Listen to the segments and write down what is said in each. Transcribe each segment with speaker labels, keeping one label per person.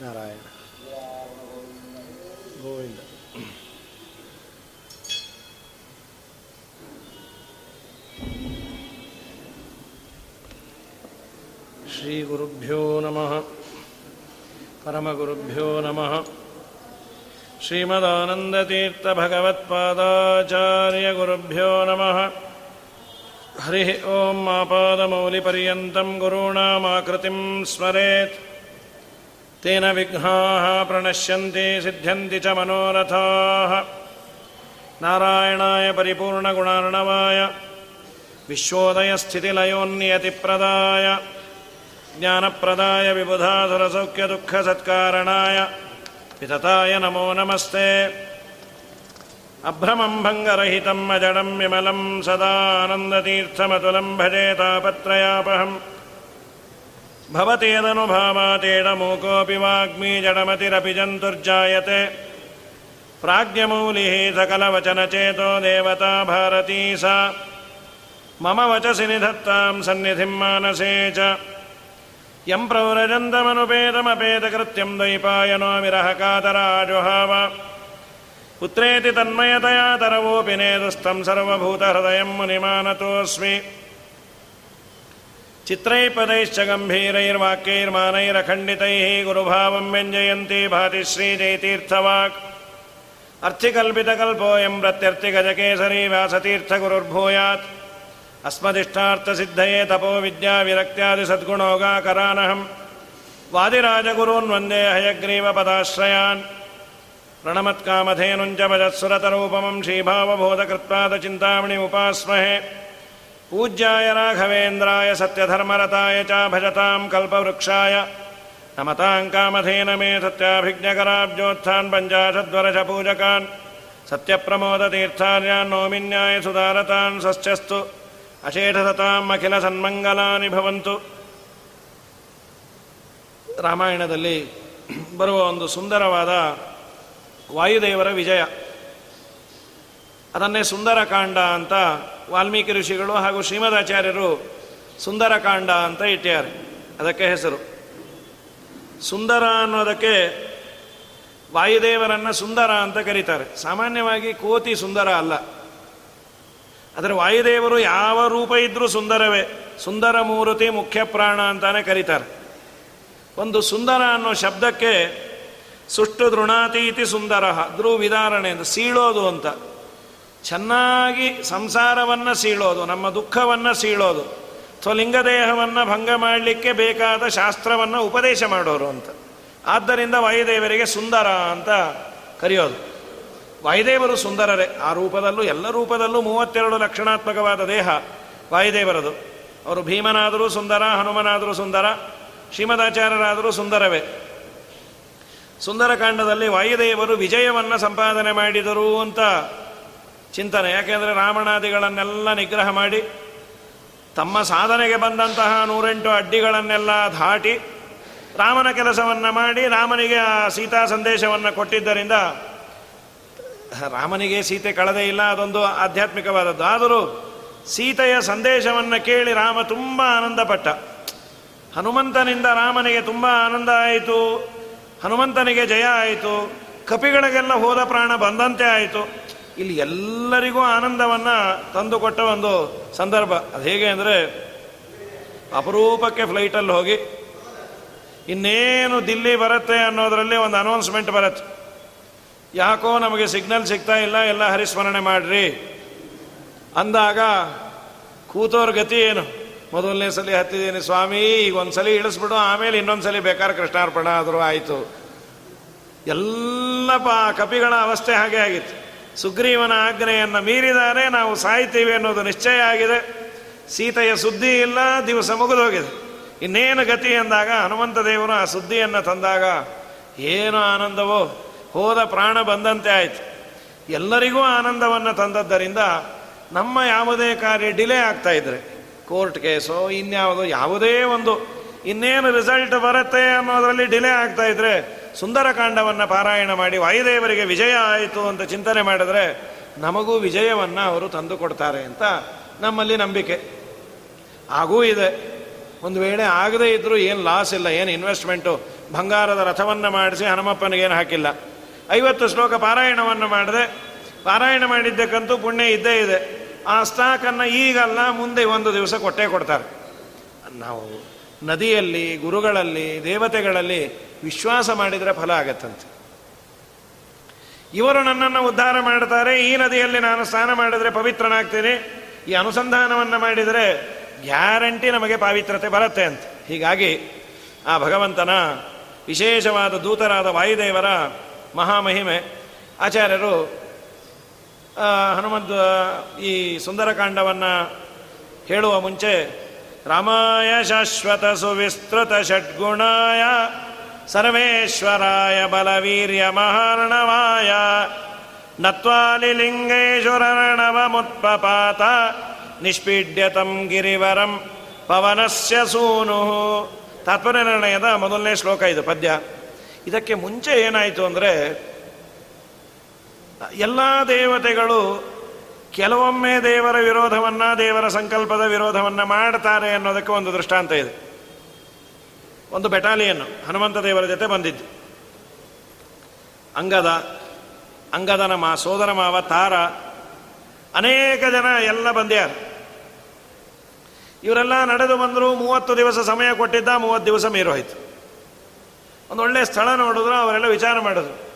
Speaker 1: ನಾರಾಯಣ ಗೋವಿಂದ ಶ್ರೀಗುರುಭ್ಯೋ ನಮಃ ಪರಮಗುರುಭ್ಯೋ ನಮಃ श्रीमदानन्दतीर्थभगवत्पादाचार्यगुरुभ्यो नमः हरिः ॐ आपादमौलिपर्यन्तं गुरूणामाकृतिं स्मरेत् तेन विघ्नाः प्रणश्यन्ति सिद्ध्यन्ति च मनोरथाः। नारायणाय परिपूर्णगुणार्णवाय विश्वोदयस्थितिलयोन्नियतिप्रदाय ज्ञानप्रदाय विबुधासुरसौख्यदुःखसत्कारणाय वितताय नमो नमस्ते। अभ्रमं भङ्गरहितम् अजडं विमलं सदानन्दतीर्थमतुलं भजे तापत्रयापहम् भवतेदनुभावातेडमूकोऽपि वाग्मी जडमतिरपि जन्तुर्जायते। प्राज्ञमौलिः सकलवचनचेतो देवता भारती सा। मम वचसि निधत्तां सन्निधिं मानसे च। यं प्रौरजन्तमनुपेतमपेतकृत्यं द्वैपायनो विरहकातराजुहाव पुत्रेति तन्मयतया तरवोऽपि नेदुस्थं सर्वभूतहृदयं मुनिमानतोऽस्मि चित्रैः पदैश्च गम्भीरैर्वाक्यैर्मानैरखण्डितैः गुरुभावं व्यञ्जयन्ती भाति श्रीजयतीर्थवाक्। अर्थिकल्पितकल्पोऽयं प्रत्यर्थिगजकेसरी व्यासतीर्थगुरुर्भूयात्। अस्मदिष्टार्थसिद्धये तपो विद्याविरक्त्यादिसद्गुणोगाकरानहं वादिराजगुरून् वंदे हयग्रीवपदाश्रयान् प्रणमत्कामधेनुञ्च भजत्सुरतरूपमं श्रीभावबोधकृत्पादचिन्तामणि उपास्महे पूज्याय राघवेन्द्राय सत्यधर्मरताय च भजतां कल्पवृक्षाय नमतां कामधेन मे सत्याभिज्ञकराब्जोत्थान् पञ्चाशद्वरशपूजकान् सत्यप्रमोदतीर्थार्यान् नौमिन्याय सुधारतान् सश्चस्तु ಅಶೇಷಸತಾಂ ಅಖಿಲ ಸನ್ಮಂಗಲಾನಿ ಭವಂತು ರಾಮಾಯಣದಲ್ಲಿ ಬರುವ ಒಂದು ಸುಂದರವಾದ ವಾಯುದೇವರ ವಿಜಯ ಅದನ್ನೇ ಸುಂದರಕಾಂಡ ಅಂತ ವಾಲ್ಮೀಕಿ ಋಷಿಗಳು ಹಾಗೂ ಶ್ರೀಮದಾಚಾರ್ಯರು ಸುಂದರಕಾಂಡ ಅಂತ ಇಟ್ಟಿದ್ದಾರೆ. ಅದಕ್ಕೆ ಹೆಸರು. ಸುಂದರ ಅನ್ನೋದಕ್ಕೆ ವಾಯುದೇವರನ್ನು ಸುಂದರ ಅಂತ ಕರೀತಾರೆ. ಸಾಮಾನ್ಯವಾಗಿ ಕೋತಿ ಸುಂದರ ಅಲ್ಲ. ಆದರೆ ವಾಯುದೇವರು ಯಾವ ರೂಪ ಇದ್ದರೂ ಸುಂದರವೇ. ಸುಂದರ ಮೂರ್ತಿ ಮುಖ್ಯ ಪ್ರಾಣ ಅಂತಾನೆ ಕರೀತಾರೆ. ಒಂದು ಸುಂದರ ಅನ್ನೋ ಶಬ್ದಕ್ಕೆ ಸುಷ್ಟು ದೃಣಾತೀತಿ ಸುಂದರ ಧ್ರುವ ವಿಧಾರಣೆ ಅಂತ ಸೀಳೋದು ಅಂತ. ಚೆನ್ನಾಗಿ ಸಂಸಾರವನ್ನು ಸೀಳೋದು, ನಮ್ಮ ದುಃಖವನ್ನು ಸೀಳೋದು ಅಥವಾ ಲಿಂಗದೇಹವನ್ನು ಭಂಗ ಮಾಡಲಿಕ್ಕೆ ಬೇಕಾದ ಶಾಸ್ತ್ರವನ್ನು ಉಪದೇಶ ಮಾಡೋರು ಅಂತ. ಆದ್ದರಿಂದ ವಾಯುದೇವರಿಗೆ ಸುಂದರ ಅಂತ ಕರೆಯೋದು. ವಾಯುದೇವರು ಸುಂದರರೇ, ಆ ರೂಪದಲ್ಲೂ, ಎಲ್ಲ ರೂಪದಲ್ಲೂ ಮೂವತ್ತೆರಡು ಲಕ್ಷಣಾತ್ಮಕವಾದ ದೇಹ ವಾಯುದೇವರದು. ಅವರು ಭೀಮನಾದರೂ ಸುಂದರ, ಹನುಮನಾದರೂ ಸುಂದರ, ಶ್ರೀಮದಾಚಾರ್ಯರಾದರೂ ಸುಂದರವೇ. ಸುಂದರಕಾಂಡದಲ್ಲಿ ವಾಯುದೇವರು ವಿಜಯವನ್ನು ಸಂಪಾದನೆ ಮಾಡಿದರು ಅಂತ ಚಿಂತನೆ. ಯಾಕೆಂದರೆ ರಾವಣಾದಿಗಳನ್ನೆಲ್ಲ ನಿಗ್ರಹ ಮಾಡಿ, ತಮ್ಮ ಸಾಧನೆಗೆ ಬಂದಂತಹ ನೂರೆಂಟು ಅಡ್ಡಿಗಳನ್ನೆಲ್ಲ ದಾಟಿ ರಾಮನ ಕೆಲಸವನ್ನು ಮಾಡಿ ರಾಮನಿಗೆ ಆ ಸೀತಾ ಸಂದೇಶವನ್ನು ಕೊಟ್ಟಿದ್ದರಿಂದ, ರಾಮನಿಗೆ ಸೀತೆ ಕಳೆದೇ ಇಲ್ಲ, ಅದೊಂದು ಆಧ್ಯಾತ್ಮಿಕವಾದದ್ದು. ಆದರೂ ಸೀತೆಯ ಸಂದೇಶವನ್ನು ಕೇಳಿ ರಾಮ ತುಂಬ ಆನಂದಪಟ್ಟ. ಹನುಮಂತನಿಂದ ರಾಮನಿಗೆ ತುಂಬ ಆನಂದ ಆಯಿತು, ಹನುಮಂತನಿಗೆ ಜಯ ಆಯಿತು, ಕಪಿಗಳಿಗೆಲ್ಲ ಹೋದ ಪ್ರಾಣ ಬಂದಂತೆ ಆಯಿತು. ಇಲ್ಲಿ ಎಲ್ಲರಿಗೂ ಆನಂದವನ್ನು ತಂದುಕೊಟ್ಟ ಒಂದು ಸಂದರ್ಭ. ಅದು ಹೇಗೆ ಅಂದರೆ, ಅಪರೂಪಕ್ಕೆ ಫ್ಲೈಟಲ್ಲಿ ಹೋಗಿ, ಇನ್ನೇನು ದಿಲ್ಲಿ ಬರುತ್ತೆ ಅನ್ನೋದರಲ್ಲಿ ಒಂದು ಅನೌನ್ಸ್ಮೆಂಟ್ ಬರುತ್ತೆ. ಯಾಕೋ ನಮಗೆ ಸಿಗ್ನಲ್ ಸಿಗ್ತಾ ಇಲ್ಲ, ಎಲ್ಲ ಹರಿಸ್ಮರಣೆ ಮಾಡ್ರಿ. ಅಂದಾಗ, ಕೂತೋರ್ ಗತಿ ಏನು? ಮೊದಲನೇ ಸಲ ಹತ್ತಿದ್ದೀನಿ, ಸ್ವಾಮಿ, ಈಗ ಒಂದ್ಸಲ ಇಳಿಸ್ಬಿಡು, ಆಮೇಲೆ ಇನ್ನೊಂದ್ಸಲಿ ಬೇಕಾದ್ರೆ ಕೃಷ್ಣಾರ್ಪಣ ಆದರೂ ಆಯಿತು. ಎಲ್ಲ ಕಪಿಗಳ ಅವಸ್ಥೆ ಹಾಗೆ ಆಗಿತ್ತು. ಸುಗ್ರೀವನ ಆಜ್ಞೆಯನ್ನು ಮೀರಿದರೆ ನಾವು ಸಾಯ್ತೀವಿ ಅನ್ನೋದು ನಿಶ್ಚಯ ಆಗಿದೆ. ಸೀತೆಯ ಸುದ್ದಿ ಇಲ್ಲ, ದಿವಸ ಮುಗಿದೋಗಿದೆ. ಇನ್ನೇನು ಗತಿ ಎಂದಾಗ ಹನುಮಂತ ದೇವರು ಆ ಸುದ್ದಿಯನ್ನು ತಂದಾಗ ಏನು ಆನಂದವೋ, ಹೋದ ಪ್ರಾಣ ಬಂದಂತೆ ಆಯಿತು. ಎಲ್ಲರಿಗೂ ಆನಂದವನ್ನು ತಂದದ್ದರಿಂದ ನಮ್ಮ ಯಾವುದೇ ಕಾರ್ಯ ಡಿಲೇ ಆಗ್ತಾ ಇದ್ರೆ. ಕೋರ್ಟ್ ಕೇಸೋ, ಇನ್ಯಾವುದೋ, ಯಾವುದೇ ಒಂದು ಇನ್ನೇನು ರಿಸಲ್ಟ್ ಬರುತ್ತೆ ಅನ್ನೋದರಲ್ಲಿ ಡಿಲೇ ಆಗ್ತಾ ಇದ್ರೆ ಸುಂದರಕಾಂಡವನ್ನು ಪಾರಾಯಣ ಮಾಡಿ ವಾಯುದೇವರಿಗೆ ವಿಜಯ ಆಯಿತು ಅಂತ ಚಿಂತನೆ ಮಾಡಿದ್ರೆ ನಮಗೂ ವಿಜಯವನ್ನು ಅವರು ತಂದು ಕೊಡ್ತಾರೆ ಅಂತ ನಮ್ಮಲ್ಲಿ ನಂಬಿಕೆ. ಆಗೂ ಇದೆ. ಒಂದು ವೇಳೆ ಆಗದೇ ಇದ್ದರೂ ಏನು ಲಾಸ್ ಇಲ್ಲ, ಏನು ಇನ್ವೆಸ್ಟ್ಮೆಂಟು ಬಂಗಾರದ ರಥವನ್ನು ಮಾಡಿಸಿ ಹನುಮಪ್ಪನಿಗೇನು ಹಾಕಿಲ್ಲ. ಐವತ್ತು ಶ್ಲೋಕ ಪಾರಾಯಣವನ್ನು ಮಾಡಿದೆ. ಪಾರಾಯಣ ಮಾಡಿದ್ದಕ್ಕಂತೂ ಪುಣ್ಯ ಇದ್ದೇ ಇದೆ. ಆ ಸ್ಟಾಕನ್ನು ಈಗಲ್ಲ, ಮುಂದೆ ಒಂದು ದಿವಸ ಕೊಟ್ಟೇ ಕೊಡ್ತಾರೆ. ನಾವು ನದಿಯಲ್ಲಿ, ಗುರುಗಳಲ್ಲಿ, ದೇವತೆಗಳಲ್ಲಿ ವಿಶ್ವಾಸ ಮಾಡಿದರೆ ಫಲ ಆಗತ್ತಂತೆ. ಇವರು ನನ್ನನ್ನು ಉದ್ಧಾರ ಮಾಡ್ತಾರೆ, ಈ ನದಿಯಲ್ಲಿ ನಾನು ಸ್ನಾನ ಮಾಡಿದರೆ ಪವಿತ್ರನಾಗ್ತೇನೆ, ಈ ಅನುಸಂಧಾನವನ್ನು ಮಾಡಿದರೆ ಗ್ಯಾರಂಟಿ ನಮಗೆ ಪಾವಿತ್ರತೆ ಬರುತ್ತೆ ಅಂತ. ಹೀಗಾಗಿ ಆ ಭಗವಂತನ ವಿಶೇಷವಾದ ದೂತರಾದ ವಾಯುದೇವರ ಮಹಾಮಹಿಮೆ, ಆಚಾರ್ಯರು ಹನುಮದ್ ಈ ಸುಂದರಕಾಂಡವನ್ನು ಹೇಳುವ ಮುಂಚೆ ರಾಮಾಯ ಶಾಶ್ವತ ಸುವಿಸ್ತೃತ ಷಡ್ಗುಣಾಯ, ಸರ್ವೇಶ್ವರಾಯ ಬಲವೀರ್ಯ ಮಹಾರ್ಣವಾಯ ಮುತ್ಪಪಾತ ನಿಷ್ಪೀಡ್ಯತಂ ಗಿರಿವರಂ ಪವನಸ್ಯ ಸೂನು. ತಾತ್ಪರ್ಯ ನಿರ್ಣಯದ ಮೊದಲನೇ ಶ್ಲೋಕ ಇದು, ಪದ್ಯ. ಇದಕ್ಕೆ ಮುಂಚೆ ಏನಾಯಿತು ಅಂದರೆ, ಎಲ್ಲ ದೇವತೆಗಳು ಕೆಲವೊಮ್ಮೆ ದೇವರ ವಿರೋಧವನ್ನ, ದೇವರ ಸಂಕಲ್ಪದ ವಿರೋಧವನ್ನ ಮಾಡ್ತಾರೆ ಅನ್ನೋದಕ್ಕೆ ಒಂದು ದೃಷ್ಟಾಂತ ಇದೆ. ಒಂದು ಬೆಟಾಲಿಯನ್ನು, ಹನುಮಂತ ದೇವರ ಜೊತೆ ಬಂದಿದ್ದು. ಅಂಗದ, ಅಂಗದನ ಮಾ, ಸೋದರ ಮಾವ ತಾರ, ಅನೇಕ ಜನ ಎಲ್ಲ ಬಂದ್ಯಾರ. ಇವರೆಲ್ಲ ನಡೆದು ಬಂದರು, ಮೂವತ್ತು ದಿವಸ ಸಮಯ ಕೊಟ್ಟಿದ್ದ, ಮೂವತ್ತು ದಿವಸ ಮೀರೋಯ್ತು ಒಂದು ಒಳ್ಳೆಯ ಸ್ಥಳ ನೋಡಿದ್ರು, ಅವರೆಲ್ಲ ವಿಚಾರ ಮಾಡಿದ್ರು.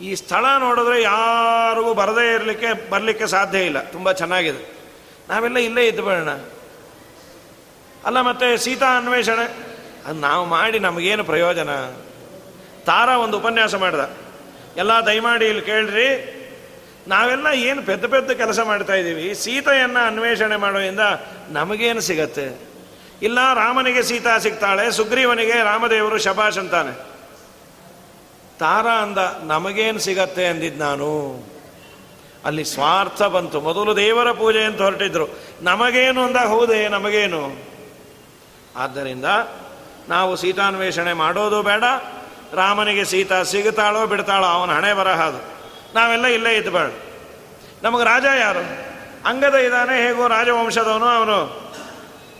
Speaker 1: ಈ ಸ್ಥಳ ನೋಡಿದ್ರೆ ಯಾರಿಗೂ ಬರದೇ ಇರಲಿಕ್ಕೆ, ಬರಲಿಕ್ಕೆ ಸಾಧ್ಯ ಇಲ್ಲ. ತುಂಬ ಚೆನ್ನಾಗಿದೆ. ನಾವೆಲ್ಲ ಇಲ್ಲೇ ಇದ್ದು ಬೇಡ ಅಲ್ಲ ಮತ್ತೆ ಸೀತಾ ಅನ್ವೇಷಣೆ. ಅದು ನಾವು ಮಾಡಿ ನಮಗೇನು ಪ್ರಯೋಜನ? ತಾರ ಒಂದು ಉಪನ್ಯಾಸ ಮಾಡ್ದ. ಎಲ್ಲ ದಯಮಾಡಿ ಇಲ್ಲಿ ಕೇಳ್ರಿ. ನಾವೆಲ್ಲ ಏನು ಪೆದ್ದ ಪೆದ್ದ ಕೆಲಸ ಮಾಡ್ತಾ ಇದ್ದೀವಿ. ಸೀತೆಯನ್ನು ಅನ್ವೇಷಣೆ ಮಾಡೋದ್ರಿಂದ ನಮಗೇನು ಸಿಗತ್ತೆ? ಇಲ್ಲ ರಾಮನಿಗೆ ಸೀತಾ ಸಿಗ್ತಾಳೆ, ಸುಗ್ರೀವನಿಗೆ ರಾಮದೇವರು ಶಬಾಷ್ ಅಂತಾನೆ. ತಾರ ಅಂದ, ನಮಗೇನು ಸಿಗತ್ತೆ? ಅಂದಿದ್ದು ನಾನು. ಅಲ್ಲಿ ಸ್ವಾರ್ಥ ಬಂತು. ಮೊದಲು ದೇವರ ಪೂಜೆ ಅಂತ ಹೊರಟಿದ್ರು. ನಮಗೇನು? ಅಂದ, ಹೌದೇ, ನಮಗೇನು? ಆದ್ದರಿಂದ ನಾವು ಸೀತಾನ್ವೇಷಣೆ ಮಾಡೋದು ಬೇಡ. ರಾಮನಿಗೆ ಸೀತಾ ಸಿಗುತ್ತಾಳೋ ಬಿಡ್ತಾಳೋ ಅವನ ಹಣೆ ಬರಹ ಅದು. ನಾವೆಲ್ಲ ಇಲ್ಲೇ ಇದ್ಬೇಡ ನಮಗೆ ರಾಜ ಯಾರು? ಅಂಗದ ಇದ್ದಾನೆ ಹೇಗೋ ರಾಜವಂಶದವನು ಅವನು.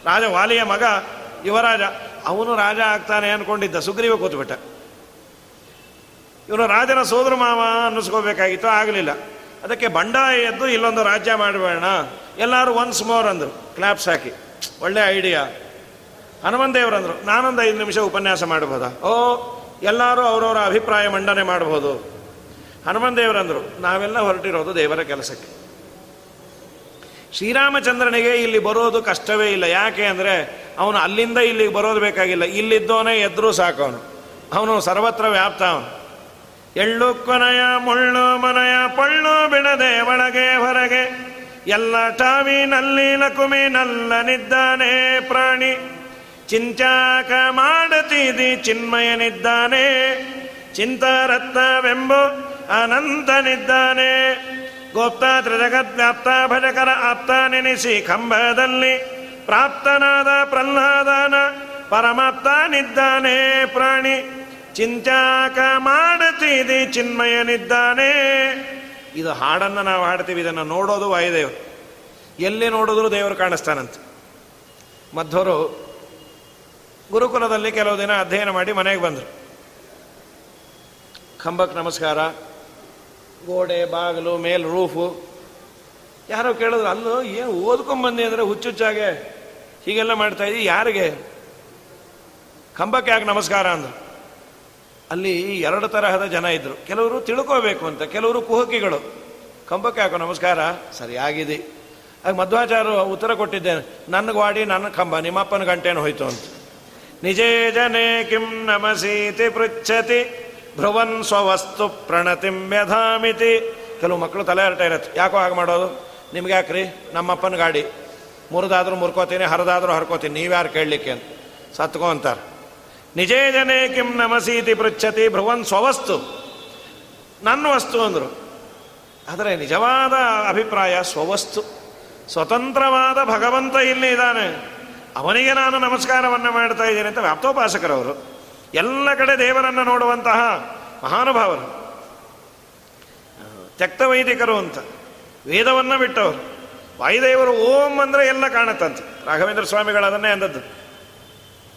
Speaker 1: ರಾಜ ವಾಲಿಯ ಮಗ ಯುವರಾಜ. ಅವನು ರಾಜ ಆಗ್ತಾನೆ ಅನ್ಕೊಂಡಿದ್ದ. ಸುಗ್ರೀವ ಕೂತ್ಬಿಟ್ಟ. ಇವನು ರಾಜನ ಸೋದರ ಮಾವ ಅನ್ನಿಸ್ಕೋಬೇಕಾಗಿತ್ತು, ಆಗಲಿಲ್ಲ. ಅದಕ್ಕೆ ಬಂಡಾಯ ಎದ್ದು ಇಲ್ಲೊಂದು ರಾಜ್ಯ ಮಾಡಬೇಡ ಎಲ್ಲರೂ ಒನ್ಸ್ ಮೋರ್ ಅಂದರು ಕ್ಲಾಪ್ಸ್ ಹಾಕಿ. ಒಳ್ಳೆ ಐಡಿಯಾ ಹನುಮಂತೇವರಂದರು ನಾನೊಂದು ಐದು ನಿಮಿಷ ಉಪನ್ಯಾಸ ಮಾಡಬಹುದಾ ಓ, ಎಲ್ಲರೂ ಅವರವರ ಅಭಿಪ್ರಾಯ ಮಂಡನೆ ಮಾಡಬಹುದು ದೇವರಂದ್ರು ನಾವೆಲ್ಲ ಹೊರಟಿರೋದು ದೇವರ ಕೆಲಸಕ್ಕೆ. ಶ್ರೀರಾಮಚಂದ್ರನಿಗೆ ಇಲ್ಲಿ ಬರೋದು ಕಷ್ಟವೇ ಇಲ್ಲ. ಯಾಕೆ ಅಂದರೆ, ಅವನು ಅಲ್ಲಿಂದ ಇಲ್ಲಿಗೆ ಬರೋದು ಬೇಕಾಗಿಲ್ಲ. ಇಲ್ಲಿದ್ದೋನೇ ಎದ್ರು ಸಾಕು ಅವನು. ಅವನು ಸರ್ವತ್ರ ವ್ಯಾಪ್ತ ಅವನು. ಎಳ್ಳು ಕೊನೆಯ, ಮುಳ್ಳು ಮನೆಯ, ಪಳ್ಳು ಬಿಡದೆ ಒಳಗೆ ಹೊರಗೆ. ಎಲ್ಲ ಟಾವಿನಲ್ಲಿ ನಲ್ಲನಿದ್ದಾನೆ ಪ್ರಾಣಿ. ಚಿಂಚಾಕ ಮಾಡತೀದಿ ಚಿನ್ಮಯನಿದ್ದಾನೆ ಚಿಂತಾರತ್ನವೆಂಬು ಅನಂತನಿದ್ದಾನೆ ಗೋಪ್ತ ವ್ಯಾಪ್ತ ಭಜಕರ ಆಪ್ತ ನೆನೆಸಿ ಕಂಬದಲ್ಲಿ. ಪ್ರಾಪ್ತನಾದ ಪ್ರಹ್ಲಾದನ ಪರಮಾಪ್ತನಿದ್ದಾನೆ ಪ್ರಾಣಿ. ಚಿಂಚಾಕ ಮಾಡುತ್ತಿದೆ ಚಿನ್ಮಯನಿದ್ದಾನೆ. ಇದು ಹಾಡನ್ನು ನಾವು ಹಾಡ್ತೀವಿ, ಇದನ್ನು ನೋಡೋದು ವಾಯುದೇವರು ಎಲ್ಲಿ ನೋಡಿದ್ರು ದೇವರು ಕಾಣಿಸ್ತಾನಂತೆ. ಮಧ್ವರು ಗುರುಕುಲದಲ್ಲಿ ಕೆಲವು ದಿನ ಅಧ್ಯಯನ ಮಾಡಿ ಮನೆಗೆ ಬಂದರು. ಕಂಬಕ್ಕೆ ನಮಸ್ಕಾರ, ಗೋಡೆ, ಬಾಗಿಲು, ಮೇಲ್ ರೂಫು. ಯಾರೋ ಕೇಳಿದ್ರು, ಅಲ್ಲೂ, ಏನು ಓದ್ಕೊಂಬಂದಿ ಅಂದರೆ ಹುಚ್ಚುಚ್ಚಾಗೆ ಹೀಗೆಲ್ಲ ಮಾಡ್ತಾ ಇದ್ದೀವಿ ಯಾರಿಗೆ? ಕಂಬಕ್ಕೆ ಯಾಕೆ ನಮಸ್ಕಾರ ಅಂದರು. ಅಲ್ಲಿ ಎರಡು ತರಹದ ಜನ ಇದ್ದರು ಕೆಲವರು ತಿಳ್ಕೋಬೇಕು ಅಂತ, ಕೆಲವರು ಕುಹಕಿಗಳು. ಕಂಬಕ್ಕೆ ಯಾಕೋ ನಮಸ್ಕಾರ. ಸರಿಯಾಗಿದೆ. ಆಗ ಮಧ್ವಾಚಾರ್ಯ ಉತ್ತರ ಕೊಟ್ಟಿದ್ದೇನೆ ನನ್ನ ಗಾಡಿ ನನ್ನ ಕಂಬ, ನಿಮ್ಮಪ್ಪನ ಗಂಟೇನು ಹೋಯ್ತು ಅಂತ. ನಿಜೇ ಜನೇ ಕಿಂ ನಮಸೀತಿ ಪೃಚ್ಛತಿ ಭ್ರುವನ್ ಸ್ವವಸ್ತು ಪ್ರಣತಿಂ ವ್ಯಧಾಮಿತಿ. ಕೆಲವು ಮಕ್ಕಳು ತಲೆ ಹರಟ ಇರತ್ತೆ. ಯಾಕೋ ಹಾಗೆ ಮಾಡೋದು? ನಿಮ್ಗೆ ಯಾಕ್ರಿ? ನಮ್ಮಪ್ಪನ ಗಾಡಿ. ಮುರಿದಾದ್ರೂ ಮುರ್ಕೋತೀನಿ, ಹರಿದಾದ್ರೂ ಹರ್ಕೋತೀನಿ. ನೀವ್ಯಾರು ಕೇಳಲಿಕ್ಕೆ? ಅಂತ. ಸತ್ಕೋ ಅಂತಾರೆ. ನಿಜೇ ಜನೇ ಕಿಂ ನಮಸೀತಿ ಪೃಚ್ಛತಿ ಭ್ರುವನ್ ಸ್ವವಸ್ತು. ನನ್ನ ವಸ್ತು ಅಂದರು. ಆದರೆ ನಿಜವಾದ ಅಭಿಪ್ರಾಯ ಸ್ವವಸ್ತು. ಸ್ವತಂತ್ರವಾದ ಭಗವಂತ ಇಲ್ಲಿ ಇದ್ದಾನೆ. ಅವನಿಗೆ ನಾನು ನಮಸ್ಕಾರವನ್ನು ಮಾಡ್ತಾ ಇದ್ದೇನೆ ಅಂತ ವ್ಯಾಪ್ತೋಪಾಸಕರವರು. ಎಲ್ಲ ಕಡೆ ದೇವರನ್ನು ನೋಡುವಂತಹ ಮಹಾನುಭಾವರು. ತ್ಯಕ್ತ ವೈದಿಕರು ಅಂತ. ವೇದವನ್ನು ಬಿಟ್ಟವರು. ವಾಯುದೇವರು ಓಂ ಅಂದರೆ ಎಲ್ಲ ಕಾಣುತ್ತಂತೆ. ರಾಘವೇಂದ್ರ ಸ್ವಾಮಿಗಳು ಅದನ್ನೇ ಅಂದದ್ದು.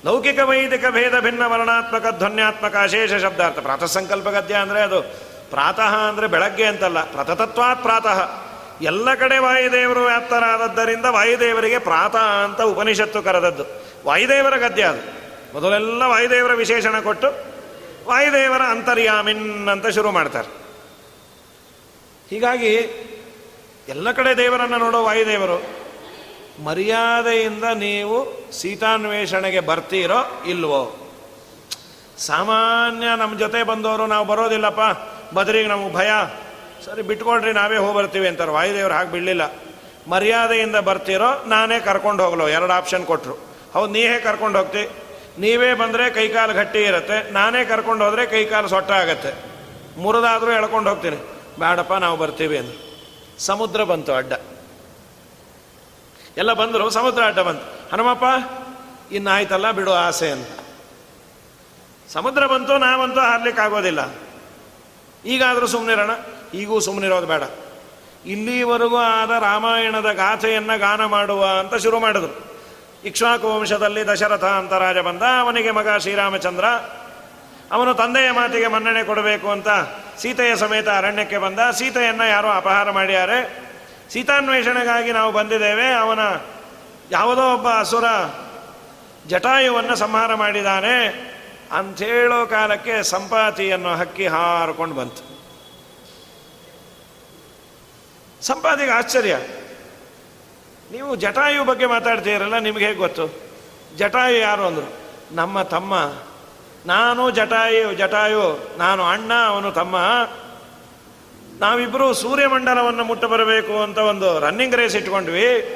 Speaker 1: ಲೌಕಿಕ ವೈದಿಕ ಭೇದ ಭಿನ್ನ ವರ್ಣಾತ್ಮಕ ಧ್ವನ್ಯಾತ್ಮಕ ಅಶೇಷ ಶಬ್ದಾರ್ಥ. ಪ್ರಾತಃ ಸಂಕಲ್ಪ ಗದ್ಯ ಅಂದರೆ ಅದು ಪ್ರಾತಃ ಅಂದರೆ ಬೆಳಗ್ಗೆ ಅಂತಲ್ಲ. ಪ್ರತತತ್ವಾತ್ ಪ್ರಾತಃ. ಎಲ್ಲ ಕಡೆ ವಾಯುದೇವರು ವ್ಯಾಪ್ತರಾದದ್ದರಿಂದ ವಾಯುದೇವರಿಗೆ ಪ್ರಾತಃ ಅಂತ ಉಪನಿಷತ್ತು ಕರೆದದ್ದು. ವಾಯುದೇವರ ಗದ್ಯ ಅದು. ಮೊದಲೆಲ್ಲ ವಾಯುದೇವರ ವಿಶೇಷಣ ಕೊಟ್ಟು ವಾಯುದೇವರ ಅಂತರ್ಯಾಮಿನ್ ಅಂತ ಶುರು ಮಾಡ್ತಾರೆ. ಹೀಗಾಗಿ ಎಲ್ಲ ಕಡೆ ದೇವರನ್ನು ನೋಡೋ ವಾಯುದೇವರು ಮರ್ಯಾದೆಯಿಂದ ನೀವು ಸೀತಾನ್ವೇಷಣೆಗೆ ಬರ್ತೀರೋ ಇಲ್ವೋ? ಸಾಮಾನ್ಯ ನಮ್ಮ ಜೊತೆ ಬಂದವರು ನಾವು ಬರೋದಿಲ್ಲಪ್ಪ. ಬದ್ರಿಗೆ ನಮಗೆ ಭಯ. ಸರಿ ಬಿಟ್ಕೊಳ್ರಿ ನಾವೇ ಹೋಗಿ ಬರ್ತೀವಿ ಅಂತಾರೆ. ವಾಯುದೇವರು ಹಾಗೆ ಬಿಡಲಿಲ್ಲ. ಮರ್ಯಾದೆಯಿಂದ ಬರ್ತೀರೋ ನಾನೇ ಕರ್ಕೊಂಡು ಹೋಗ್ಲೋ, ಎರಡು ಆಪ್ಷನ್ ಕೊಟ್ಟರು ಹೌದು ನೀವೇ ಕರ್ಕೊಂಡು ಹೋಗ್ತಿ. ನೀವೇ ಬಂದರೆ ಕೈಕಾಲು ಗಟ್ಟಿ ಇರುತ್ತೆ. ನಾನೇ ಕರ್ಕೊಂಡು ಹೋದರೆ ಕೈಕಾಲು ಸೊಟ್ಟ ಆಗತ್ತೆ. ಮುರಿದಾದರೂ ಎಳ್ಕೊಂಡು ಹೋಗ್ತೀನಿ. ಬೇಡಪ್ಪ ನಾವು ಬರ್ತೀವಿ ಅಂದರು. ಸಮುದ್ರ ಬಂತು ಅಡ್ಡ. ಎಲ್ಲ ಬಂದರು, ಸಮುದ್ರ ಅಡ್ಡ ಬಂತು. ಹನುಮಪ್ಪ ಇನ್ನಾಯ್ತಲ್ಲ ಬಿಡು ಆಸೆ ಅಂತ. ಸಮುದ್ರ ಬಂತು, ನಾವಂತೂ ಹಾರ್ಲಿಕ್ಕೆ ಆಗೋದಿಲ್ಲ ಈಗಾದರೂ ಸುಮ್ಮನಿರೋಣ ಈಗೂ ಸುಮ್ಮನಿರೋದು ಬೇಡ. ಇಲ್ಲಿವರೆಗೂ ಆದ ರಾಮಾಯಣದ ಗಾಥೆಯನ್ನು ಗಾನ ಮಾಡುವ ಅಂತ ಶುರು ಮಾಡಿದ್ರು. ಇಕ್ಷ್ವಾಕು ವಂಶದಲ್ಲಿ ದಶರಥ ಅಂತ ರಾಜ ಬಂದ. ಅವನಿಗೆ ಮಗ ಶ್ರೀರಾಮಚಂದ್ರ. ಅವನು ತಂದೆಯ ಮಾತಿಗೆ ಮನ್ನಣೆ ಕೊಡಬೇಕು ಅಂತ ಸೀತೆಯ ಸಮೇತ ಅರಣ್ಯಕ್ಕೆ ಬಂದ. ಸೀತೆಯನ್ನು ಯಾರೋ ಅಪಹಾರ ಮಾಡ್ಯಾರೆ. ಸೀತಾನ್ವೇಷಣೆಗಾಗಿ ನಾವು ಬಂದಿದ್ದೇವೆ. ಅವನ ಯಾವುದೋ ಒಬ್ಬ ಅಸುರ ಜಟಾಯುವನ್ನು ಸಂಹಾರ ಮಾಡಿದ್ದಾನೆ. ಅಂಥೇಳೋ ಕಾಲಕ್ಕೆ ಸಂಪಾತಿಯನ್ನು ಹಕ್ಕಿ ಹಾರಿಕೊಂಡು ಬಂತು. ಸಂಪಾತಿಗೆ ಆಶ್ಚರ್ಯ. ನೀವು ಜಟಾಯು ಬಗ್ಗೆ ಮಾತಾಡ್ತೀರಲ್ಲ ನಿಮ್ಗೆ ಹೇಗೆ ಗೊತ್ತು? ಜಟಾಯು ಯಾರು ಅಂದರು. ನಮ್ಮ ತಮ್ಮ. ನಾನು ಜಟಾಯು ಜಟಾಯು, ನಾನು ಅಣ್ಣ, ಅವನು ತಮ್ಮ. ನಾವಿಬ್ಬರು ಸೂರ್ಯಮಂಡಲವನ್ನು ಮುಟ್ಟ ಬರಬೇಕು ಅಂತ ಒಂದು ರನ್ನಿಂಗ್ ರೇಸ್ ಇಟ್ಕೊಂಡ್ವಿ.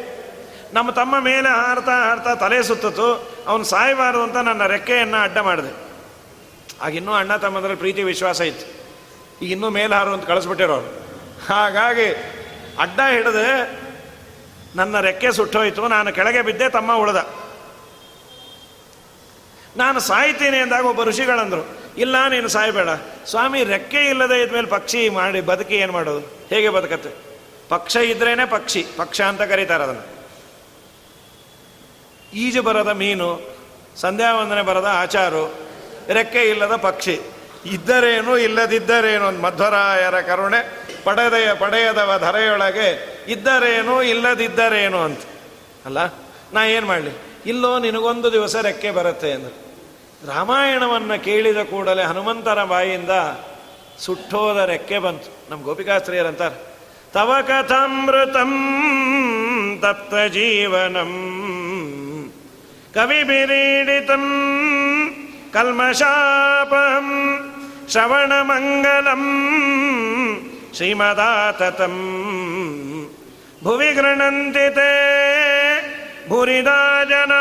Speaker 1: ನಮ್ಮ ತಮ್ಮ ಮೇಲೆ ಹಾರ್ತಾ ಹಾರ್ತಾ ತಲೆ ಸುತ್ತಿತು ಅವನು ಸಾಯಬಾರದು ಅಂತ ನನ್ನ ರೆಕ್ಕೆಯನ್ನು ಅಡ್ಡ ಮಾಡಿದೆ. ಆಗಿನ್ನೂ ಅಣ್ಣ ತಮ್ಮದ್ರಲ್ಲಿ ಪ್ರೀತಿ ವಿಶ್ವಾಸ ಇತ್ತು. ಈಗ ಇನ್ನೂ ಮೇಲೆ ಹಾರು ಅಂತ ಕಳಿಸ್ಬಿಟ್ಟಿರೋರು ಹಾಗಾಗಿ ಅಡ್ಡ ಹಿಡಿದೆ ನನ್ನ ರೆಕ್ಕೆ ಸುಟ್ಟೋಯ್ತು. ನಾನು ಕೆಳಗೆ ಬಿದ್ದೆ, ತಮ್ಮ ಉಳ್ದ. ನಾನು ಸಾಯ್ತೀನಿ ಅಂದಾಗ ಒಬ್ಬ ಋಷಿಗಳಂದರು. ಇಲ್ಲ, ನೀನು ಸಾಯಬೇಡ. ಸ್ವಾಮಿ, ರೆಕ್ಕೆ ಇಲ್ಲದೆ ಇದ್ಮೇಲೆ ಪಕ್ಷಿ ಮಾಡಿ ಬದುಕಿ ಏನು ಮಾಡೋದು? ಹೇಗೆ ಬದುಕತ್ತೆ? ಪಕ್ಷ ಇದ್ರೇನೆ ಪಕ್ಷಿ. ಪಕ್ಷ ಅಂತ ಕರೀತಾರೆ ಅದನ್ನು. ಈಜು ಬರದ ಮೀನು ಸಂಧ್ಯಾ ವಂದನೆ ಬರದ ಆಚಾರು, ರೆಕ್ಕೆ ಇಲ್ಲದ ಪಕ್ಷಿ. ಇದ್ದರೇನು, ಇಲ್ಲದಿದ್ದರೇನು ಮಧ್ವರಾಯರ ಕರುಣೆ, ಪಡೆದೆಯ ಪಡೆಯದವ ಧರೆಯೊಳಗೆ ಇದ್ದರೇನು, ಇಲ್ಲದಿದ್ದರೇನು ಅಂತ. ಅಲ್ಲ, ನಾ ಏನು ಮಾಡಲಿ? ಇಲ್ಲೋ ನಿನಗೊಂದು ದಿವಸ ರೆಕ್ಕೆ ಬರುತ್ತೆ ಎಂದು ರಾಮಾಯಣವನ್ನು ಕೇಳಿದ ಕೂಡಲೇ ಹನುಮಂತರ ಬಾಯಿಯಿಂದ ಸುಟ್ಟೋದ ರೆಕ್ಕೆ ಬಂತು. ನಮ್ಮ ಗೋಪಿಕಾಸ್ತ್ರೀಯರಂತಾರೆ. ತವ ಕಥಾಮೃತಂ ತಪ್ತ ಜೀವನಂ ಕವಿ ಬಿರೀಡಿತಂ ಕಲ್ಮಶಾಪಂ ಶ್ರವಣಮಂಗಲಂ ಶ್ರೀಮದಾತತಂ ಭುವಿ ಗೃಣಂತಿ ಜನ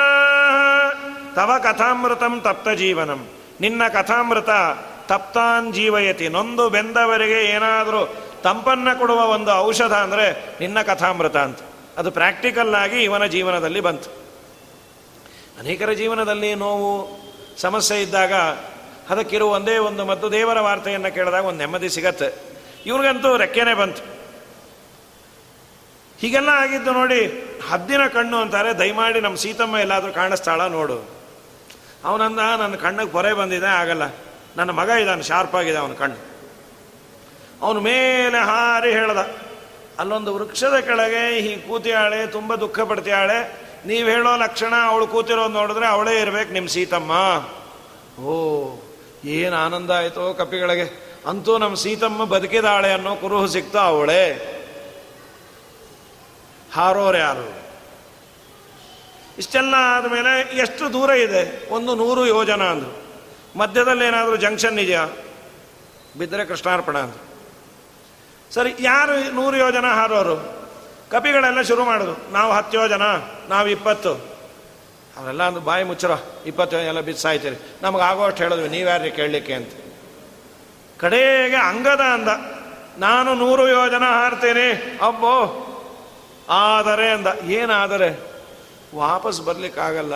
Speaker 1: ತವ ಕಥಾಮೃತಂ ತಪ್ತ ಜೀವನಂ ನಿನ್ನ ಕಥಾಮೃತ ತಪ್ತಾನ್ ಜೀವಯತಿ ನೊಂದು ಬೆಂದವರಿಗೆ ಏನಾದರೂ ತಂಪನ್ನ ಕೊಡುವ ಒಂದು ಔಷಧ ಅಂದರೆ ನಿನ್ನ ಕಥಾಮೃತ ಅಂತ. ಅದು ಪ್ರಾಕ್ಟಿಕಲ್ ಆಗಿ ಇವನ ಜೀವನದಲ್ಲಿ ಬಂತು. ಅನೇಕರ ಜೀವನದಲ್ಲಿ ನೋವು, ಸಮಸ್ಯೆ ಇದ್ದಾಗ ಅದಕ್ಕಿರುವ ಒಂದೇ ಒಂದು ಮದ್ದು ದೇವರ ವಾರ್ತೆಯನ್ನು ಕೇಳಿದಾಗ ಒಂದು ನೆಮ್ಮದಿ ಸಿಗತ್ತೆ. ಇವ್ರಿಗಂತೂ ರೆಕ್ಕೆನೇ ಬಂತು. ಹೀಗೆಲ್ಲ ಆಗಿದ್ದು ನೋಡಿ ಹದ್ದಿನ ಕಣ್ಣು ಅಂತಾರೆ, ದಯಮಾಡಿ ನಮ್ಮ ಸೀತಮ್ಮ ಎಲ್ಲಾದರೂ ಕಾಣಿಸ್ತಾಳ ನೋಡು. ಅವನಂದ ನನ್ನ ಕಣ್ಣಿಗೆ ಪೊರೆ ಬಂದಿದೆ, ಆಗಲ್ಲ. ನನ್ನ ಮಗ ಇದ್ದಾನೆ ಶಾರ್ಪ್ ಆಗಿದೆ ಅವನ ಕಣ್ಣು. ಅವನು ಮೇಲೆ ಹಾರಿ ಹೇಳ್ದ, ಅಲ್ಲೊಂದು ವೃಕ್ಷದ ಕೆಳಗೆ ಹೀಗೆ ಕೂತಿಯಾಳೆ, ತುಂಬ ದುಃಖ ಪಡ್ತಿಯಾಳೆ. ನೀವು ಹೇಳೋ ಲಕ್ಷಣ ಅವಳು ಕೂತಿರೋದು ನೋಡಿದ್ರೆ ಅವಳೇ ಇರ್ಬೇಕು ನಿಮ್ಮ ಸೀತಮ್ಮ. ಓ, ಏನು ಆನಂದ ಆಯಿತೋ ಕಪಿಗಳಿಗೆ. ಅಂತೂ ನಮ್ಮ ಸೀತಮ್ಮ ಬದುಕಿದಾಳೆ ಅನ್ನೋ ಕುರುಹು ಸಿಕ್ತ ಅವಳೇ. ಹಾರೋರು ಯಾರು? ಇಷ್ಟೆಲ್ಲ ಆದಮೇಲೆ ಎಷ್ಟು ದೂರ ಇದೆ? ಒಂದು ನೂರು ಯೋಜನ ಅಂದರು. ಮಧ್ಯದಲ್ಲಿ ಏನಾದರೂ ಜಂಕ್ಷನ್ ಇದೆಯಾ? ಬಿದ್ದರೆ ಕೃಷ್ಣಾರ್ಪಣ ಅಂದರು. ಸರಿ, ಯಾರು ನೂರು ಯೋಜನ ಹಾರೋರು? ಕಪಿಗಳೆಲ್ಲ ಶುರು ಮಾಡೋದು. ನಾವು ಹತ್ತು ಯೋಜನ, ನಾವು ಇಪ್ಪತ್ತು. ಅವರೆಲ್ಲ ಒಂದು ಬಾಯಿ ಮುಚ್ಚರ, ಇಪ್ಪತ್ತು ಎಲ್ಲ ಬಿಸಾಯ್ತೀರಿ ಸಾಯ್ತೀರಿ ನಮಗೆ ಆಗೋಷ್ಟು ಹೇಳಿದ್ವಿ ನೀವ್ಯಾರ್ರಿ ಕೇಳಲಿಕ್ಕೆ ಅಂತ. ಕಡೆಗೆ ಅಂಗದ ಅಂದ, ನಾನು ನೂರು ಯೋಜನ ಹಾರ್ತೀನಿ, ಅಬ್ಬೋ. ಆದರೆ ಅಂದ, ಏನಾದರೆ? ವಾಪಸ್ ಬರ್ಲಿಕ್ಕಾಗಲ್ಲ.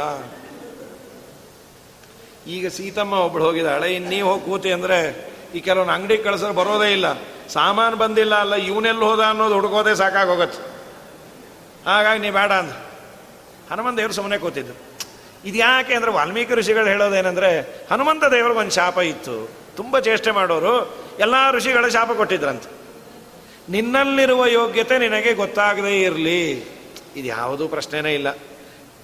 Speaker 1: ಈಗ ಸೀತಮ್ಮ ಒಬ್ಳು ಹೋಗಿದ್ದಾಳೆ ಇನ್ನು ನೀವು ಹೋಗಿ ಕೂತಿ ಅಂದರೆ ಈ ಕೆಲವೊಂದು ಅಂಗಡಿ ಕಳ್ಸೋರು ಬರೋದೇ ಇಲ್ಲ. ಸಾಮಾನು ಬಂದಿಲ್ಲ ಅಲ್ಲ ಇವನೆಲ್ಲಿ ಹೋದ ಅನ್ನೋದು ಹುಡುಕೋದೇ ಸಾಕಾಗೋಗತ್ತೆ. ಹಾಗಾಗಿ ನೀ ಬೇಡ ಅಂದ ಹನುಮಂತ ದೇವ್ರು ಸುಮ್ಮನೆ ಕೂತಿದ್ದು ಇದು ಯಾಕೆ ಅಂದರೆ ವಾಲ್ಮೀಕಿ ಋಷಿಗಳು ಹೇಳೋದೇನೆಂದರೆ, ಹನುಮಂತ ದೇವರು ಒಂದು ಶಾಪ ಇತ್ತು. ತುಂಬ ಚೇಷ್ಟೆ ಮಾಡೋರು. ಎಲ್ಲ ಋಷಿಗಳ ಶಾಪ ಕೊಟ್ಟಿದ್ರಂತೆ. ನಿನ್ನಲ್ಲಿರುವ ಯೋಗ್ಯತೆ ನಿನಗೆ ಗೊತ್ತಾಗದೇ ಇರಲಿ. ಇದು ಯಾವುದೂ ಪ್ರಶ್ನೆನೇ ಇಲ್ಲ.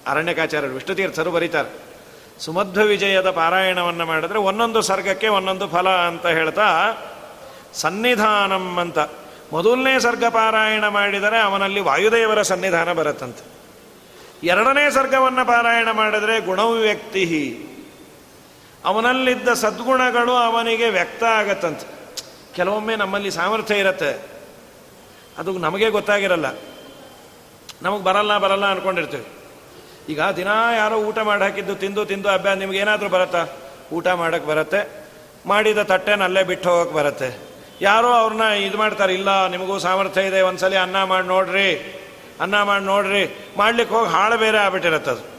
Speaker 1: ಅರಣ್ಯಕಾಚಾರ್ಯರು ವಿಷ್ಣುತೀರ್ಥರು ಬರೀತಾರೆ. ಸುಮಧ್ವ ವಿಜಯದ ಪಾರಾಯಣವನ್ನು ಮಾಡಿದ್ರೆ ಒಂದೊಂದು ಸರ್ಗಕ್ಕೆ ಒಂದೊಂದು ಫಲ ಅಂತ ಹೇಳ್ತಾ, ಸನ್ನಿಧಾನಂ ಅಂತ. ಮೊದಲನೇ ಸರ್ಗ ಪಾರಾಯಣ ಮಾಡಿದರೆ ಅವನಲ್ಲಿ ವಾಯುದೇವರ ಸನ್ನಿಧಾನ ಬರುತ್ತಂತೆ. ಎರಡನೇ ಸರ್ಗವನ್ನು ಪಾರಾಯಣ ಮಾಡಿದರೆ ಗುಣವ್ಯಕ್ತಿ ಅವನಲ್ಲಿದ್ದ ಸದ್ಗುಣಗಳು ಅವನಿಗೆ ವ್ಯಕ್ತ ಆಗತ್ತಂತೆ. ಕೆಲವೊಮ್ಮೆ ನಮ್ಮಲ್ಲಿ ಸಾಮರ್ಥ್ಯ ಇರುತ್ತೆ. ಅದು ನಮಗೆ ಗೊತ್ತಾಗಿರಲ್ಲ. ನಮಗೆ ಬರಲ್ಲ ಬರಲ್ಲ ಅಂದ್ಕೊಂಡಿರ್ತೀವಿ ಈಗ ದಿನ ಯಾರೋ ಊಟ ಮಾಡಿ ಹಾಕಿದ್ದು, ತಿಂದು ತಿಂದು ಅಭ್ಯಾಸ ನಿಮ್ಗೆ ಏನಾದರೂ ಬರುತ್ತಾ? ಊಟ ಮಾಡೋಕ್ಕೆ ಬರುತ್ತೆ. ಮಾಡಿದ ತಟ್ಟೆನಲ್ಲೇ ಬಿಟ್ಟು ಹೋಗಕ್ಕೆ ಬರುತ್ತೆ. ಯಾರೋ ಅವ್ರನ್ನ ಇದು ಮಾಡ್ತಾರೆ, ಇಲ್ಲ, ನಿಮಗೂ ಸಾಮರ್ಥ್ಯ ಇದೆ, ಒಂದ್ಸಲಿ ಅನ್ನ ಮಾಡಿ ನೋಡ್ರಿ, ಅನ್ನ ಮಾಡಿ ನೋಡ್ರಿ, ಮಾಡ್ಲಿಕ್ಕೆ ಹೋಗಿ ಹಾಳು ಬೇರೆ ಆಗ್ಬಿಟ್ಟಿರತ್ತದು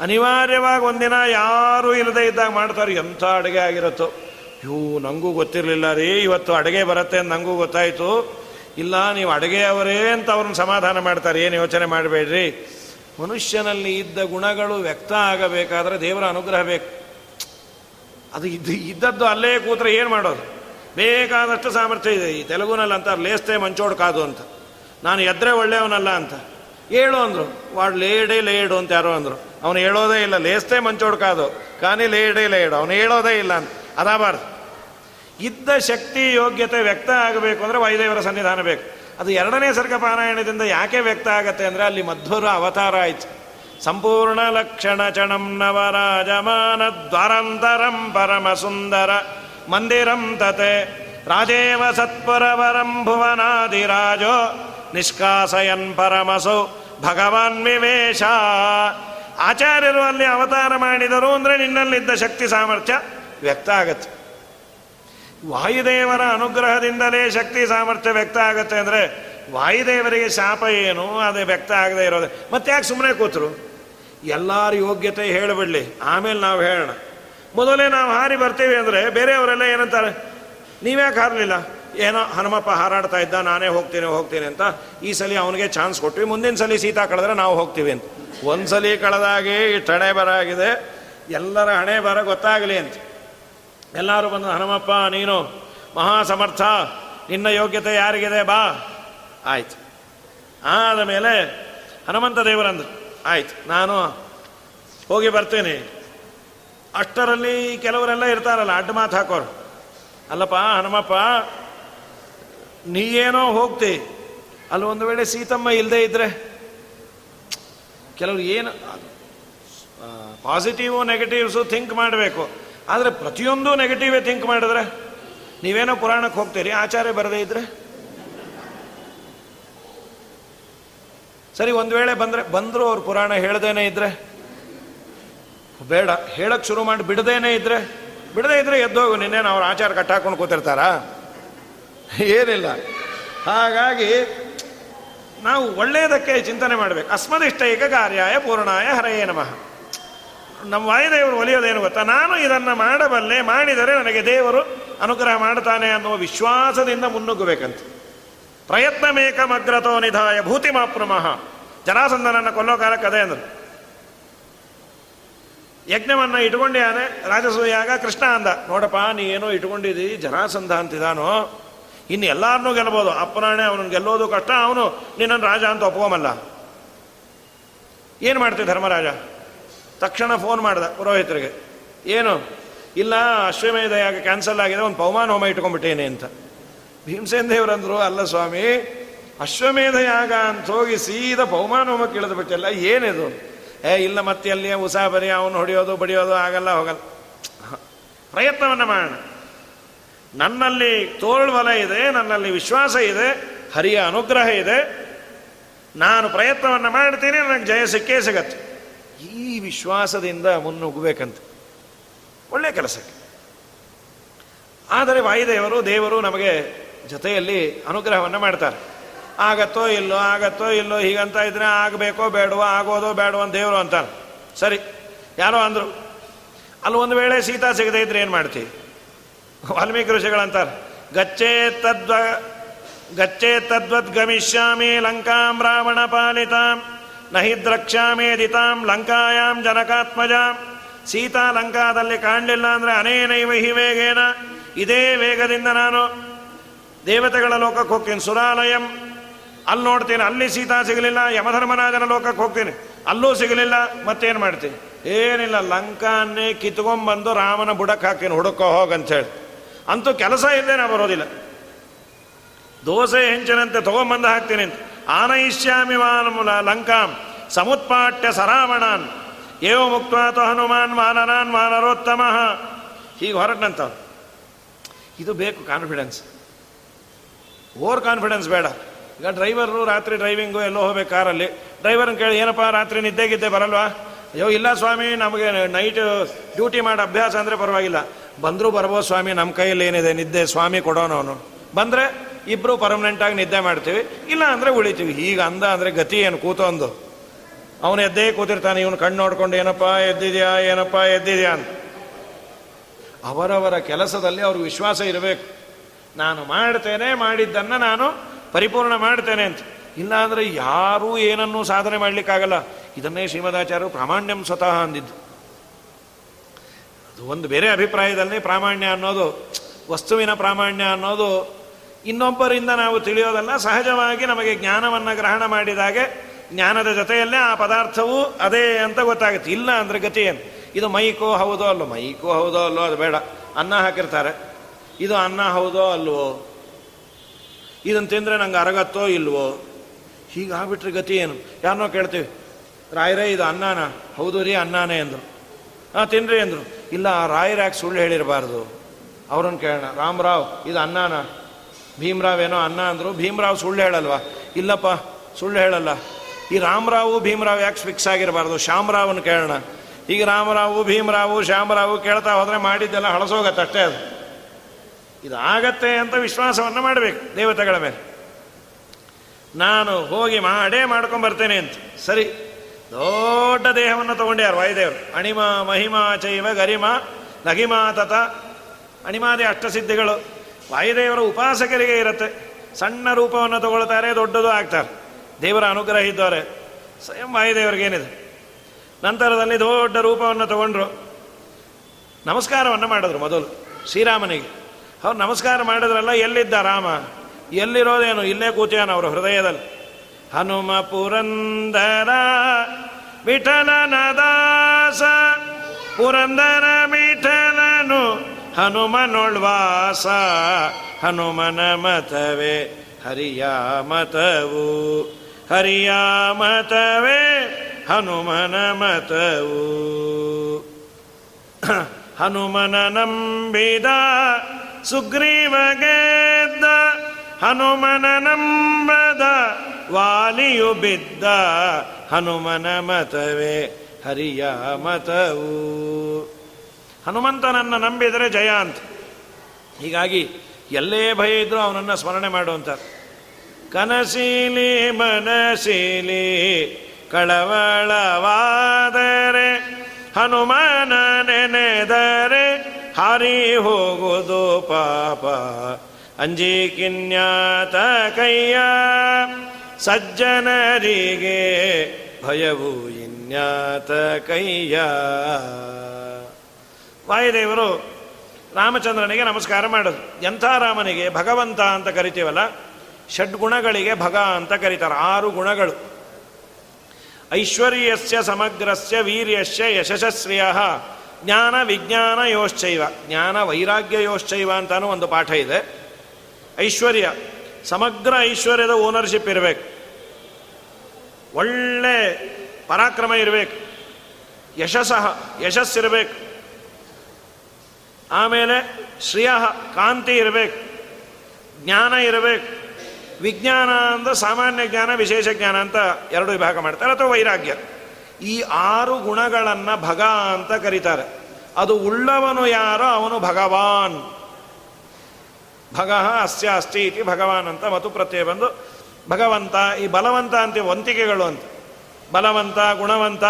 Speaker 1: ಅನಿವಾರ್ಯವಾಗಿ ಒಂದಿನ ಯಾರೂ ಇಲ್ಲದೆ ಇದ್ದಾಗ ಮಾಡ್ತಾರೆ, ಎಂಥ ಅಡುಗೆ ಆಗಿರುತ್ತೋ. ಇವು ನನಗೂ ಗೊತ್ತಿರಲಿಲ್ಲ ರೀ, ಇವತ್ತು ಅಡುಗೆ ಬರುತ್ತೆ ಅಂತ ನನಗೂ ಗೊತ್ತಾಯಿತು. ಇಲ್ಲ, ನೀವು ಅಡುಗೆಯವರೇ ಅಂತ ಅವ್ರನ್ನ ಸಮಾಧಾನ ಮಾಡ್ತಾರೆ, ಏನು ಯೋಚನೆ ಮಾಡಬೇಡ್ರಿ. ಮನುಷ್ಯನಲ್ಲಿ ಇದ್ದ ಗುಣಗಳು ವ್ಯಕ್ತ ಆಗಬೇಕಾದ್ರೆ ದೇವರ ಅನುಗ್ರಹ ಬೇಕು. ಅದು ಇದ್ದು ಇದ್ದದ್ದು ಅಲ್ಲೇ ಕೂತ್ರೆ ಏನು ಮಾಡೋದು? ಬೇಕಾದಷ್ಟು ಸಾಮರ್ಥ್ಯ ಇದೆ. ಈ ತೆಲುಗುನಲ್ಲಿ ಅಂತಾರೆ ಲೇಸ್ತೆ ಮಂಚೋಡ್ ಕಾದು ಅಂತ. ನಾನು ಎದ್ರೆ ಒಳ್ಳೆಯವನಲ್ಲ ಅಂತ. ಹೇಳು ಅಂದರು. ವಾಡ್ ಲೇಡೇ ಲೇಡು ಅಂತ ಯಾರೋ ಅಂದರು. ಅವನು ಹೇಳೋದೇ ಇಲ್ಲ, ಲೇಸ್ತೆ ಮಂಚೋಡ್ ಕಾದು. ಕಾನಿ ಲೇಡೇ ಲೇಡು. ಅವನು ಹೇಳೋದೇ ಇಲ್ಲ ಅಂತ. ಅದಾಬಾರ್ದು. ಇದ್ದ ಶಕ್ತಿ ಯೋಗ್ಯತೆ ವ್ಯಕ್ತ ಆಗಬೇಕು ಅಂದರೆ ವೈದೇವರ ಸನ್ನಿಧಾನ ಬೇಕು. ಅದು ಎರಡನೇ ಸರ್ಗ ಪಾರಾಯಣದಿಂದ ಯಾಕೆ ವ್ಯಕ್ತ ಆಗತ್ತೆ ಅಂದರೆ ಅಲ್ಲಿ ಮಧ್ವರ ಅವತಾರ ಆಯ್ತು. ಸಂಪೂರ್ಣ ಲಕ್ಷಣ ಚಣಂ ನವರಾಜಮಾನ ದ್ವಾರಂತರಂ ಪರಮ ಸುಂದರ ಮಂದಿರಂ ತತೆ ರಾಜೇವ ಸತ್ಪುರವರಂ ಭುವನಾದಿರಾಜೋ ನಿಷ್ಕಾಸಯನ್ ಪರಮಸು ಭಗವಾನ್ ವಿವೇಶ. ಆಚಾರ್ಯರು ಅಲ್ಲಿ ಅವತಾರ ಮಾಡಿದರು ಅಂದರೆ ನಿನ್ನಲ್ಲಿದ್ದ ಶಕ್ತಿ ಸಾಮರ್ಥ್ಯ ವ್ಯಕ್ತ ಆಗತ್ತೆ. ವಾಯುದೇವರ ಅನುಗ್ರಹದಿಂದಲೇ ಶಕ್ತಿ ಸಾಮರ್ಥ್ಯ ವ್ಯಕ್ತ ಆಗುತ್ತೆ ಅಂದರೆ ವಾಯುದೇವರಿಗೆ ಶಾಪ ಏನು? ಅದೇ ವ್ಯಕ್ತ ಆಗದೆ ಇರೋದು. ಮತ್ತೆ ಯಾಕೆ ಸುಮ್ಮನೆ ಕೂತರು? ಎಲ್ಲರ ಯೋಗ್ಯತೆ ಹೇಳಿಬಿಡ್ಲಿ. ಆಮೇಲೆ ನಾವು ಹೇಳೋಣ. ಮೊದಲೇ ನಾವು ಹಾರಿ ಬರ್ತೀವಿ ಅಂದರೆ ಬೇರೆಯವರೆಲ್ಲ ಏನಂತಾರೆ? ನೀವ್ಯಾಕೆ ಹಾರಲಿಲ್ಲ? ಏನೋ ಹನುಮಪ್ಪ ಹಾರಾಡ್ತಾ ಇದ್ದ, ನಾನೇ ಹೋಗ್ತೀನಿ ಹೋಗ್ತೀನಿ ಅಂತ ಈ ಸಲ ಅವನಿಗೆ ಚಾನ್ಸ್ ಕೊಟ್ವಿ. ಮುಂದಿನ ಸಲ ಸೀತಾ ಕಳೆದ್ರೆ ನಾವು ಹೋಗ್ತೀವಿ ಅಂತ. ಒಂದು ಸಲ ಕಳೆದಾಗಿ ಇಷ್ಟು ಹಣೆ ಬರ ಆಗಿದೆ. ಎಲ್ಲರ ಹಣೆ ಬರ ಗೊತ್ತಾಗಲಿ ಅಂತ. ಎಲ್ಲರೂ ಬಂದು, ಹನುಮಪ್ಪ, ನೀನು ಮಹಾ ಸಮರ್ಥ, ನಿನ್ನ ಯೋಗ್ಯತೆ ಯಾರಿಗಿದೆ, ಬಾ. ಆಯ್ತು. ಆದ ಮೇಲೆ ಹನುಮಂತ ದೇವರಂದ್ರು. ಆಯ್ತು, ನಾನು ಹೋಗಿ ಬರ್ತೀನಿ. ಅಷ್ಟರಲ್ಲಿ ಕೆಲವರೆಲ್ಲ ಇರ್ತಾರಲ್ಲ, ಅಡ್ಡ ಮಾತು ಹಾಕೋರು. ಅಲ್ಲಪ್ಪ, ಹನುಮಪ್ಪ, ನೀ ಏನೋ ಹೋಗ್ತಿ. ಅಲ್ಲಿ ಒಂದು ವೇಳೆ ಸೀತಮ್ಮ ಇಲ್ಲದೆ ಇದ್ರೆ, ಕೆಲವರು ಏನು ಪಾಸಿಟಿವ್ ನೆಗೆಟಿವ್ಸು ಥಿಂಕ್ ಮಾಡಬೇಕು. ಆದರೆ ಪ್ರತಿಯೊಂದು ನೆಗೆಟಿವೇ ಥಿಂಕ್ ಮಾಡಿದ್ರೆ, ನೀವೇನೋ ಪುರಾಣಕ್ಕೆ ಹೋಗ್ತೀರಿ, ಆಚಾರ್ಯ ಬರದೇ ಇದ್ರೆ? ಸರಿ, ಒಂದು ವೇಳೆ ಬಂದರೆ, ಬಂದರೂ ಅವ್ರು ಪುರಾಣ ಹೇಳ್ದೇನೆ ಇದ್ರೆ? ಬೇಡ ಹೇಳಕ್ಕೆ ಶುರು ಮಾಡಿ ಬಿಡದೇನೆ ಇದ್ರೆ? ಬಿಡದೇ ಇದ್ರೆ ಎದ್ದೋಗು ನಿನ್ನೇನು ಅವ್ರ ಆಚಾರ ಕಟ್ಟಾಕೊಂಡು ಕೂತಿರ್ತಾರಾ? ಏನಿಲ್ಲ. ಹಾಗಾಗಿ, ನಾವು ಒಳ್ಳೆಯದಕ್ಕೆ ಚಿಂತನೆ ಮಾಡಬೇಕು. ಅಸ್ಮದಿಷ್ಟ ಏಕ ಕಾರ್ಯಾಯ ಪೂರ್ಣಾಯ ಹರಯೇ ನಮಃ. ನಮ್ಮ ವಾಯುದೇವರು ಒಲಿಯೋದೇನು ಗೊತ್ತಾ? ನಾನು ಇದನ್ನು ಮಾಡಬಲ್ಲೆ, ಮಾಡಿದರೆ ನನಗೆ ದೇವರು ಅನುಗ್ರಹ ಮಾಡ್ತಾನೆ ಅನ್ನುವ ವಿಶ್ವಾಸದಿಂದ ಮುನ್ನುಗ್ಗಬೇಕಂತ. ಪ್ರಯತ್ನ ಮೇಕಮಗ್ರತೋ ನಿಧಾಯ ಭೂತಿ ಮಾಪ್ರಮಃ ಜರಾಸಂಧನನ್ನು ಕೊಲ್ಲೋ ಕಾಲಕ್ಕೆ ಅದೇ ಅಂದರು ಯಜ್ಞವನ್ನು ಇಟ್ಕೊಂಡ್ಯಾನೆ ರಾಜಸೂಯಾಗ ಕೃಷ್ಣ ಅಂದ, ನೋಡಪ್ಪ ನೀ ಏನೋ ಇಟ್ಕೊಂಡಿದ್ದೀ, ಜರಾಸಂಧ ಅಂತಿದಾನೋ? ಇನ್ನು ಎಲ್ಲಾರನ್ನೂ ಗೆಲ್ಬೋದು. ಅಪ್ಪನಾಣೆ ಅವನನ್ನು ಗೆಲ್ಲೋದು ಕಷ್ಟ, ಅವನು ನಿನ್ನನ್ನು ರಾಜ ಅಂತ ಒಪ್ಕೊಂಬಲ್ಲ. ಏನು ಮಾಡ್ತೀವಿ ಧರ್ಮರಾಜ? ತಕ್ಷಣ ಫೋನ್ ಮಾಡ್ದೆ ಪುರೋಹಿತರಿಗೆ. ಏನು? ಇಲ್ಲ ಅಶ್ವಮೇಧ ಯಾಗ ಕ್ಯಾನ್ಸಲ್ ಆಗಿದೆ, ಒಂದು ಪವಮಾನ ಹೋಮ ಇಟ್ಕೊಂಡ್ಬಿಟ್ಟೇನೆ ಅಂತ. ಭೀಮಸೇನ್ ದೇವರಂದ್ರು, ಅಲ್ಲ ಸ್ವಾಮಿ ಅಶ್ವಮೇಧ ಯಾಗ ಅಂತ ಹೋಗಿ ಸೀದಾ ಪವಮಾನ ಹೋಮಕ್ಕೆ ಇಳಿದು ಬಿಟ್ಟಲ್ಲ, ಏನಿದು? ಏ, ಇಲ್ಲ, ಮತ್ತೆ ಅಲ್ಲಿ ಉಸಾಬರಿ, ಅವನು ಹೊಡೆಯೋದು, ಬಡಿಯೋದು ಆಗಲ್ಲ ಹೋಗಲ್ಲ. ಪ್ರಯತ್ನವನ್ನು ಮಾಡೋಣ. ನನ್ನಲ್ಲಿ ತೋಳ್ಬಲ ಇದೆ, ನನ್ನಲ್ಲಿ ವಿಶ್ವಾಸ ಇದೆ, ಹರಿಯ ಅನುಗ್ರಹ ಇದೆ. ನಾನು ಪ್ರಯತ್ನವನ್ನು ಮಾಡ್ತೀನಿ ನನಗೆ ಜಯ ಸಿಕ್ಕೇ ಸಿಗತ್ತೆ. ಈ ವಿಶ್ವಾಸದಿಂದ ಮುನ್ನುಗ್ಗಬೇಕಂತ ಒಳ್ಳೆಯ ಕೆಲಸಕ್ಕೆ. ಆದರೆ ವಾಯುದೇವರು, ದೇವರು ನಮಗೆ ಜೊತೆಯಲ್ಲಿ ಅನುಗ್ರಹವನ್ನು ಮಾಡ್ತಾರೆ. ಆಗತ್ತೋ ಇಲ್ಲೋ ಆಗತ್ತೋ ಇಲ್ಲೋ, ಹೀಗಂತ ಇದ್ರೆ ಆಗಬೇಕೋ ಬೇಡವೋ, ಆಗೋದೋ ಬೇಡವೋ ಅಂತ ದೇವರು ಅಂತಾರೆ ಸರಿ, ಯಾರೋ ಅಂದರು, ಅಲ್ಲಿ ಒಂದು ವೇಳೆ ಸೀತಾ ಸಿಗದೆ ಇದ್ರೆ ಏನು ಮಾಡ್ತೀವಿ ವಾಲ್ಮೀಕಿ ಋಷಿಗಳಂತಾರೆ ಗಚ್ಚೇ ತದ್ವ, ಗಚ್ಚೇ ತದ್ವದ್ ಗಮಿಷ್ಯಾಮಿ ಲಂಕಾಂ ರಾವಣ ಪಾಲಿತಾಂ. ನಹಿ ದ್ರಕ್ಷಾಮೇದಿತಾಂ ಲಂಕಾಯಾಂ ಜನಕಾತ್ಮಜ. ಸೀತಾ ಲಂಕಾದಲ್ಲಿ ಕಾಣಲಿಲ್ಲ ಅಂದರೆ ಅನೇನೈವ ಹಿ ವೇಗೇನ? ಇದೇ ವೇಗದಿಂದ ನಾನು ದೇವತೆಗಳ ಲೋಕಕ್ಕೆ ಹೋಗ್ತೀನಿ, ಸುರಾಲಯಂ. ಅಲ್ಲಿ ನೋಡ್ತೀನಿ, ಅಲ್ಲಿ ಸೀತಾ ಸಿಗಲಿಲ್ಲ, ಯಮಧರ್ಮರಾಜನ ಲೋಕಕ್ಕೆ ಹೋಗ್ತೀನಿ. ಅಲ್ಲೂ ಸಿಗಲಿಲ್ಲ, ಮತ್ತೇನು ಮಾಡ್ತೀನಿ? ಏನಿಲ್ಲ ಲಂಕಾನ್ನೇ ಕಿತ್ಕೊಂಡ್ಬಂದು ರಾಮನ ಬುಡಕ್ಕೆ ಹಾಕ್ತೀನಿ, ಹುಡುಕೋ ಹೋಗಂಥೇಳಿ ಅಂತೂ ಕೆಲಸ ಇಲ್ಲದೆ ನಾ ಬರೋದಿಲ್ಲ. ದೋಸೆ ಹೆಂಚಿನಂತೆ ತಗೊಂಬಂದು ಹಾಕ್ತೀನಿ ಅಂತ. ಆನಯಿಷ್ಯಾಮಿ ಮಾನಮುಲ ಲಂಕಾಂ ಸಮುತ್ಪಾಟ್ಯ ಸರಾವಣಾನ್. ಏವ ಮುಕ್ತ ಹನುಮಾನ್ ಮಾನನಾನ್ ಮಾನರೋತ್ತಮ ಹೀಗೆ ಹೊರಟಂತ ಇದು ಬೇಕು ಕಾನ್ಫಿಡೆನ್ಸ್. ಓವರ್ ಕಾನ್ಫಿಡೆನ್ಸ್ ಬೇಡ. ಈಗ ಡ್ರೈವರು ರಾತ್ರಿ ಡ್ರೈವಿಂಗು ಎಲ್ಲೋ ಹೋಗ್ಬೇಕು ಕಾರಲ್ಲಿ. ಡ್ರೈವರ್ನ ಕೇಳಿ, ಏನಪ್ಪ ರಾತ್ರಿ ನಿದ್ದೆಗಿದ್ದೆ ಬರಲ್ವಾ? ಅಯ್ಯೋ, ಇಲ್ಲ ಸ್ವಾಮಿ, ನಮಗೆ ನೈಟ್ ಡ್ಯೂಟಿ ಮಾಡಿ ಅಭ್ಯಾಸ ಅಂದರೆ ಪರವಾಗಿಲ್ಲ. ಬಂದರೂ ಬರ್ಬೋದು ಸ್ವಾಮಿ ನಮ್ಮ ಕೈಯಲ್ಲಿ ಏನಿದೆ ನಿದ್ದೆ, ಸ್ವಾಮಿ ಕೊಡೋನವನು. ಬಂದರೆ ಇಬ್ಬರು ಪರ್ಮನೆಂಟಾಗಿ ನಿದ್ದೆ ಮಾಡ್ತೀವಿ. ಇಲ್ಲ ಅಂದರೆ ಉಳಿತೀವಿ. ಈಗ ಅಂದ ಅಂದರೆ ಗತಿ ಏನು? ಕೂತೊಂದು ಅವನು ಎದ್ದೇ ಕೂತಿರ್ತಾನೆ. ಇವನು ಕಣ್ಣು ನೋಡ್ಕೊಂಡು ಏನಪ್ಪ ಎದ್ದಿದ್ಯಾ ಏನಪ್ಪ ಎದ್ದಿದ್ಯಾ ಅಂತ. ಅವರವರ ಕೆಲಸದಲ್ಲಿ ಅವ್ರಿಗೆ ವಿಶ್ವಾಸ ಇರಬೇಕು. ನಾನು ಮಾಡ್ತೇನೆ, ಮಾಡಿದ್ದನ್ನು ನಾನು ಪರಿಪೂರ್ಣ ಮಾಡ್ತೇನೆ ಅಂತ. ಇಲ್ಲಾಂದರೆ ಯಾರೂ ಏನನ್ನೂ ಸಾಧನೆ ಮಾಡಲಿಕ್ಕಾಗಲ್ಲ. ಇದನ್ನೇ ಶ್ರೀಮದಾಚಾರ್ಯರು ಪ್ರಾಮಾಣ್ಯಂ ಸ್ವತಃ ಅಂದಿದ್ದು. ಅದು ಒಂದು ಬೇರೆ ಅಭಿಪ್ರಾಯದಲ್ಲಿ ಪ್ರಾಮಾಣ್ಯ ಅನ್ನೋದು, ವಸ್ತುವಿನ ಪ್ರಾಮಾಣ್ಯ ಅನ್ನೋದು ಇನ್ನೊಬ್ಬರಿಂದ ನಾವು ತಿಳಿಯೋದಲ್ಲ ಸಹಜವಾಗಿ ನಮಗೆ ಜ್ಞಾನವನ್ನು ಗ್ರಹಣ ಮಾಡಿದಾಗೆ ಜ್ಞಾನದ ಜೊತೆಯಲ್ಲೇ ಆ ಪದಾರ್ಥವು ಅದೇ ಅಂತ ಗೊತ್ತಾಗುತ್ತೆ. ಇಲ್ಲ ಅಂದರೆ ಗತಿ ಏನು? ಇದು ಮೈಕೋ ಹೌದೋ ಅಲ್ಲೋ? ಮೈಕೋ ಹೌದೋ ಅಲ್ಲೋ? ಅದು ಬೇಡ. ಅನ್ನ ಹಾಕಿರ್ತಾರೆ. ಇದು ಅನ್ನ ಹೌದೋ ಅಲ್ವೋ ಇದನ್ನು ತಿಂದರೆ ನಂಗೆ ಅರಗತ್ತೋ ಇಲ್ವೋ? ಹೀಗಾಗ್ಬಿಟ್ರೆ ಗತಿ ಏನು? ಯಾರನ್ನೋ ಕೇಳ್ತೀವಿ. ರಾಯರೇ ಇದು ಅನ್ನಾನ. ಹೌದು ರೀ, ಅನ್ನಾನೇ ಅಂದರು. ಹಾಂ, ತಿನ್ರಿ ಅಂದರು. ಇಲ್ಲ ರಾಯರ ಯಾಕೆ ಸುಳ್ಳು ಹೇಳಿರಬಾರ್ದು. ಅವ್ರನ್ನ ಕೇಳೋಣ. ರಾಮರಾವ್ ಇದು ಅನ್ನನ. ಭೀಮರಾವ್ ಏನೋ ಅನ್ನ ಅಂದರು, ಭೀಮರಾವ್ ಸುಳ್ಳು ಹೇಳಲ್ವಾ? ಇಲ್ಲಪ್ಪ, ಸುಳ್ಳು ಹೇಳಲ್ಲ. ಈ ರಾಮರಾವು ಭೀಮರಾವ್ ಯಾಕೆ ಫಿಕ್ಸ್ ಆಗಿರಬಾರ್ದು? ಶ್ಯಾಮರಾವ್ನ ಕೇಳೋಣ. ಈಗ ರಾಮರಾವು, ಭೀಮರಾವು, ಶ್ಯಾಮರಾವು ಕೇಳ್ತಾ ಹೋದರೆ ಮಾಡಿದ್ದೆಲ್ಲ ಹಳಸೋಗತ್ತೆ ಅಷ್ಟೇ ಅದು. ಇದಾಗತ್ತೆ ಅಂತ ವಿಶ್ವಾಸವನ್ನು ಮಾಡಬೇಕು ದೇವತೆಗಳ ಮೇಲೆ. ನಾನು ಹೋಗಿ ಮಾಡೇ ಮಾಡ್ಕೊಂಬರ್ತೇನೆ ಅಂತ. ಸರಿ. ದೊಡ್ಡ ದೇಹವನ್ನು ತಗೊಂಡ್ಯಾರು ವಾಯುದೇವರು. ಅಣಿಮ ಮಹಿಮಾ ಚೈವ ಗರಿಮ ನಗಿಮಾ ತತ. ಅಣಿಮಾದಿ ಅಷ್ಟಸಿದ್ಧಿಗಳು. ವಾಯುದೇವರ ಉಪಾಸಕರಿಗೆ ಇರುತ್ತೆ. ಸಣ್ಣ ರೂಪವನ್ನು ತಗೊಳ್ತಾರೆ, ದೊಡ್ಡದು ಆಗ್ತಾರೆ. ದೇವರ ಅನುಗ್ರಹ ಇದ್ದವರೆ, ಸ್ವಯಂ ವಾಯುದೇವರಿಗೇನಿದೆ ನಂತರದಲ್ಲಿ ದೊಡ್ಡ ರೂಪವನ್ನು ತಗೊಂಡ್ರು. ನಮಸ್ಕಾರವನ್ನು ಮಾಡಿದ್ರು ಮೊದಲು, ಶ್ರೀರಾಮನಿಗೆ. ಅವ್ರು ನಮಸ್ಕಾರ ಮಾಡಿದ್ರಲ್ಲ, ಎಲ್ಲಿದ್ದ ರಾಮ? ಎಲ್ಲಿರೋದೇನು? ಇಲ್ಲೇ ಕೂತಿಯಾನ ಅವರು ಹೃದಯದಲ್ಲಿ. ಹನುಮ ಪುರಂದರ ವಿಠಲನ ದಾಸ ಪುರಂದರ ವಿಠಲನು ಹನುಮನೊಳ್ವಾಸ, ಹನುಮನ ಮತವೇ ಹರಿಯ ಮತವು ಹರಿಯ ಮತವೇ ಹನುಮನ ಮತವು. ಹನುಮನ ನಂಬಿದ ಸುಗ್ರೀವ ಗೆದ್ದ ಹನುಮನ ನಂಬದ, ವಾಲಿಯು ಬಿದ್ದ, ಹನುಮನ ಮತವೇ ಹರಿಯ ಮತವು ಹನುಮಂತನನ್ನು ನಂಬಿದರೆ ಜಯ ಅಂತ. ಹೀಗಾಗಿ ಎಲ್ಲೇ ಭಯ ಇದ್ರೂ ಅವನನ್ನು ಸ್ಮರಣೆ ಮಾಡುವಂತಾರೆ ಕನಸೀಲಿ ಮನಸೀಲಿ ಕಳವಳವಾದರೆ ಹನುಮನ ನೆನೆದರೆ ಹಾರಿ ಹೋಗುವುದು ಪಾಪ. ಅಂಜಿ ಕಿನ್ಯಾತ ಕೈಯ ಸಜ್ಜನರಿಗೆ ಭಯವು ಇನ್ಯಾತ ಕೈಯ. ವಾಯುದೇವರು ರಾಮಚಂದ್ರನಿಗೆ ನಮಸ್ಕಾರ ಮಾಡೋದು ಎಂಥ ರಾಮನಿಗೆ? ಭಗವಂತ ಅಂತ ಕರಿತೀವಲ್ಲ? ಷಡ್ಗುಣಗಳಿಗೆ ಭಗ ಅಂತ ಕರೀತಾರೆ. ಆರು ಗುಣಗಳು. ಐಶ್ವರ್ಯಸ್ಯ ಸಮಗ್ರಸ್ಯ ವೀರ್ಯಸ್ಯ ಯಶಸ್ಶ್ರಿಯ ಜ್ಞಾನ ವಿಜ್ಞಾನ ಯೋಶ್ಚೈವ. ಜ್ಞಾನ ವೈರಾಗ್ಯ ಯೋಶ್ಚೈವ ಅಂತಾನು ಒಂದು ಪಾಠ ಇದೆ. ಐಶ್ವರ್ಯ. ಸಮಗ್ರ ಐಶ್ವರ್ಯದ ಓನರ್ಶಿಪ್ ಇರಬೇಕು. ಒಳ್ಳೆ ಪರಾಕ್ರಮ ಇರಬೇಕು. ಯಶಸ್ಸಹ ಯಶಸ್ಸಿರಬೇಕು. ಆಮೇಲೆ ಶ್ರೇಯ ಕಾಂತಿ ಇರಬೇಕು, ಜ್ಞಾನ ಇರಬೇಕು. ವಿಜ್ಞಾನ ಅಂದ್ರೆ ಸಾಮಾನ್ಯ ಜ್ಞಾನ, ವಿಶೇಷ ಜ್ಞಾನ ಅಂತ ಎರಡು ವಿಭಾಗ ಮಾಡ್ತಾರೆ, ಅಥವಾ ವೈರಾಗ್ಯ. ಈ ಆರು ಗುಣಗಳನ್ನು ಭಗ ಅಂತ ಕರೀತಾರೆ. ಅದು ಉಳ್ಳವನು ಯಾರೋ ಅವನು ಭಗವಾನ್. ಭಗ ಅಸ್ಯ ಅಸ್ತಿ ಇತಿ ಭಗವಾನ್ ಅಂತ ಮತ್ತು ಪ್ರತ್ಯಯ ಬಂದು ಭಗವಂತ, ಈ ಬಲವಂತ ಅಂತ ವಂತಿಕೆಗಳು ಅಂತ. ಬಲವಂತ, ಗುಣವಂತ,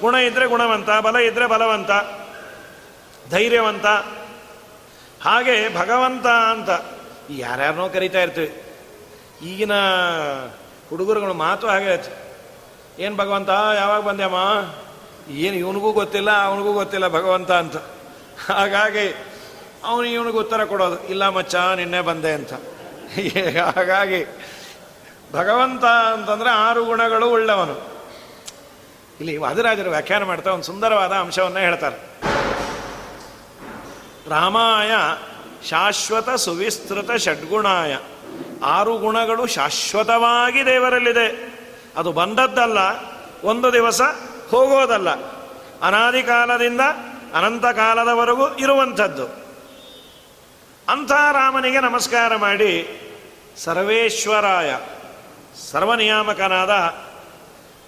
Speaker 1: ಗುಣ ಇದ್ರೆ ಗುಣವಂತ, ಬಲ ಇದ್ರೆ ಬಲವಂತ, ಧೈರ್ಯವಂತ ಹಾಗೆ ಭಗವಂತ ಅಂತ ಯಾರ್ಯಾರನೋ ಕರಿತಾ ಇರ್ತೀವಿ. ಈಗಿನ ಹುಡುಗರುಗಳು ಮಾತು ಹಾಗೆ ಏನು ಭಗವಂತ, ಯಾವಾಗ ಬಂದ್ಯಮ್ಮ? ಏನು ಇವನಿಗೂ ಗೊತ್ತಿಲ್ಲ, ಅವನಿಗೂ ಗೊತ್ತಿಲ್ಲ ಭಗವಂತ ಅಂತ. ಹಾಗಾಗಿ ಅವನು ಇವನಿಗೆ ಉತ್ತರ ಕೊಡೋದು, ಇಲ್ಲ ಮಚ್ಚ, ನಿನ್ನೆ ಬಂದೆ ಅಂತ. ಹಾಗಾಗಿ ಭಗವಂತ ಅಂತಂದರೆ ಆರು ಗುಣಗಳು ಉಳ್ಳವನು. ಇಲ್ಲಿ ವಾದಿರಾಜರು ವ್ಯಾಖ್ಯಾನ ಮಾಡ್ತಾ ಒಂದು ಸುಂದರವಾದ ಅಂಶವನ್ನು ಹೇಳ್ತಾರೆ. ರಾಮಾಯ ಶಾಶ್ವತ ಸುವಿಸ್ತೃತ ಷಡ್ಗುಣಾಯ. ಆರು ಗುಣಗಳು ಶಾಶ್ವತವಾಗಿ ದೇವರಲ್ಲಿದೆ. ಅದು ಬಂದದ್ದಲ್ಲ, ಒಂದು ದಿವಸ ಹೋಗೋದಲ್ಲ. ಅನಾದಿ ಕಾಲದಿಂದ ಅನಂತ ಕಾಲದವರೆಗೂ ಇರುವಂಥದ್ದು. ಅಂಥ ರಾಮನಿಗೆ ನಮಸ್ಕಾರ ಮಾಡಿ, ಸರ್ವೇಶ್ವರಾಯ, ಸರ್ವನಿಯಾಮಕನಾದ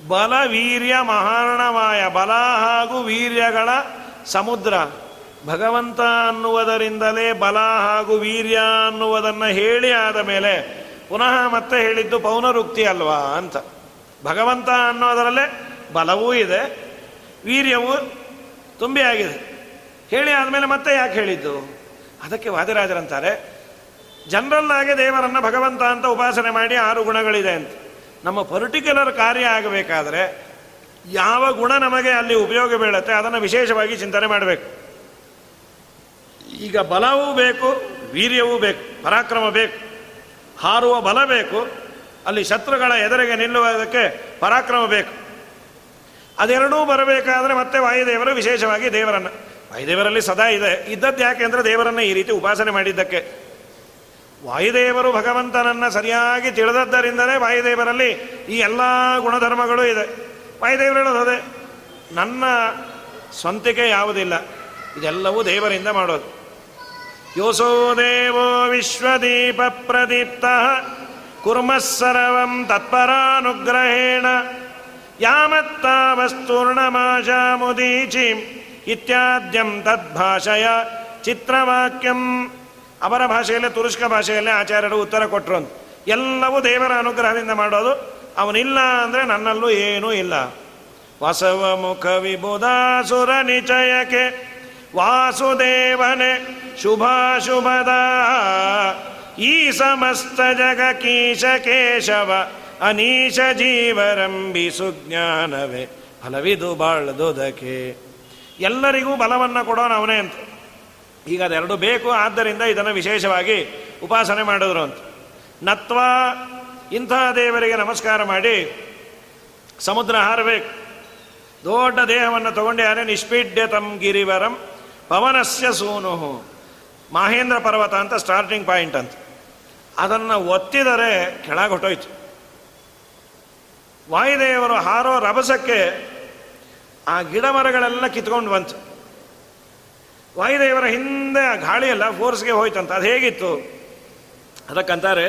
Speaker 1: ಬಲವೀರ್ಯ ಮಹಾರಣವಾಯ, ಬಲ ಹಾಗೂ ವೀರ್ಯಗಳ ಸಮುದ್ರ ಭಗವಂತ ಅನ್ನುವುದರಿಂದಲೇ ಬಲ ಹಾಗೂ ವೀರ್ಯ ಅನ್ನುವುದನ್ನು ಹೇಳಿ ಆದ ಮೇಲೆ ಪುನಃ ಮತ್ತೆ ಹೇಳಿದ್ದು ಪೌನರುಕ್ತಿ ಅಲ್ವಾ ಅಂತ. ಭಗವಂತ ಅನ್ನೋದರಲ್ಲೇ ಬಲವೂ ಇದೆ, ವೀರ್ಯವೂ ತುಂಬಿ ಆಗಿದೆ. ಹೇಳಿ ಆದಮೇಲೆ ಮತ್ತೆ ಯಾಕೆ ಹೇಳಿದ್ದು? ಅದಕ್ಕೆ ವಾದಿರಾಜರಂತಾರೆ ಜನರಲ್ ಆಗಿ ದೇವರನ್ನ ಭಗವಂತ ಅಂತ ಉಪಾಸನೆ ಮಾಡಿ ಆರು ಗುಣಗಳಿದೆ ಅಂತ. ನಮ್ಮ ಪರ್ಟಿಕ್ಯುಲರ್ ಕಾರ್ಯ ಆಗಬೇಕಾದ್ರೆ ಯಾವ ಗುಣ ನಮಗೆ ಅಲ್ಲಿ ಉಪಯೋಗ ಬೀಳುತ್ತೆ ಅದನ್ನು ವಿಶೇಷವಾಗಿ ಚಿಂತನೆ ಮಾಡಬೇಕು. ಈಗ ಬಲವೂ ಬೇಕು, ವೀರ್ಯವೂ ಬೇಕು, ಪರಾಕ್ರಮ ಬೇಕು, ಹಾರುವ ಬಲ ಬೇಕು, ಅಲ್ಲಿ ಶತ್ರುಗಳ ಎದುರಿಗೆ ನಿಲ್ಲುವುದಕ್ಕೆ ಪರಾಕ್ರಮ ಬೇಕು. ಅದೆರಡೂ ಬರಬೇಕಾದ್ರೆ ಮತ್ತೆ ವಾಯುದೇವರು ವಿಶೇಷವಾಗಿ ದೇವರನ್ನು. ವಾಯುದೇವರಲ್ಲಿ ಸದಾ ಇದೆ. ಇದ್ದದ್ದು ಯಾಕೆ ಅಂದರೆ ದೇವರನ್ನ ಈ ರೀತಿ ಉಪಾಸನೆ ಮಾಡಿದ್ದಕ್ಕೆ. ವಾಯುದೇವರು ಭಗವಂತನನ್ನ ಸರಿಯಾಗಿ ತಿಳಿದದ್ದರಿಂದಲೇ ವಾಯುದೇವರಲ್ಲಿ ಈ ಎಲ್ಲ ಗುಣಧರ್ಮಗಳು ಇದೆ. ವಾಯುದೇವರು ಹೇಳೋದು ನನ್ನ ಸ್ವಂತಿಕೆ ಯಾವುದಿಲ್ಲ. ಇದೆಲ್ಲವೂ ದೇವರಿಂದ ಮಾಡೋದು. ಯೋಸೋ ದೇವೋ ವಿಶ್ವದೀಪ ಪ್ರದೀಪ್ತ ಕುರ್ಮಸ್ಸರವಂ ತತ್ಪರಾನುಗ್ರಹೇಣ ಮುದೀಚಿಂ ಇತ್ಯಾದ್ಯಂ ತದ್ಭಾಷೆಯ ಚಿತ್ರವಾಕ್ಯಂ ಅವರ ಭಾಷೆಯಲ್ಲೇ ತುರುಷ್ಕ ಭಾಷೆಯಲ್ಲೇ ಆಚಾರ್ಯರು ಉತ್ತರ ಕೊಟ್ಟರು ಅಂತ. ಎಲ್ಲವೂ ದೇವರ ಅನುಗ್ರಹದಿಂದ ಮಾಡೋದು. ಅವನಿಲ್ಲ ಅಂದರೆ ನನ್ನಲ್ಲೂ ಏನೂ ಇಲ್ಲ. ವಸವ ಮುಖ ವಿಬುಧಾಸುರ ನಿಚಯಕ್ಕೆ ವಾಸುದೇವನೆ ಶುಭಾಶುಭದ ಈ ಸಮಸ್ತ ಜಗ ಕೀಶ ಕೇಶವ ಅನೀಶ ಜೀವರಂಬಿ ಸುಜ್ಞಾನವೇ. ಫಲವಿದು ಬಾಳ್ದುದಕ್ಕೆ. ಎಲ್ಲರಿಗೂ ಬಲವನ್ನು ಕೊಡೋಣ ಅವನೇ ಅಂತ. ಈಗ ಅದೆರಡು ಬೇಕು, ಆದ್ದರಿಂದ ಇದನ್ನು ವಿಶೇಷವಾಗಿ ಉಪಾಸನೆ ಮಾಡಿದ್ರು ಅಂತ. ನತ್ವ ಇಂಥ ದೇವರಿಗೆ ನಮಸ್ಕಾರ ಮಾಡಿ, ಸಮುದ್ರ ಹಾರಬೇಕು. ದೊಡ್ಡ ದೇಹವನ್ನು ತಗೊಂಡ್ಯಾರೆ ನಿಷ್ಪೀಡ್ಯ ತಮ್ ಗಿರಿವರಂ ಪವನಸ್ಯ ಸೂನು ಮಹೇಂದ್ರ ಪರ್ವತ ಅಂತ ಸ್ಟಾರ್ಟಿಂಗ್ ಪಾಯಿಂಟ್ ಅಂತ. ಅದನ್ನು ಒತ್ತಿದರೆ ಕೆಳಗೆ ಹೊಟ್ಟೋಯ್ತು. ವಾಯುದೇವರು ಹಾರೋ ರಭಸಕ್ಕೆ ಆ ಗಿಡ ಮರಗಳೆಲ್ಲ ಕಿತ್ಕೊಂಡು ಬಂತು. ವಾಯುದೇವರ ಹಿಂದೆ ಆ ಗಾಳಿಯೆಲ್ಲ ಫೋರ್ಸ್ಗೆ ಹೋಯ್ತಂತ. ಅದು ಹೇಗಿತ್ತು? ಅದಕ್ಕಂತಾರೆ,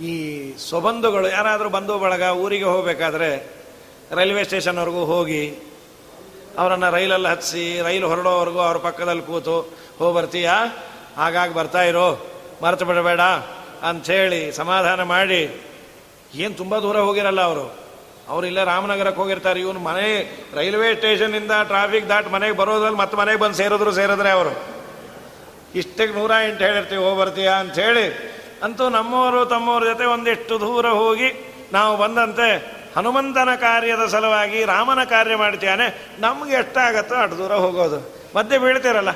Speaker 1: ಈ ಸೊಬಂಧುಗಳು ಯಾರಾದರೂ ಬಂಧು ಬಳಗ ಊರಿಗೆ ಹೋಗಬೇಕಾದ್ರೆ ರೈಲ್ವೆ ಸ್ಟೇಷನ್ವರೆಗೂ ಹೋಗಿ ಅವರನ್ನು ರೈಲಲ್ಲಿ ಹತ್ತಿಸಿ ರೈಲು ಹೊರಡೋವರೆಗೂ ಅವ್ರ ಪಕ್ಕದಲ್ಲಿ ಕೂತು ಹೋಗಿ ಬರ್ತೀಯಾ ಹಾಗಾಗಿ ಬರ್ತಾ ಇರೋ. ಮರೆತು ಬಿಡಬೇಡ. ಅಂಥೇಳಿ ಸಮಾಧಾನ ಮಾಡಿ. ಏನು ತುಂಬ ದೂರ ಹೋಗಿರಲ್ಲ ಅವರು. ಅವರು ಇಲ್ಲೇ ರಾಮನಗರಕ್ಕೆ ಹೋಗಿರ್ತಾರೆ. ಇವನು ಮನೆ ರೈಲ್ವೆ ಸ್ಟೇಷನಿಂದ ಟ್ರಾಫಿಕ್ ದಾಟ್ ಮನೆಗೆ ಬರೋದ್ರಲ್ಲಿ ಮತ್ತೆ ಮನೆಗೆ ಬಂದು ಸೇರಿದ್ರು ಸೇರಿದ್ರೆ ಅವರು. ಇಷ್ಟಕ್ಕೆ ನೂರ ಎಂಟು ಹೇಳಿರ್ತೀವಿ ಹೋಗಿ ಬರ್ತೀಯಾ ಹೇಳಿ ಅಂತೂ ನಮ್ಮವರು ತಮ್ಮವ್ರ ಜೊತೆ ಒಂದಿಷ್ಟು ದೂರ ಹೋಗಿ ನಾವು ಬಂದಂತೆ ಹನುಮಂತನ ಕಾರ್ಯದ ಸಲುವಾಗಿ ರಾಮನ ಕಾರ್ಯ ಮಾಡ್ತೀಯಾನೆ. ನಮ್ಗೆ ಎಷ್ಟಾಗತ್ತೋ ಅಷ್ಟು ದೂರ ಹೋಗೋದು. ಮಧ್ಯೆ ಬೀಳ್ತೀರಲ್ಲ.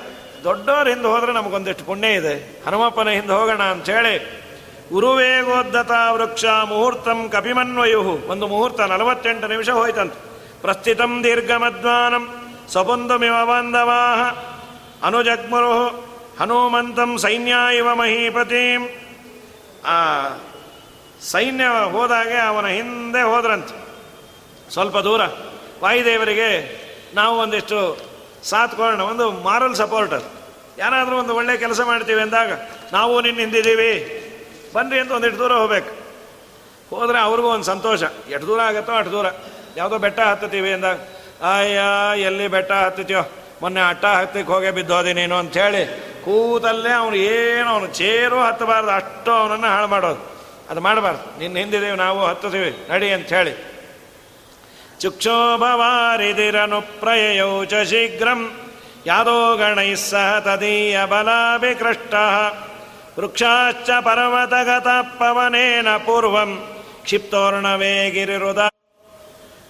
Speaker 1: ದೊಡ್ಡವ್ರ ಹಿಂದೆ ಹೋದ್ರೆ ನಮಗೊಂದಿಷ್ಟು ಪುಣ್ಯ ಇದೆ. ಹನುಮಪ್ಪನ ಹಿಂದೆ ಹೋಗೋಣ ಅಂಥೇಳಿ ಉರುವೇಗೋದ್ದತ ವೃಕ್ಷ ಮುಹೂರ್ತಂ ಕಪಿಮನ್ವಯು. ಒಂದು ಮುಹೂರ್ತ ನಲವತ್ತೆಂಟು ನಿಮಿಷ ಹೋಯ್ತಂತ. ಪ್ರಸ್ಥಿತಂ ದೀರ್ಘಮಧ್ವಾನಂ ಸ್ವಪುಂದುಮಿವ ಬಾಂಧವಾಹ ಅನುಜಗ್ಮರು ಹನುಮಂತಂ ಸೈನ್ಯ ಇವ ಮಹೀಪತಿಂ. ಆ ಸೈನ್ಯ ಹೋದಾಗೆ ಅವನ ಹಿಂದೆ ಹೋದ್ರಂತ. ಸ್ವಲ್ಪ ದೂರ. ವಾಯುದೇವರಿಗೆ ನಾವು ಒಂದಿಷ್ಟು ಸಾತ್ಕೊಳ್ಳೋಣ ಒಂದು ಮಾರಲ್ ಸಪೋರ್ಟರ್ ಯಾರಾದರೂ ಒಂದು ಒಳ್ಳೆ ಕೆಲಸ ಮಾಡ್ತೀವಿ ಅಂದಾಗ, ನಾವು ನಿನ್ನ ಹಿಂದಿದ್ದೀವಿ ಬನ್ನಿ ಅಂತ ಒಂದಿಷ್ಟು ದೂರ ಹೋಗ್ಬೇಕು. ಹೋದರೆ ಅವ್ರಿಗೂ ಒಂದು ಸಂತೋಷ. ಎಷ್ಟು ದೂರ ಆಗುತ್ತೋ ಅಷ್ಟು ದೂರ. ಯಾವುದೋ ಬೆಟ್ಟ ಹತ್ತತೀವಿ ಅಂದಾಗ, ಅಯ್ಯ, ಎಲ್ಲಿ ಬೆಟ್ಟ ಹತ್ತತೀಯೋ? ಮೊನ್ನೆ ಅಟ್ಟ ಹತ್ತಿಕ್ಕೆ ಹೋಗೇ ಬಿದ್ದೋದಿ ನೀನು ಅಂಥೇಳಿ ಕೂತಲ್ಲೇ ಅವನು ಏನು ಅವನು ಚೇರು ಹತ್ತಬಾರ್ದು, ಅಷ್ಟು ಅವನನ್ನು ಹಾಳು ಮಾಡೋದು. ಅದು ಮಾಡಬಾರ್ದು. ನಿನ್ನ ಹಿಂದಿದ್ದೀವಿ, ನಾವು ಹತ್ತುತ್ತೀವಿ. ನಡಿ ಅಂತ ಪ್ರಯೋ ಚ ಶೀಘ್ರಂ. ಗಣೈ ಸಹ ತದೀಯ ಬಲಾಭಿಕೃಷ್ಟ. ವೃಕ್ಷಾಶ್ಚ ಪರ್ವತಗತ ಪವನೇನ ಪೂರ್ವಂ. ಕ್ಷಿಪ್ತೋರ್ಣವೇ ಗಿರಿರುದ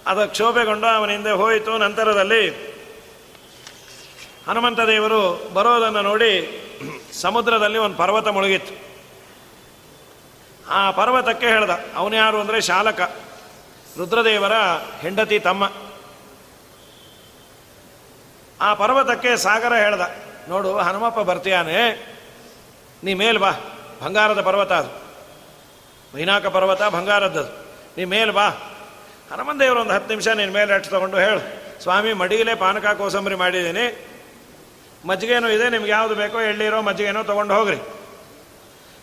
Speaker 1: ಅದು ಕ್ಷೋಭೆಗೊಂಡು ಅವನಿಂದ ಹೋಯಿತು. ನಂತರದಲ್ಲಿ ಹನುಮಂತ ದೇವರು ಬರೋದನ್ನು ನೋಡಿ ಸಮುದ್ರದಲ್ಲಿ ಒಂದು ಪರ್ವತ ಮುಳುಗಿತ್ತು. ಆ ಪರ್ವತಕ್ಕೆ ಹೇಳ್ದ. ಅವನು ಯಾರು ಅಂದರೆ ಶಾಲಕ. ರುದ್ರದೇವರ ಹೆಂಡತಿ ತಮ್ಮ. ಆ ಪರ್ವತಕ್ಕೆ ಸಾಗರ ಹೇಳ್ದ, ನೋಡು, ಹನುಮಪ್ಪ ಬರ್ತೀಯಾನೆ. ನೀ ಮೇಲ್ ಬಾ, ಬಂಗಾರದ ಪರ್ವತ ಅದು. ಮೈನಾಕ ಪರ್ವತ ಬಂಗಾರದ್ದದು ನೀ ಮೇಲ್ ಬಾ. ಹನುಮಂದೇವರು ಒಂದು ಹತ್ತು ನಿಮಿಷ ನಿನ್ನ ಮೇಲೆ ಅಟ್ಟು ತಗೊಂಡು ಹೇಳು. ಸ್ವಾಮಿ, ಮಡಿಗಲೇ ಪಾನಕ ಕೋಸಂಬರಿ ಮಾಡಿದ್ದೀನಿ. ಮಜ್ಜಿಗೆನೋ ಇದೆ, ನಿಮ್ಗೆ ಯಾವುದು ಬೇಕೋ, ಎಳ್ಳಿರೋ ಮಜ್ಜಿಗೆನೋ ತೊಗೊಂಡು ಹೋಗ್ರಿ.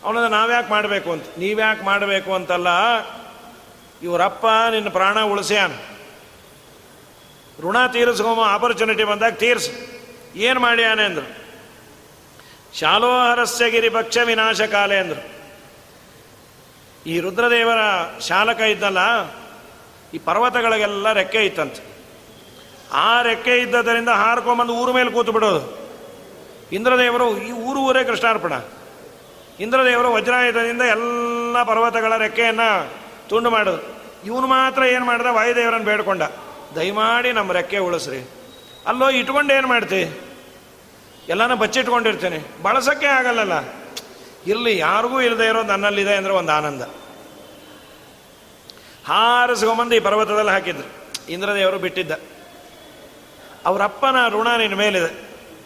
Speaker 1: ಅವನದ ನಾವ್ಯಾಕೆ ಮಾಡಬೇಕು ಅಂತ. ನೀವ್ಯಾಕೆ ಮಾಡಬೇಕು ಅಂತಲ್ಲ ಇವರಪ್ಪ, ನಿನ್ನ ಪ್ರಾಣ ಉಳಿಸ್ಯಾನ ಋಣ ತೀರಿಸ್ಕೊಂಬ ಆಪರ್ಚುನಿಟಿ ಬಂದಾಗ ತೀರ್ಸು. ಏನು ಮಾಡ್ಯಾನೆ ಅಂದರು. ಶಾಲೋಹರಸ್ಯ ಗಿರಿ ಪಕ್ಷ ವಿನಾಶ ಕಾಲೆ ಅಂದರು. ಈ ರುದ್ರದೇವರ ಶಾಲಕ ಇದ್ದಲ್ಲ, ಈ ಪರ್ವತಗಳಿಗೆಲ್ಲ ರೆಕ್ಕೆ ಇತ್ತಂತೆ. ಆ ರೆಕ್ಕೆ ಇದ್ದದರಿಂದ ಹಾರ್ಕೊಂಬಂದು ಊರ ಮೇಲೆ ಕೂತು ಬಿಡೋದು. ಇಂದ್ರದೇವರು, ಈ ಊರು ಊರೇ ಕೃಷ್ಣಾರ್ಪಣ. ಇಂದ್ರದೇವರು ವಜ್ರಾಯುಧದಿಂದ ಎಲ್ಲ ಪರ್ವತಗಳ ರೆಕ್ಕೆಯನ್ನು ತುಂಡು ಮಾಡೋದು. ಇವನು ಮಾತ್ರ ಏನು ಮಾಡ್ದ? ವಾಯುದೇವರನ್ನು ಬೇಡ್ಕೊಂಡ. ದಯಮಾಡಿ ನಮ್ಮ ರೆಕ್ಕೆ ಉಳಿಸ್ರಿ. ಅಲ್ಲೋ, ಇಟ್ಕೊಂಡು ಏನು ಮಾಡ್ತಿ? ಎಲ್ಲನೂ ಬಚ್ಚಿಟ್ಕೊಂಡಿರ್ತೀನಿ ಬಳಸೋಕ್ಕೆ ಆಗಲ್ಲಲ್ಲ. ಇಲ್ಲಿ ಯಾರಿಗೂ ಇಲ್ಲದೆ ಇರೋದು ನನ್ನಲ್ಲಿದೆ ಅಂದರೆ ಒಂದು ಆನಂದ. ಹಾರಿಸ್ಕೊಂಬಂದು ಈ ಪರ್ವತದಲ್ಲಿ ಹಾಕಿದ್ರು. ಇಂದ್ರದೇವರು ಬಿಟ್ಟಿದ್ದ. ಅವರಪ್ಪನ ಋಣ ನಿನ್ನ ಮೇಲಿದೆ.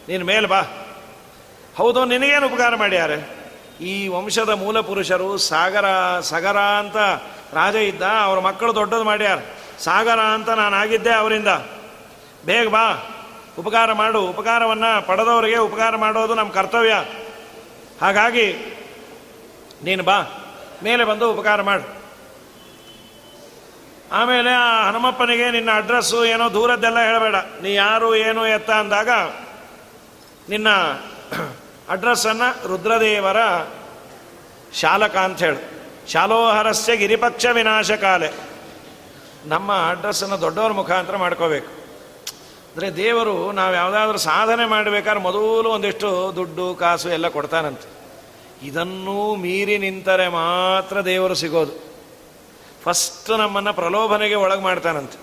Speaker 1: ನಿನ್ನ ಮೇಲೆ ಬಾ. ಹೌದು, ನಿನಗೇನು ಉಪಕಾರ ಮಾಡ್ಯಾರೆ? ಈ ವಂಶದ ಮೂಲ ಪುರುಷರು ಸಾಗರ, ಸಗರ ಅಂತ ರಾಜ ಇದ್ದ, ಅವ್ರ ಮಕ್ಕಳು ದೊಡ್ಡದು ಮಾಡ್ಯಾರ. ಸಾಗರ ಅಂತ ನಾನು ಆಗಿದ್ದೆ ಅವರಿಂದ. ಬೇಗ ಬಾ, ಉಪಕಾರ ಮಾಡು. ಉಪಕಾರವನ್ನು ಪಡೆದವರಿಗೆ ಉಪಕಾರ ಮಾಡೋದು ನಮ್ಮ ಕರ್ತವ್ಯ. ಹಾಗಾಗಿ ನೀನು ಬಾ, ಮೇಲೆ ಬಂದು ಉಪಕಾರ ಮಾಡು. ಆಮೇಲೆ ಆ ಹನುಮಪ್ಪನಿಗೆ ನಿನ್ನ ಅಡ್ರೆಸ್ಸು ಏನೋ ದೂರದ್ದೆಲ್ಲ ಹೇಳಬೇಡ. ನೀ ಯಾರು, ಏನು, ಎತ್ತ ಅಂದಾಗ ನಿನ್ನ ಅಡ್ರೆಸ್ಸನ್ನು ರುದ್ರದೇವರ ಶಾಲಕ ಅಂತ ಹೇಳು. ಶಾಲೋಹರಸ್ಯ ಗಿರಿಪಕ್ಷ ವಿನಾಶ ಕಾಲೆ ನಮ್ಮ ಅಡ್ರೆಸ್ಸನ್ನು ದೊಡ್ಡವರ ಮುಖಾಂತರ ಮಾಡ್ಕೋಬೇಕು. ಅಂದರೆ ದೇವರು ನಾವು ಯಾವುದಾದ್ರೂ ಸಾಧನೆ ಮಾಡಬೇಕಾದ್ರೆ ಮೊದಲು ಒಂದಿಷ್ಟು ದುಡ್ಡು, ಕಾಸು ಎಲ್ಲ ಕೊಡ್ತಾನಂತೆ. ಇದನ್ನೂ ಮೀರಿ ನಿಂತರೆ ಮಾತ್ರ ದೇವರು ಸಿಗೋದು. ಫಸ್ಟ್ ನಮ್ಮನ್ನು ಪ್ರಲೋಭನೆಗೆ ಒಳಗೆ ಮಾಡ್ತಾನಂತೆ.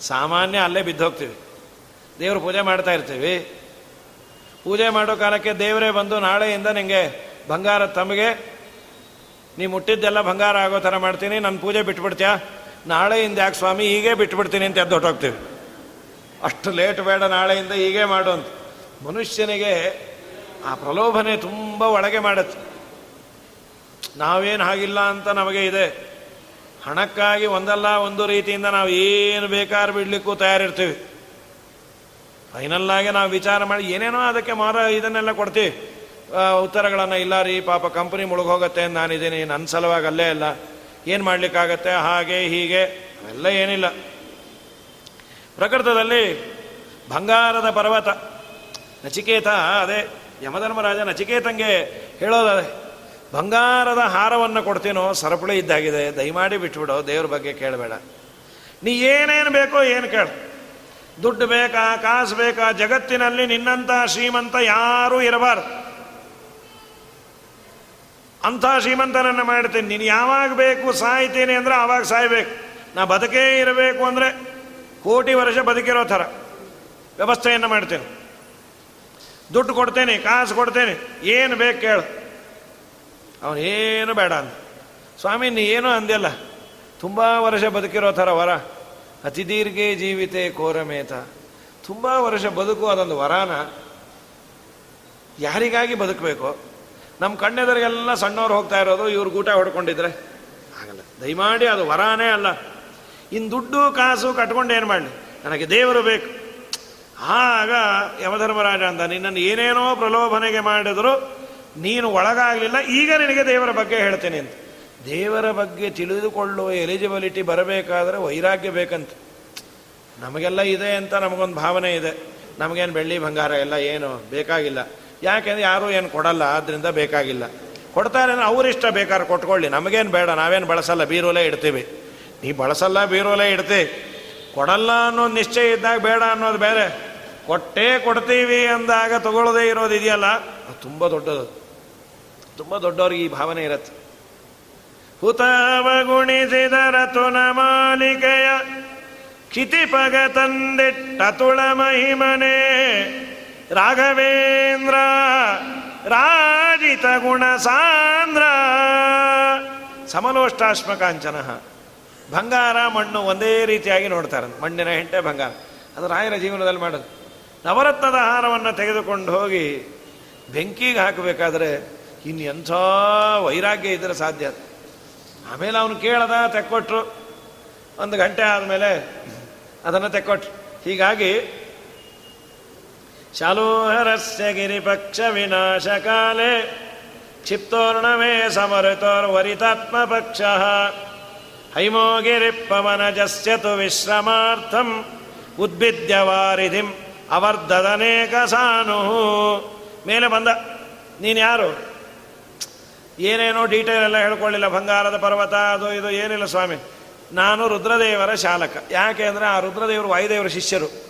Speaker 1: ಸಾಮಾನ್ಯ ಅಲ್ಲೇ ಬಿದ್ದೋಗ್ತೀವಿ ದೇವರು ಪೂಜೆ ಮಾಡ್ತಾ ಇರ್ತೀವಿ. ಪೂಜೆ ಮಾಡೋ ಕಾಲಕ್ಕೆ ದೇವರೇ ಬಂದು ನಾಳೆಯಿಂದ ನಿಮಗೆ ಬಂಗಾರ ತಮಗೆ ನೀ ಮುಟ್ಟಿದ್ದೆಲ್ಲ ಬಂಗಾರ ಆಗೋ ಥರ ಮಾಡ್ತೀನಿ ನನ್ನ ಪೂಜೆ ಬಿಟ್ಬಿಡ್ತೀಯಾ? ನಾಳೆಯಿಂದ ಯಾಕೆ ಸ್ವಾಮಿ, ಹೀಗೆ ಬಿಟ್ಬಿಡ್ತೀನಿ ಅಂತ ಎದ್ದು ಹೊಟ್ಟೋಗ್ತೀವಿ ಅಷ್ಟು ಲೇಟ್ ಬೇಡ, ನಾಳೆಯಿಂದ ಹೀಗೆ ಮಾಡು ಅಂತ. ಮನುಷ್ಯನಿಗೆ ಆ ಪ್ರಲೋಭನೆ ತುಂಬ ಒಳಗೆ ಮಾಡುತ್ತೆ. ನಾವೇನು ಹಾಗಿಲ್ಲ ಅಂತ ನಮಗೆ ಇದೆ. ಹಣಕ್ಕಾಗಿ ಒಂದಲ್ಲ ಒಂದು ರೀತಿಯಿಂದ ನಾವು ಏನು ಬೇಕಾದ್ರೂ ಬಿಡ್ಲಿಕ್ಕೂ ತಯಾರಿರ್ತೀವಿ. ಫೈನಲ್ಲಾಗಿ ನಾವು ವಿಚಾರ ಮಾಡಿ, ಏನೇನೋ ಅದಕ್ಕೆ ಮಾರ ಇದನ್ನೆಲ್ಲ ಕೊಡ್ತೀವಿ. ಉತ್ತರಗಳನ್ನು ಇಲ್ಲ ರೀ, ಪಾಪ ಕಂಪನಿ ಮುಳುಗೋಗತ್ತೆ ನಾನಿದ್ದೀನಿ. ನನ್ನ ಸಲುವಾಗಿ ಅಲ್ಲೇ ಇಲ್ಲ. ಏನು ಮಾಡಲಿಕ್ಕಾಗತ್ತೆ? ಹಾಗೆ, ಹೀಗೆ, ಅವೆಲ್ಲ ಏನಿಲ್ಲ. ಪ್ರಕೃತದಲ್ಲಿ ಬಂಗಾರದ ಪರ್ವತ, ನಚಿಕೇತ, ಅದೇ ಯಮಧರ್ಮರಾಜ ನಚಿಕೇತಂಗೆ ಹೇಳೋದೇ ಬಂಗಾರದ ಹಾರವನ್ನು ಕೊಡ್ತೀನೋ, ಸರಪಳಿ ಇದ್ದಾಗಿದೆ, ದಯಮಾಡಿ ಬಿಟ್ಬಿಡೋ, ದೇವ್ರ ಬಗ್ಗೆ ಕೇಳಬೇಡ. ನೀ ಏನೇನು ಬೇಕೋ ಏನು ಕೇಳ. ದುಡ್ಡು ಬೇಕಾ, ಕಾಸು ಬೇಕಾ, ಜಗತ್ತಿನಲ್ಲಿ ನಿನ್ನಂಥ ಶ್ರೀಮಂತ ಯಾರೂ ಇರಬಾರ್ದು. ಅಂಥ ಶ್ರೀಮಂತನನ್ನು ಮಾಡ್ತೀನಿ. ನೀನು ಯಾವಾಗ ಬೇಕು ಸಾಯ್ತೀನಿ ಅಂದರೆ ಆವಾಗ ಸಾಯ್ಬೇಕು. ನಾ ಬದುಕೇ ಇರಬೇಕು ಅಂದರೆ ಕೋಟಿ ವರ್ಷ ಬದುಕಿರೋ ಥರ ವ್ಯವಸ್ಥೆಯನ್ನು ಮಾಡ್ತೇನೆ. ದುಡ್ಡು ಕೊಡ್ತೇನೆ, ಕಾಸು ಕೊಡ್ತೇನೆ. ಏನು ಬೇಕು ಕೇಳು. ಏನು ಬೇಡ ಅಂತ ಸ್ವಾಮಿ, ನೀ ಏನೂ ಅಂದಿಲ್ಲ ತುಂಬ ವರ್ಷ ಬದುಕಿರೋ ಥರ ವರ. ಅತಿ ದೀರ್ಘೆ ಜೀವಿತೆ ಕೋರಮೇತ ತುಂಬ ವರ್ಷ ಬದುಕು ಅದೊಂದು ವರಾನ. ಯಾರಿಗಾಗಿ ಬದುಕಬೇಕು? ನಮ್ಮ ಕಣ್ಣೆದರಿಗೆಲ್ಲ ಸಣ್ಣವ್ರು ಹೋಗ್ತಾ ಇರೋದು, ಇವ್ರು ಗೂಟ ಹೊಡ್ಕೊಂಡಿದ್ರೆ. ಆಗಲ್ಲ ದಯಮಾಡಿ ಅದು ವರಾನೇ ಅಲ್ಲ. ಇನ್ನು ದುಡ್ಡು, ಕಾಸು ಕಟ್ಕೊಂಡು ಏನು ಮಾಡಲಿ? ನನಗೆ ದೇವರು ಬೇಕು. ಆಗ ಯಮಧರ್ಮರಾಜ ಅಂತ ನಿನ್ನನ್ನು ಏನೇನೋ ಪ್ರಲೋಭನೆಗೆ ಮಾಡಿದ್ರು, ನೀನು ಒಳಗಾಗಲಿಲ್ಲ, ಈಗ ನಿನಗೆ ದೇವರ ಬಗ್ಗೆ ಹೇಳ್ತೇನೆ ಅಂತ. ದೇವರ ಬಗ್ಗೆ ತಿಳಿದುಕೊಳ್ಳುವ ಎಲಿಜಿಬಿಲಿಟಿ ಬರಬೇಕಾದ್ರೆ ವೈರಾಗ್ಯ ಬೇಕಂತ. ನಮಗೆಲ್ಲ ಇದೆ ಅಂತ ನಮಗೊಂದು ಭಾವನೆ ಇದೆ. ನಮಗೇನು ಬೆಳ್ಳಿ ಬಂಗಾರ ಎಲ್ಲ ಏನು ಬೇಕಾಗಿಲ್ಲ. ಯಾಕೆಂದ್ರೆ ಯಾರೂ ಏನು ಕೊಡಲ್ಲ ಆದ್ದರಿಂದ ಬೇಕಾಗಿಲ್ಲ. ಕೊಡ್ತಾರೆ ಅವರಿಷ್ಟ ಬೇಕಾದ್ರೆ ಕೊಟ್ಕೊಳ್ಳಿ. ನಮಗೇನು ಬೇಡ, ನಾವೇನು ಬಳಸಲ್ಲ, ಬೀರೋಲೆ ಇಡ್ತೀವಿ. ನೀ ಬಳಸಲ್ಲ, ಬೀರೋಲೆ ಇಡ್ತಿ. ಕೊಡಲ್ಲ ಅನ್ನೋದು ನಿಶ್ಚಯ ಇದ್ದಾಗ ಬೇಡ ಅನ್ನೋದು ಬೇರೆ. ಕೊಟ್ಟೇ ಕೊಡ್ತೀವಿ ಅಂದಾಗ ತಗೊಳ್ಳೋದೇ ಇರೋದು ಇದೆಯಲ್ಲ? ಅದು ತುಂಬ ದೊಡ್ಡದು. ತುಂಬ ದೊಡ್ಡವ್ರಿಗೆ ಈ ಭಾವನೆ ಇರತ್ತೆ. ಹುತಾವ ಗುಣಿಸಿದರ ತುನ ಮಾಲಿಕೆಯ ಕ್ಷಿತಿಪಗ ತಂದಿಟ್ಟ ತುಳ ಮಹಿಮನೆ. ರಾಘವೇಂದ್ರ, ರಾಜಿತ ಗುಣ ಸಾಂದ್ರ ಸಮಲೋಷ್ಟಾಶ್ಮ ಕಾಂಚನ ಬಂಗಾರ ಮಣ್ಣು ಒಂದೇ ರೀತಿಯಾಗಿ ನೋಡ್ತಾರೆ. ಮಣ್ಣಿನ ಹೆಂಟೆ ಬಂಗಾರ. ಅದು ರಾಯರ ಜೀವನದಲ್ಲಿ ಮಾಡೋದು. ನವರತ್ನದ ಆಹಾರವನ್ನು ತೆಗೆದುಕೊಂಡು ಹೋಗಿ ಬೆಂಕಿಗೆ ಹಾಕಬೇಕಾದ್ರೆ ಇನ್ನು ಎಂಥ ವೈರಾಗ್ಯ ಇದ್ರೆ ಸಾಧ್ಯ ಆಮೇಲೆ ಅವನು ಕೇಳದ, ತೆಕ್ಕೊಟ್ರು. ಒಂದು ಗಂಟೆ ಆದಮೇಲೆ ಅದನ್ನು ತೆಕ್ಕೊಟ್ರು. ಹೀಗಾಗಿ ಶಾಲೋಹರಸ್ಯ ಗಿರಿಪಕ್ಷ ವಿನಾಶ ಕಾಲೆ ಕ್ಷಿಪ್ತೋರ್ಣವೇ ಸಮರುತೋರ್ವರಿತಾತ್ಮ ಪಕ್ಷ ಹೈಮೋಗಿರಿಪ್ಪವನಜಸ್ಯ ತು ವಿಶ್ರಮಾರ್ಥಂ ಉದ್ಭಿದ್ಯ ವಾರಿಧಿಂ ಅವರ್ಧದನೇಕ ಸಾನು ಮೇಲೆ ಬಂದ, ನೀನು ಯಾರು? ಏನೇನೋ ಡೀಟೇಲ್ ಎಲ್ಲ ಹೇಳ್ಕೊಳ್ಳಿಲ್ಲ, ಬಂಗಾರದ ಪರ್ವತ, ಅದು ಇದು, ಏನಿಲ್ಲ ಸ್ವಾಮಿ. ನಾನು ರುದ್ರದೇವರ ಶಾಲಕ. ಯಾಕೆ ಅಂದರೆ ಆ ರುದ್ರದೇವರು ವಾಯುದೇವರ ಶಿಷ್ಯರು.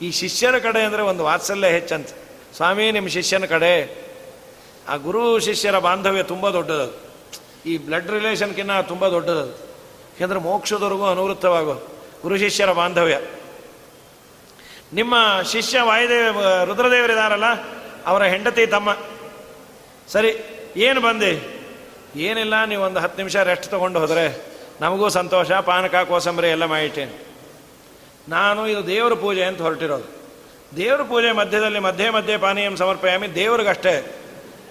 Speaker 1: ಈ ಶಿಷ್ಯನ ಕಡೆ ಅಂದರೆ ಒಂದು ವಾತ್ಸಲ್ಯ ಹೆಚ್ಚಂತ. ಸ್ವಾಮಿ, ನಿಮ್ಮ ಶಿಷ್ಯನ ಕಡೆ. ಆ ಗುರು ಶಿಷ್ಯರ ಬಾಂಧವ್ಯ ತುಂಬ ದೊಡ್ಡದದು. ಈ ಬ್ಲಡ್ ರಿಲೇಷನ್ಕಿನ್ನ ತುಂಬ ದೊಡ್ಡದದು. ಯಾಕೆಂದರೆ ಮೋಕ್ಷದವರೆಗೂ ಅನುವೃತ್ತವಾಗೋದು. ಗುರು ಶಿಷ್ಯರ ಬಾಂಧವ್ಯ. ನಿಮ್ಮ ಶಿಷ್ಯ ವಾಯುದೇವ, ರುದ್ರದೇವರಿದಾರಲ್ಲ, ಅವರ ಹೆಂಡತಿ ತಮ್ಮ. ಸರಿ, ಏನು ಬಂದೆ? ಏನಿಲ್ಲ ನೀವು ಒಂದು ಹತ್ತು ನಿಮಿಷ ರೆಸ್ಟ್ ತೊಗೊಂಡು ಹೋದರೆ ನಮಗೂ ಸಂತೋಷ, ಪಾನಕ, ಕೋಸಂಬರಿ ಎಲ್ಲ ಮಾಡಿಟ್ಟೇನೆ. ನಾನು ಇದು ದೇವರ ಪೂಜೆ ಅಂತ ಹೊರಟಿರೋದು. ದೇವರ ಪೂಜೆ ಮಧ್ಯದಲ್ಲಿ ಮಧ್ಯೆ ಮಧ್ಯೆ ಪಾನೀಯಂ ಸಮರ್ಪಯಾಮಿ, ದೇವ್ರಿಗಷ್ಟೇ.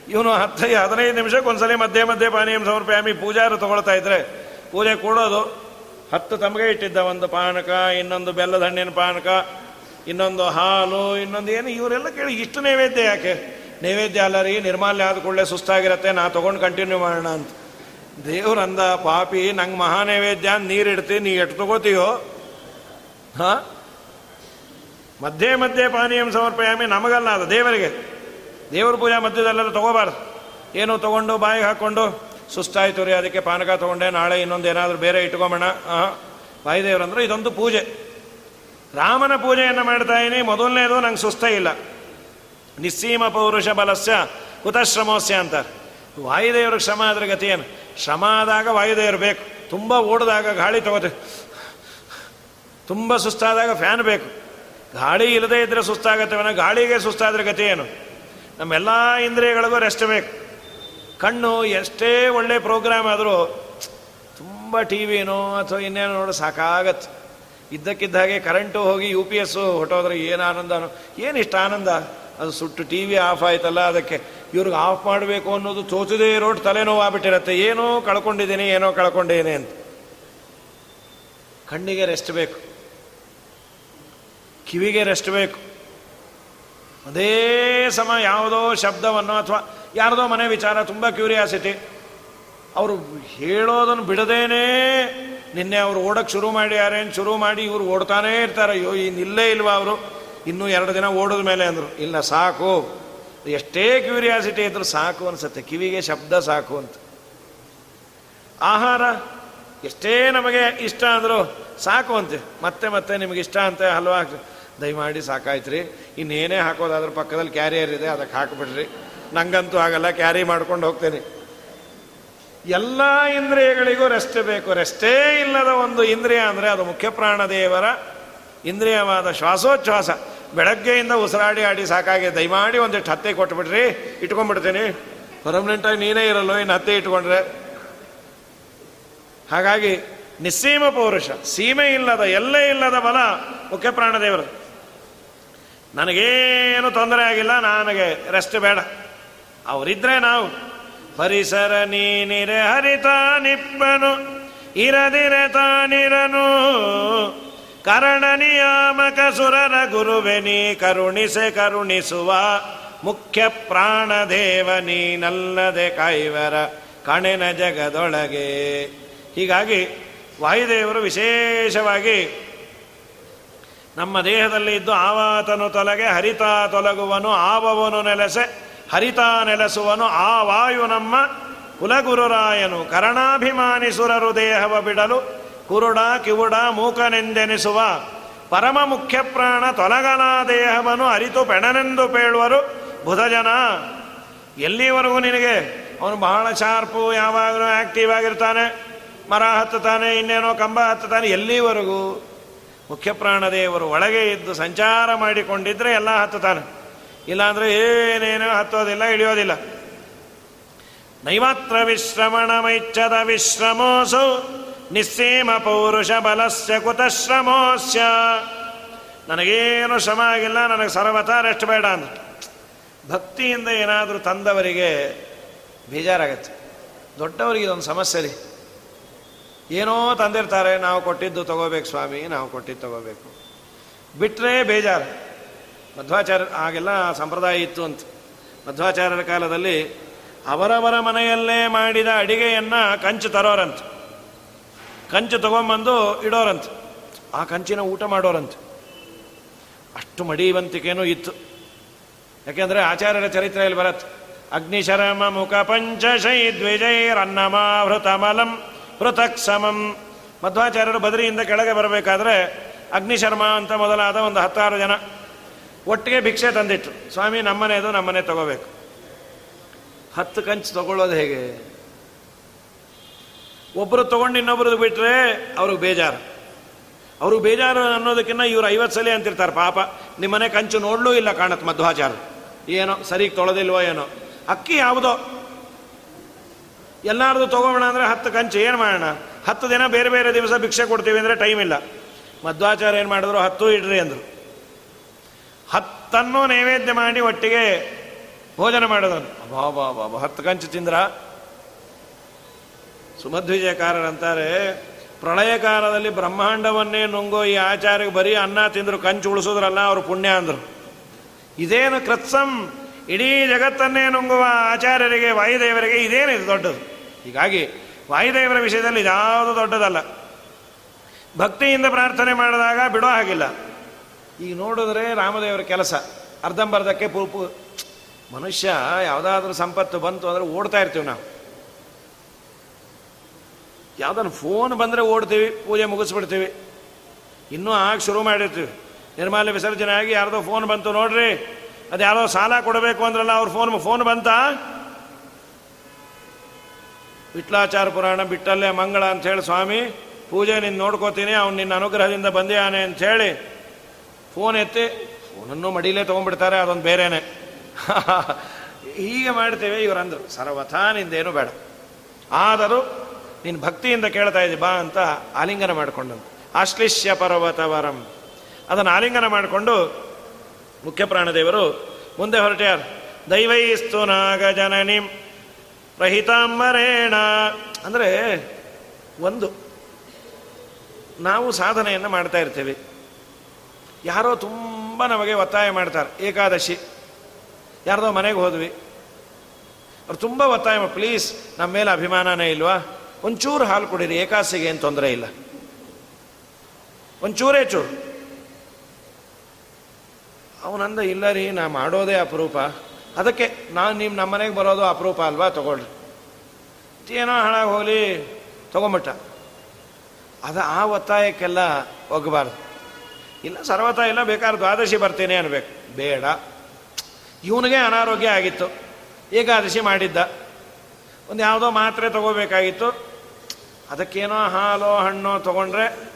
Speaker 1: ಇವನು ಹತ್ತು, ಹದಿನೈದು ನಿಮಿಷಕ್ಕೆ ಒಂದ್ಸಲಿ ಮಧ್ಯೆ ಮಧ್ಯೆ ಪಾನೀಯಂ ಸಮರ್ಪಯಾಮಿ, ಪೂಜಾರು ತಗೊಳ್ತಾ ಇದ್ರೆ, ಪೂಜೆ ಕೊಡೋದು. ಹತ್ತು ತಮಗೆ ಇಟ್ಟಿದ್ದ ಒಂದು ಪಾನಕ, ಇನ್ನೊಂದು ಬೆಲ್ಲದ ಹಣ್ಣಿನ ಪಾನಕ, ಇನ್ನೊಂದು ಹಾಲು, ಇನ್ನೊಂದು ಏನು, ಇವರೆಲ್ಲ ಕೇಳಿ, ಇಷ್ಟು ನೈವೇದ್ಯ ಯಾಕೆ? ನೈವೇದ್ಯ ಅಲ್ಲ ರೀ, ನಿರ್ಮಾಲ್ಯ ಆದ ಕೂಡಲೇ ಸುಸ್ತಾಗಿರತ್ತೆ, ನಾ ತೊಗೊಂಡು ಕಂಟಿನ್ಯೂ ಮಾಡೋಣ ಅಂತ. ದೇವ್ರಂದ ಪಾಪಿ, ನಂಗೆ ಮಹಾ ನೈವೇದ್ಯ ನೀರು ಇಡ್ತೀನಿ ನೀ ಎಟ್ಟು ತಗೋತೀಯೋ ಹಾ? ಮಧ್ಯೆ ಮಧ್ಯೆ ಪಾನೀಯಂ ಸಮರ್ಪಯಾಮಿ ನಮಗಲ್ಲ ಅದು ದೇವರಿಗೆ. ದೇವ್ರ ಪೂಜಾ ಮಧ್ಯದಲ್ಲೆಲ್ಲ ತಗೋಬಾರ್ದು. ಏನು ತೊಗೊಂಡು, ಬಾಯಿಗೆ ಹಾಕ್ಕೊಂಡು, ಸುಸ್ತಾಯ್ತು ರೀ, ಅದಕ್ಕೆ ಪಾನಕ ತಗೊಂಡೆ, ನಾಳೆ ಇನ್ನೊಂದು ಏನಾದರೂ ಬೇರೆ ಇಟ್ಕೊಂಬೋಣ. ಹಾಂ ವಾಯುದೇವ್ರಂದ್ರೆ ಇದೊಂದು ಪೂಜೆ. ರಾಮನ ಪೂಜೆಯನ್ನು ಮಾಡ್ತಾ ಇದ್ದೀನಿ ಮೊದಲನೇದು ನಂಗೆ ಸುಸ್ತ ಇಲ್ಲ. ನಿಸ್ಸೀಮ ಪೌರುಷ ಬಲಸ್ಯ ಕುತಶ್ರಮೋಸ್ಯ ಅಂತಾರೆ ವಾಯುದೇವ್ರಿಗೆ ಶ್ರಮ ಆದ್ರೆ ಗತಿ ಏನು? ಶ್ರಮ ಆದಾಗ ವಾಯುದೇವರು ಬೇಕು. ತುಂಬ ಓಡಿದಾಗ ಗಾಳಿ ತಗೋತೆ. ತುಂಬ ಸುಸ್ತಾದಾಗ ಫ್ಯಾನ್ ಬೇಕು. ಗಾಳಿ ಇಲ್ಲದೇ ಇದ್ರೆ ಸುಸ್ತಾಗತ್ತೆ ಗಾಳಿಗೆ ಸುಸ್ತಾದ್ರೆ ಗತಿ ಏನು? ನಮ್ಮೆಲ್ಲ ಇಂದ್ರಿಯಗಳಿಗೂ ರೆಸ್ಟ್ ಬೇಕು. ಕಣ್ಣು ಎಷ್ಟೇ ಒಳ್ಳೆ ಪ್ರೋಗ್ರಾಮ್ ಆದರೂ ತುಂಬ ಟಿ ವಿನೋ ಅಥವಾ ಇನ್ನೇನೋ ನೋಡೋ ಸಾಕಾಗತ್ತೆ. ಇದ್ದಕ್ಕಿದ್ದ ಹಾಗೆ ಕರೆಂಟು ಹೋಗಿ ಯು ಪಿ ಎಸ್ಸು ಹೊಟ್ಟೋದ್ರೆ ಏನು ಆನಂದನೋ? ಏನು ಇಷ್ಟ ಆನಂದ? ಅದು ಸುಟ್ಟು ಟಿ ವಿ ಆಫ್ ಆಯ್ತಲ್ಲ, ಅದಕ್ಕೆ ಇವ್ರಿಗೆ ಆಫ್ ಮಾಡಬೇಕು ಅನ್ನೋದು ತೋಚದೇ ರೋಡ್ ತಲೆನೋವು ಆಗ್ಬಿಟ್ಟಿರತ್ತೆ. ಏನೋ ಕಳ್ಕೊಂಡಿದ್ದೀನಿ, ಏನೋ ಕಳ್ಕೊಂಡೇನೆ ಅಂತ. ಕಣ್ಣಿಗೆ ರೆಸ್ಟ್ ಬೇಕು. ಕಿವಿಗೆ ರೆಸ್ಟ್ ಬೇಕು. ಅದೇ ಸಮ ಯಾವುದೋ ಶಬ್ದವನ್ನು ಅಥವಾ ಯಾರದೋ ಮನೆ ವಿಚಾರ, ತುಂಬ ಕ್ಯೂರಿಯಾಸಿಟಿ ಅವರು ಹೇಳೋದನ್ನು ಬಿಡದೇನೆ ನಿನ್ನೆ ಅವರು ಓಡಕ್ಕೆ ಶುರು ಮಾಡಿ ಯಾರೇನು ಶುರು ಮಾಡಿ ಇವರು ಓಡ್ತಾನೇ ಇರ್ತಾರೆ. ಅಯ್ಯೋ ಇನ್ನಿಲ್ಲೇ ಇಲ್ವಾ ಅವರು? ಇನ್ನೂ ಎರಡು ದಿನ ಓಡಿದ ಮೇಲೆ ಅಂದರು. ಇಲ್ಲ, ಸಾಕು. ಎಷ್ಟೇ ಕ್ಯೂರಿಯಾಸಿಟಿ ಇದ್ರೂ ಸಾಕು ಅನ್ಸುತ್ತೆ. ಕಿವಿಗೆ ಶಬ್ದ ಸಾಕು ಅಂತ. ಆಹಾರ ಎಷ್ಟೇ ನಮಗೆ ಇಷ್ಟ ಅಂದರೂ ಸಾಕು ಅಂತೆ. ಮತ್ತೆ ಮತ್ತೆ ನಿಮಗೆ ಇಷ್ಟ ಅಂತ ಹಲ್ವಾ ದಯಮಾಡಿ ಸಾಕಾಯ್ತು ರೀ ಇನ್ನೇನೇ ಹಾಕೋದಾದ್ರೆ ಪಕ್ಕದಲ್ಲಿ ಕ್ಯಾರಿಯರ್ ಇದೆ ಅದಕ್ಕೆ ಹಾಕಿಬಿಡ್ರಿ. ನಂಗಂತೂ ಆಗಲ್ಲ, ಕ್ಯಾರಿ ಮಾಡ್ಕೊಂಡು ಹೋಗ್ತೇನೆ. ಎಲ್ಲ ಇಂದ್ರಿಯಗಳಿಗೂ ರೆಸ್ಟ್ ಬೇಕು. ರೆಸ್ಟೇ ಇಲ್ಲದ ಒಂದು ಇಂದ್ರಿಯ ಅಂದರೆ ಅದು ಮುಖ್ಯ ಪ್ರಾಣದೇವರ ಇಂದ್ರಿಯವಾದ ಶ್ವಾಸೋಚ್ಛ್ವಾಸ. ಬೆಳಗ್ಗೆಯಿಂದ ಉಸಿರಾಡಿ ಆಡಿ ಸಾಕಾಗಿ. ದಯಮಾಡಿ ಒಂದಿಷ್ಟು ಹತ್ತೆ ಕೊಟ್ಬಿಡ್ರಿ. ಇಟ್ಕೊಂಡ್ಬಿಡ್ತೀನಿ. ಪರ್ಮನೆಂಟಾಗಿ ನೀನೇ ಇರಲ್ಲ ಇನ್ನು ಹತ್ತೆ ಇಟ್ಕೊಂಡ್ರೆ. ಹಾಗಾಗಿ ನಿಸ್ಸೀಮ ಪೌರುಷ, ಸೀಮೆ ಇಲ್ಲದ, ಎಲ್ಲೇ ಇಲ್ಲದ ಬಲ ಮುಖ್ಯ ಪ್ರಾಣದೇವರು ನನಗೇನು ತೊಂದರೆ ಆಗಿಲ್ಲ, ನನಗೆ ರೆಸ್ಟ್ ಬೇಡ. ಅವರಿದ್ರೆ ನಾವು, ಪರಿಸರ ನೀನಿರೆ ಹರಿತ ನಿಪ್ಪನು, ಇರದಿರೆ ತಾನಿರನು. ಕರಣ ನಿಯಾಮಕ ಸುರರ ಗುರುವೆ ನೀ ಕರುಣಿಸೆ ಕರುಣಿಸುವ, ಮುಖ್ಯ ಪ್ರಾಣದೇವ ನೀನಲ್ಲದೆ ಕೈವರ ಕಣೆನ ಜಗದೊಳಗೆ. ಹೀಗಾಗಿ ವಾಯುದೇವರು ವಿಶೇಷವಾಗಿ ನಮ್ಮ ದೇಹದಲ್ಲಿ ಇದ್ದು ಆವಾತನು ತೊಲಗೆ, ಹರಿತ ತೊಲಗುವನು, ಆವವನು ನೆಲೆಸೆ, ಹರಿತ ನೆಲೆಸುವನು, ಆ ವಾಯು ನಮ್ಮ ಕುಲಗುರುರಾಯನು. ಕರಣಾಭಿಮಾನಿ ಸುರರು ದೇಹವ ಬಿಡಲು, ಕುರುಡ, ಕಿವುಡ, ಮೂಕನೆಂದೆನಿಸುವ ಪರಮ ಮುಖ್ಯ ಪ್ರಾಣ ತೊಲಗನ ದೇಹವನ್ನು ಅರಿತು ಪೆಣನೆಂದು ಪೇಳುವರು ಬುಧಜನ. ಎಲ್ಲಿವರೆಗೂ ನಿನಗೆ? ಅವನು ಬಹಳ ಶಾರ್ಪು, ಯಾವಾಗಲೂ ಆಕ್ಟಿವ್ ಆಗಿರ್ತಾನೆ, ಮರ ಹತ್ತುತ್ತಾನೆ, ಇನ್ನೇನೋ ಕಂಬ ಹತ್ತುತ್ತಾನೆ, ಎಲ್ಲಿವರೆಗೂ? ಮುಖ್ಯ ಪ್ರಾಣದೇವರು ಒಳಗೆ ಇದ್ದು ಸಂಚಾರ ಮಾಡಿಕೊಂಡಿದ್ರೆ ಎಲ್ಲ ಹತ್ತುತ್ತಾನೆ ಇಲ್ಲಾಂದ್ರೆ ಏನೇನೋ ಹತ್ತೋದಿಲ್ಲ, ಇಳಿಯೋದಿಲ್ಲ. ನೈಮಾತ್ರ ವಿಶ್ರಮಣ ಮೈಚ್ಛದ ವಿಶ್ರಮೋಸು, ನಿಸ್ಸೇಮ ಪೌರುಷ ಬಲಸ್ಯ ಕುತಶ್ರಮೋಸ್ಯ. ನನಗೇನು ಶ್ರಮ ಆಗಿಲ್ಲ, ನನಗೆ ಸರ್ವತ ರೆಸ್ಟ್ ಬೇಡ ಅಂತ ಭಕ್ತಿಯಿಂದ ಏನಾದರೂ ತಂದವರಿಗೆ ಬೇಜಾರಾಗತ್ತೆ. ದೊಡ್ಡವರಿಗೆ ಇದೊಂದು ಸಮಸ್ಯೆ ರೀ. ಏನೋ ತಂದಿರ್ತಾರೆ, ನಾವು ಕೊಟ್ಟಿದ್ದು ತಗೋಬೇಕು ಸ್ವಾಮಿ, ನಾವು ಕೊಟ್ಟಿದ್ದು ತಗೋಬೇಕು. ಬಿಟ್ಟರೆ ಬೇಜಾರು. ಮಧ್ವಾಚಾರ್ಯ ಆಗೆಲ್ಲ ಸಂಪ್ರದಾಯ ಇತ್ತು ಅಂತ. ಮಧ್ವಾಚಾರ್ಯರ ಕಾಲದಲ್ಲಿ ಅವರವರ ಮನೆಯಲ್ಲೇ ಮಾಡಿದ ಅಡಿಗೆಯನ್ನು ಕಂಚು ತರೋರಂತ. ಕಂಚು ತಗೊಂಬಂದು ಇಡೋರಂತ. ಆ ಕಂಚಿನ ಊಟ ಮಾಡೋರಂತ. ಅಷ್ಟು ಮಡಿವಂತಿಕೆನೂ ಇತ್ತು. ಯಾಕೆಂದರೆ ಆಚಾರ್ಯರ ಚರಿತ್ರೆಯಲ್ಲಿ ಬರತ್ತೆ. ಅಗ್ನಿಶರಮ ಮುಖ ಪಂಚಶೈ ದ್ವಿಜೈರನ್ನಮಾವೃತಮಲಂ ಪೃಥಕ್ ಸಮಂ ಮಧ್ವಾಚಾರ್ಯರು ಬದರಿಯಿಂದ ಕೆಳಗೆ ಬರಬೇಕಾದ್ರೆ ಅಗ್ನಿಶರ್ಮ ಅಂತ ಮೊದಲಾದ ಒಂದು ಹತ್ತಾರು ಜನ ಒಟ್ಟಿಗೆ ಭಿಕ್ಷೆ ತಂದಿಟ್ರು. ಸ್ವಾಮಿ, ನಮ್ಮನೆದು ನಮ್ಮನೆ ತಗೋಬೇಕು. ಹತ್ತು ಕಂಚು ತಗೊಳ್ಳೋದು ಹೇಗೆ? ಒಬ್ಬರು ತಗೊಂಡು ಇನ್ನೊಬ್ರದ್ದು ಬಿಟ್ಟರೆ ಅವ್ರಿಗೆ ಬೇಜಾರು. ಅವ್ರಿಗೆ ಬೇಜಾರು ಅನ್ನೋದಕ್ಕಿಂತ ಇವರು ಐವತ್ತು ಸಲ ಅಂತಿರ್ತಾರೆ ಪಾಪ. ನಿಮ್ಮನೆ ಕಂಚು ನೋಡಲೂ ಇಲ್ಲ ಕಾಣತ್ ಮಧ್ವಾಚಾರ ಏನೋ ಸರಿಗೆ ತೊಳೆದಿಲ್ವೋ ಏನೋ. ಅಕ್ಕಿ ಯಾವುದೋ? ಎಲ್ಲಾರ್ದು ತಗೋಣ ಅಂದರೆ ಹತ್ತು ಕಂಚು, ಏನು ಮಾಡೋಣ? ಹತ್ತು ದಿನ ಬೇರೆ ಬೇರೆ ದಿವಸ ಭಿಕ್ಷೆ ಕೊಡ್ತೀವಿ ಅಂದರೆ ಟೈಮ್ ಇಲ್ಲ. ಮಧ್ವಾಚಾರ ಏನು ಮಾಡಿದ್ರು? ಹತ್ತು ಇಡ್ರಿ ಅಂದರು. ಹತ್ತನ್ನು ನೈವೇದ್ಯ ಮಾಡಿ ಒಟ್ಟಿಗೆ ಭೋಜನ ಮಾಡೋದನ್ನು ಬಾ ಬಾ ಹತ್ತು ಕಂಚು ತಿಂದ್ರ? ಸುಮಧ್ವಿಜಯಕಾರರಂತಾರೆ ಪ್ರಳಯ ಕಾಲದಲ್ಲಿ ಬ್ರಹ್ಮಾಂಡವನ್ನೇ ನುಂಗೋ ಈ ಆಚಾರ್ಯ ಬರೀ ಅನ್ನ ತಿಂದ್ರು, ಕಂಚು ಉಳಿಸೋದ್ರಲ್ಲ, ಅವರು ಪುಣ್ಯ ಅಂದರು. ಇದೇನು ಕೃತ್ಸಂ? ಇಡೀ ಜಗತ್ತನ್ನೇ ನುಂಗುವ ಆಚಾರ್ಯರಿಗೆ, ವಾಯುದೇವರಿಗೆ ಇದೇನಿದು ದೊಡ್ಡದು? ಹೀಗಾಗಿ ವಾಯುದೇವರ ವಿಷಯದಲ್ಲಿ ಯಾವುದು ದೊಡ್ಡದಲ್ಲ. ಭಕ್ತಿಯಿಂದ ಪ್ರಾರ್ಥನೆ ಮಾಡಿದಾಗ ಬಿಡೋ ಹಾಗಿಲ್ಲ. ಈಗ ನೋಡಿದ್ರೆ ರಾಮದೇವರ ಕೆಲಸ ಅರ್ಧಂಬರ್ಧಕ್ಕೆ ಪೂಪು ಮನುಷ್ಯ ಯಾವುದಾದ್ರೂ ಸಂಪತ್ತು ಬಂತು ಅಂದರೆ ಓಡ್ತಾ ಇರ್ತೀವಿ ನಾವು. ಯಾವುದನ್ನು ಫೋನ್ ಬಂದರೆ ಓಡ್ತೀವಿ, ಪೂಜೆ ಮುಗಿಸ್ಬಿಡ್ತೀವಿ. ಇನ್ನೂ ಆಗ ಶುರು ಮಾಡಿರ್ತೀವಿ. ನಿರ್ಮಾಲ್ಯ ವಿಸರ್ಜನೆ ಆಗಿ ಯಾರ್ದೋ ಫೋನ್ ಬಂತು ನೋಡ್ರಿ ಅದು ಯಾರೋ ಸಾಲ ಕೊಡಬೇಕು ಅಂದ್ರಲ್ಲ, ಅವ್ರ ಫೋನ್ ಫೋನ್ ಬಂತ? ವಿಟ್ಲಾಚಾರ ಪುರಾಣ ಬಿಟ್ಟಲ್ಲೇ ಮಂಗಳ ಅಂತ ಹೇಳಿ ಸ್ವಾಮಿ, ಪೂಜೆ ನಿನ್ನ ನೋಡ್ಕೋತೀನಿ, ಅವ್ನು ನಿನ್ನ ಅನುಗ್ರಹದಿಂದ ಬಂದಿಯಾನೆ ಹೇಳಿ ಫೋನ್ ಎತ್ತಿ, ಫೋನನ್ನು ಮಡಿಲೇ ತೊಗೊಂಡ್ಬಿಡ್ತಾರೆ, ಅದೊಂದು ಬೇರೆನೆ. ಹೀಗೆ ಮಾಡ್ತೇವೆ ಇವರಂದ್ರು. ಸರ್ವಥಾ ನಿಂದೇನು ಬೇಡ. ಆದರೂ ನೀನು ಭಕ್ತಿಯಿಂದ ಕೇಳ್ತಾ ಇದ್ದಿ, ಬಾ ಅಂತ ಆಲಿಂಗನ ಮಾಡಿಕೊಂಡು ಆಶ್ಲಿಷ್ಯ ಪರ್ವತವರಂ. ಅದನ್ನು ಆಲಿಂಗನ ಮಾಡಿಕೊಂಡು ಮುಖ್ಯ ಪ್ರಾಣದೇವರು ಮುಂದೆ ಹೊರಟ್ಯಾರ, ದೈವೈಸ್ತು ನಾಗ ಜನನಿ ರಹಿತಾಂಬರೇಣ. ಅಂದರೆ ಒಂದು, ನಾವು ಸಾಧನೆಯನ್ನು ಮಾಡ್ತಾ ಇರ್ತೇವೆ. ಯಾರೋ ತುಂಬ ನಮಗೆ ಒತ್ತಾಯ ಮಾಡ್ತಾರೆ, ಏಕಾದಶಿ. ಯಾರದೋ ಮನೆಗೆ ಹೋದ್ವಿ. ಅವ್ರು ತುಂಬ ಒತ್ತಾಯ ಪ್ಲೀಸ್, ನಮ್ಮ ಮೇಲೆ ಅಭಿಮಾನನೇ ಇಲ್ವಾ? ಒಂಚೂರು ಹಾಲು ಕುಡೀರಿ, ಏಕಾಸಿಗೆ ಏನು ತೊಂದರೆ ಇಲ್ಲ. ಒಂಚೂರೇ ಚೂರು. ಅವನಂದ, ಇಲ್ಲ ರೀ, ನಾ ಮಾಡೋದೇ ಅಪರೂಪ. ಅದಕ್ಕೆ ನಾನು ನಿಮ್ಮ ನಮ್ಮ ಮನೆಗೆ ಬರೋದು ಅಪರೂಪ ಅಲ್ವಾ? ತಗೊಳ್ರಿ. ಏನೋ ಹಣ ಹೋಗಲಿ, ತಗೊಂಬಿಟ್ಟ. ಅದು ಆ ಒತ್ತಾಯಕ್ಕೆಲ್ಲ ಒಗ್ಗಬಾರ್ದು ಇಲ್ಲ ಸರ್ವತ, ಇಲ್ಲ ಬೇಕಾದ್ರೆ ದ್ವಾದಶಿ ಬರ್ತೀನಿ ಅನ್ಬೇಕು. ಬೇಡ. ಇವನಿಗೆ ಅನಾರೋಗ್ಯ ಆಗಿತ್ತು. ಏಕಾದಶಿ ಮಾಡಿದ್ದ. ಒಂದು ಯಾವುದೋ ಮಾತ್ರೆ ತಗೋಬೇಕಾಗಿತ್ತು. ಅದಕ್ಕೇನೋ ಹಾಲೋ ಹಣ್ಣು ತೊಗೊಂಡ್ರೆ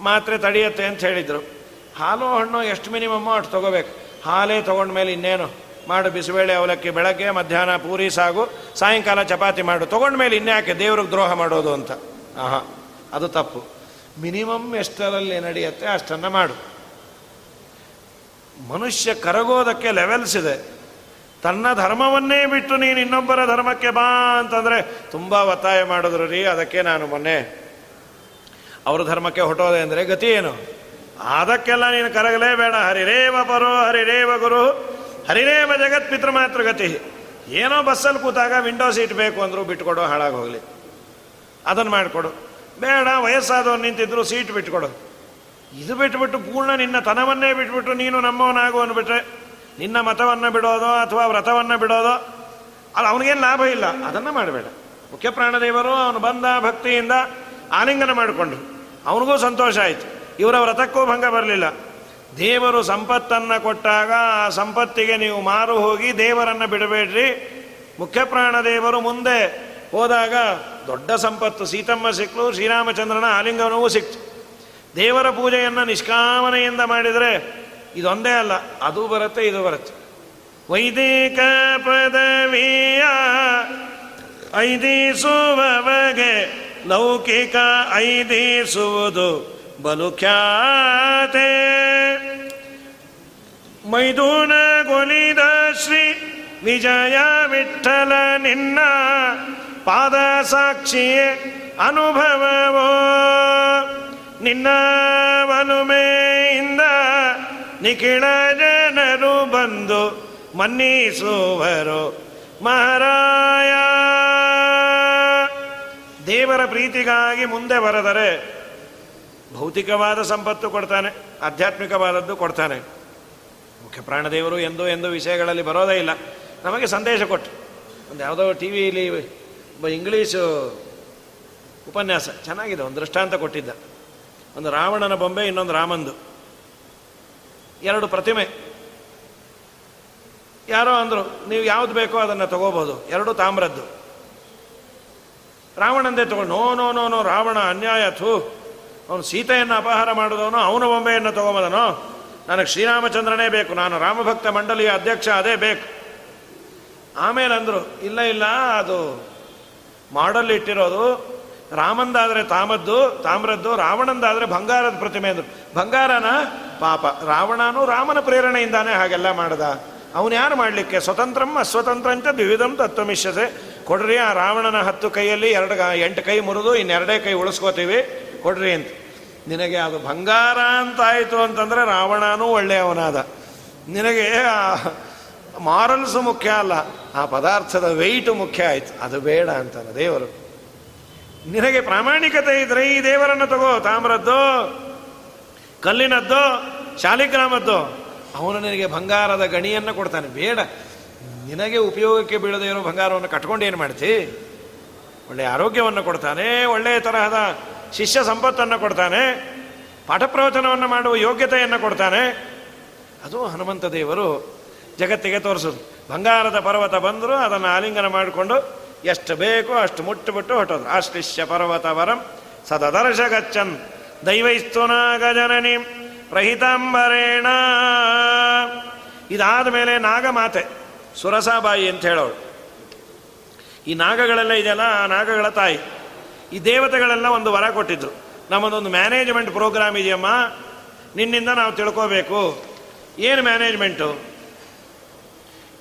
Speaker 1: ಮಾತ್ರೆ ತಡೆಯುತ್ತೆ ಅಂತ ಹೇಳಿದರು. ಹಾಲು ಹಣ್ಣು ಎಷ್ಟು ಮಿನಿಮಮ್ಮೋ ಅಷ್ಟು ತಗೋಬೇಕು. ಹಾಲೇ ತೊಗೊಂಡ್ಮೇಲೆ ಇನ್ನೇನು? ಮಾಡು ಬಿಸಿಬೇಳೆ ಅವಲಕ್ಕಿ ಬೆಳಗ್ಗೆ, ಮಧ್ಯಾಹ್ನ ಪೂರಿ, ಸಾಗು, ಸಾಯಂಕಾಲ ಚಪಾತಿ ಮಾಡು. ತೊಗೊಂಡ್ಮೇಲೆ ಇನ್ಯಾಕೆ ದೇವ್ರಿಗೆ ದ್ರೋಹ ಮಾಡೋದು ಅಂತ? ಆಹಾ, ಅದು ತಪ್ಪು. ಮಿನಿಮಮ್ ಎಷ್ಟರಲ್ಲಿ ನಡೆಯುತ್ತೆ ಅಷ್ಟನ್ನು ಮಾಡು. ಮನುಷ್ಯ ಕರಗೋದಕ್ಕೆ ಲೆವೆಲ್ಸ್ ಇದೆ. ತನ್ನ ಧರ್ಮವನ್ನೇ ಬಿಟ್ಟು ನೀನು ಇನ್ನೊಬ್ಬರ ಧರ್ಮಕ್ಕೆ ಬಾ ಅಂತಂದರೆ ತುಂಬ ಒತ್ತಾಯ ಮಾಡಿದ್ರು ರೀ, ಅದಕ್ಕೆ ನಾನು ಮೊನ್ನೆ ಅವ್ರ ಧರ್ಮಕ್ಕೆ ಹೊಟ್ಟೋದೆ ಅಂದರೆ ಗತಿ ಏನು? ಅದಕ್ಕೆಲ್ಲ ನೀನು ಕರಗಲೇ ಬೇಡ ಹರಿರೇವ ಪರೋ, ಹರಿರೇವ ಗುರು. ಹರಿರೇವ ಜಗತ್ ಪಿತೃ ಮಾತ್ರ ಗತಿ. ಏನೋ ಬಸ್ಸಲ್ಲಿ ಕೂತಾಗ ವಿಂಡೋ ಸೀಟ್ ಬೇಕು ಅಂದರು ಬಿಟ್ಕೊಡು, ಹಾಳಾಗಿ ಹೋಗಲಿ. ಅದನ್ನು ಮಾಡಿಕೊಡು. ಬೇಡ, ವಯಸ್ಸಾದವ್ರು ನಿಂತಿದ್ರು ಸೀಟ್ ಬಿಟ್ಕೊಡು. ಇದು ಬಿಟ್ಬಿಟ್ಟು ಪೂರ್ಣ ನಿನ್ನ ತನವನ್ನೇ ಬಿಟ್ಬಿಟ್ಟು ನೀನು ನಮ್ಮವನಾಗು ಅಂದ್ಬಿಟ್ರೆ, ನಿನ್ನ ಮತವನ್ನು ಬಿಡೋದೋ ಅಥವಾ ವ್ರತವನ್ನು ಬಿಡೋದೋ ಅದು ಅವನಿಗೇನು ಲಾಭ ಇಲ್ಲ. ಅದನ್ನು ಮಾಡಬೇಡ. ಮುಖ್ಯ ಪ್ರಾಣದೇವರು ಅವನು ಬಂದ ಭಕ್ತಿಯಿಂದ ಆಲಿಂಗನ ಮಾಡಿಕೊಂಡ್ರು ಅವನಿಗೂ ಸಂತೋಷ ಆಯಿತು. ಇವರ ವ್ರತಕ್ಕೂ ಭಂಗ ಬರಲಿಲ್ಲ. ದೇವರು ಸಂಪತ್ತನ್ನು ಕೊಟ್ಟಾಗ ಆ ಸಂಪತ್ತಿಗೆ ನೀವು ಮಾರು ಹೋಗಿ ದೇವರನ್ನು ಬಿಡಬೇಡ್ರಿ. ಮುಖ್ಯ ಪ್ರಾಣದೇವರು ಮುಂದೆ ಹೋದಾಗ ದೊಡ್ಡ ಸಂಪತ್ತು. ಸೀತಮ್ಮ ಸಿಕ್ಕಲು ಶ್ರೀರಾಮಚಂದ್ರನ ಆಲಿಂಗನವೂ ಸಿಕ್ತು. ದೇವರ ಪೂಜೆಯನ್ನು ನಿಷ್ಕಾಮನೆಯಿಂದ ಮಾಡಿದರೆ ಇದೊಂದೇ ಅಲ್ಲ, ಅದು ಬರುತ್ತೆ, ಇದು ಬರುತ್ತೆ. ವೈದಿಕ ಪದವಿಯ ಐದಿಸುವವಗೆ ಲೌಕಿಕ ಐದಿಸುವುದು ಬಲು ಖ್ಯಾತೆ. ಮೈದೂನ ಗೊಲಿದ ಶ್ರೀ ವಿಜಯ ವಿಠಲ ನಿನ್ನ ಪಾದ ಸಾಕ್ಷಿಯೇ ಅನುಭವವೋ. ನಿನ್ನ ಮನುಮೆಯಿಂದ ನಿಖಿಳ ಜನರು ಬಂದು ಮನ್ನಿಸುವರು. ಮಹಾರಾಯ, ದೇವರ ಪ್ರೀತಿಗಾಗಿ ಮುಂದೆ ಬರೆದರೆ ಭೌತಿಕವಾದ ಸಂಪತ್ತು ಕೊಡ್ತಾನೆ, ಆಧ್ಯಾತ್ಮಿಕವಾದದ್ದು ಕೊಡ್ತಾನೆ. ಮುಖ್ಯ ಪ್ರಾಣದೇವರು ಎಂದೋ ಎಂದೋ ವಿಷಯಗಳಲ್ಲಿ ಬರೋದೇ ಇಲ್ಲ. ನಮಗೆ ಸಂದೇಶ ಕೊಟ್ಟು ಒಂದು ಯಾವುದೋ ಟಿ ವಿಲಿ ಇಂಗ್ಲೀಷು ಉಪನ್ಯಾಸ, ಚೆನ್ನಾಗಿದೆ, ಒಂದು ದೃಷ್ಟಾಂತ ಕೊಟ್ಟಿದ್ದ. ಒಂದು ರಾವಣನ ಬೊಂಬೆ, ಇನ್ನೊಂದು ರಾಮಂದು. ಎರಡು ಪ್ರತಿಮೆ. ಯಾರೋ ಅಂದರು, ನೀವು ಯಾವ್ದು ಬೇಕೋ ಅದನ್ನು ತಗೋಬಹುದು ಎರಡು ತಾಮ್ರದ್ದು. ರಾವಣಂದೇ ತಗೊಂಡು no no no no, Ravana ಅನ್ಯಾಯ, ಥೂ. ಅವನು ಸೀತೆಯನ್ನು ಅಪಹಾರ ಮಾಡಿದವನು, ಅವನ ಬೊಂಬೆಯನ್ನು ತಗೊಂಬದನೋ? ನನಗೆ ಶ್ರೀರಾಮಚಂದ್ರನೇ ಬೇಕು, ನಾನು ರಾಮಭಕ್ತ ಮಂಡಳಿಯ ಅಧ್ಯಕ್ಷ, ಅದೇ ಬೇಕು. ಆಮೇಲೆ ಅಂದರು ಇಲ್ಲ ಇಲ್ಲ, ಅದು ಮಾಡಲ್ ಇಟ್ಟಿರೋದು ರಾಮಂದಾದರೆ ತಾಮದ್ದು, ತಾಮ್ರದ್ದು, ರಾವಣಂದಾದರೆ ಬಂಗಾರದ ಪ್ರತಿಮೆ ಅಂದರು. ಬಂಗಾರನ ಪಾಪ, ರಾವಣನು ರಾಮನ ಪ್ರೇರಣೆಯಿಂದಾನೇ ಹಾಗೆಲ್ಲ ಮಾಡ್ದ. ಅವನು ಯಾರು ಮಾಡಲಿಕ್ಕೆ? ಸ್ವತಂತ್ರಂ ಅಸ್ವತಂತ್ರಂತ ದ್ವಿವಿಧಂ ತತ್ವಮಿಷ್ಯತೆ. ಕೊಡ್ರಿ ಆ ರಾವಣನ ಹತ್ತು ಕೈಯಲ್ಲಿ ಎರಡು ಎಂಟು ಕೈ ಮುರಿದು ಇನ್ನೆರಡೇ ಕೈ ಉಳಿಸ್ಕೋತೀವಿ. ಕೊಡ್ರಿ ಅಂತ. ನಿನಗೆ ಅದು ಬಂಗಾರ ಅಂತಾಯಿತು ಅಂತಂದರೆ ರಾವಣನೂ ಒಳ್ಳೆಯವನಾದ. ನಿನಗೆ ಮಾರಲ್ಸು ಮುಖ್ಯ ಅಲ್ಲ, ಆ ಪದಾರ್ಥದ ವೆಯ್ಟು ಮುಖ್ಯ ಆಯ್ತು. ಅದು ಬೇಡ ಅಂತಾನೆ ದೇವರು. ನಿನಗೆ ಪ್ರಾಮಾಣಿಕತೆ ಇದ್ರೆ ಈ ದೇವರನ್ನು ತಗೋ, ತಾಮ್ರದ್ದು, ಕಲ್ಲಿನದ್ದು, ಶಾಲಿಗ್ರಾಮದ್ದು. ಅವನು ನಿನಗೆ ಬಂಗಾರದ ಗಣಿಯನ್ನು ಕೊಡ್ತಾನೆ. ಬೇಡ. ನಿನಗೆ ಉಪಯೋಗಕ್ಕೆ ಬೀಳದೇ ಇರೋ ಬಂಗಾರವನ್ನು ಕಟ್ಕೊಂಡು ಏನು ಮಾಡ್ತಿ? ಒಳ್ಳೆಯ ಆರೋಗ್ಯವನ್ನು ಕೊಡ್ತಾನೆ ಒಳ್ಳೆಯ ತರಹದ ಶಿಷ್ಯ ಸಂಪತ್ತನ್ನು ಕೊಡ್ತಾನೆ ಪಾಠ ಪ್ರವಚನವನ್ನು ಮಾಡುವ ಯೋಗ್ಯತೆಯನ್ನು ಕೊಡ್ತಾನೆ. ಅದು ಹನುಮಂತ ದೇವರು ಜಗತ್ತಿಗೆ ತೋರಿಸೋದು. ಬಂಗಾರದ ಪರ್ವತ ಬಂದರೂ ಅದನ್ನು ಆಲಿಂಗನ ಮಾಡಿಕೊಂಡು ಎಷ್ಟು ಬೇಕೋ ಅಷ್ಟು ಮುಟ್ಟುಬಿಟ್ಟು ಹೊಟ್ಟೋದು. ಶಿಷ್ಯ ಪರ್ವತ ವರಂ ಸದದರ್ಶ ಗಚ್ಚನ್ ದೈವೈಸ್ತುನಾಗಜನನಿ ಪ್ರಹಿತಾಂಬರೇಣ. ಇದಾದ ಮೇಲೆ ನಾಗಮಾತೆ ಸುರಸಾಬಾಯಿ ಅಂತ ಹೇಳೋಳು. ಈ ನಾಗಗಳೆಲ್ಲ ಇದೆಯಲ್ಲ? ಆ ನಾಗಗಳ ತಾಯಿ. ಈ ದೇವತೆಗಳೆಲ್ಲ ಒಂದು ವರ ಕೊಟ್ಟಿದ್ರು. ನಮ್ಮದೊಂದು ಮ್ಯಾನೇಜ್ಮೆಂಟ್ ಪ್ರೋಗ್ರಾಮ್ ಇದೆಯಮ್ಮ? ನಿನ್ನಿಂದ ನಾವು ತಿಳ್ಕೋಬೇಕು. ಏನು ಮ್ಯಾನೇಜ್ಮೆಂಟು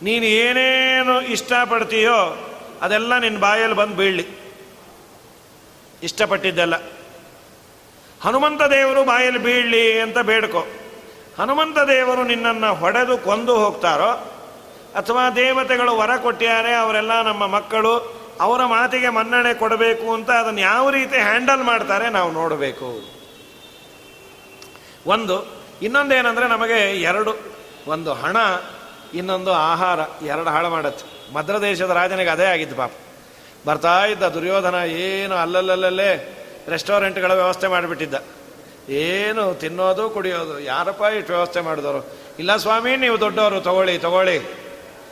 Speaker 1: ನೀನು ಏನೇನು ಇಷ್ಟಪಡ್ತೀಯೋ ಅದೆಲ್ಲ ನಿನ್ನ ಬಾಯಲ್ಲಿ ಬಂದು ಬೀಳಲಿ. ಇಷ್ಟಪಟ್ಟಿದ್ದೆಲ್ಲ. ಹನುಮಂತ ದೇವರು ಬಾಯಲ್ಲಿ ಬೀಳಲಿ ಅಂತ ಬೇಡ್ಕೊ. ಹನುಮಂತ ದೇವರು ನಿನ್ನನ್ನು ಹೊಡೆದು ಕೊಂದು ಹೋಗ್ತಾರೋ ಅಥವಾ ದೇವತೆಗಳು ವರ ಕೊಟ್ಟಿದ್ದಾರೆ ಅವರೆಲ್ಲ ನಮ್ಮ ಮಕ್ಕಳು ಅವರ ಮಾತಿಗೆ ಮನ್ನಣೆ ಕೊಡಬೇಕು ಅಂತ ಅದನ್ನು ಯಾವ ರೀತಿ ಹ್ಯಾಂಡಲ್ ಮಾಡ್ತಾರೆ ನಾವು ನೋಡಬೇಕು. ಒಂದು, ಇನ್ನೊಂದೇನೆಂದರೆ ನಮಗೆ ಎರಡು, ಒಂದು ಹಣ, ಇನ್ನೊಂದು ಆಹಾರ, ಎರಡು ಹಾಳು ಮಾಡತ್ತೆ. ಮದ್ರ ದೇಶದ ರಾಜನಿಗೆ ಅದೇ ಆಗಿತ್ತು ಪಾಪ. ಬರ್ತಾ ಇದ್ದ ದುರ್ಯೋಧನ ಏನು ಅಲ್ಲಲ್ಲಲ್ಲೇ ರೆಸ್ಟೋರೆಂಟ್ಗಳ ವ್ಯವಸ್ಥೆ ಮಾಡಿಬಿಟ್ಟಿದ್ದ. ಏನು ತಿನ್ನೋದು, ಕುಡಿಯೋದು, ಯಾರಪ್ಪ ಇಷ್ಟು ವ್ಯವಸ್ಥೆ ಮಾಡಿದವರು? ಇಲ್ಲ ಸ್ವಾಮಿ, ನೀವು ದೊಡ್ಡವರು, ತಗೊಳ್ಳಿ ತಗೊಳ್ಳಿ.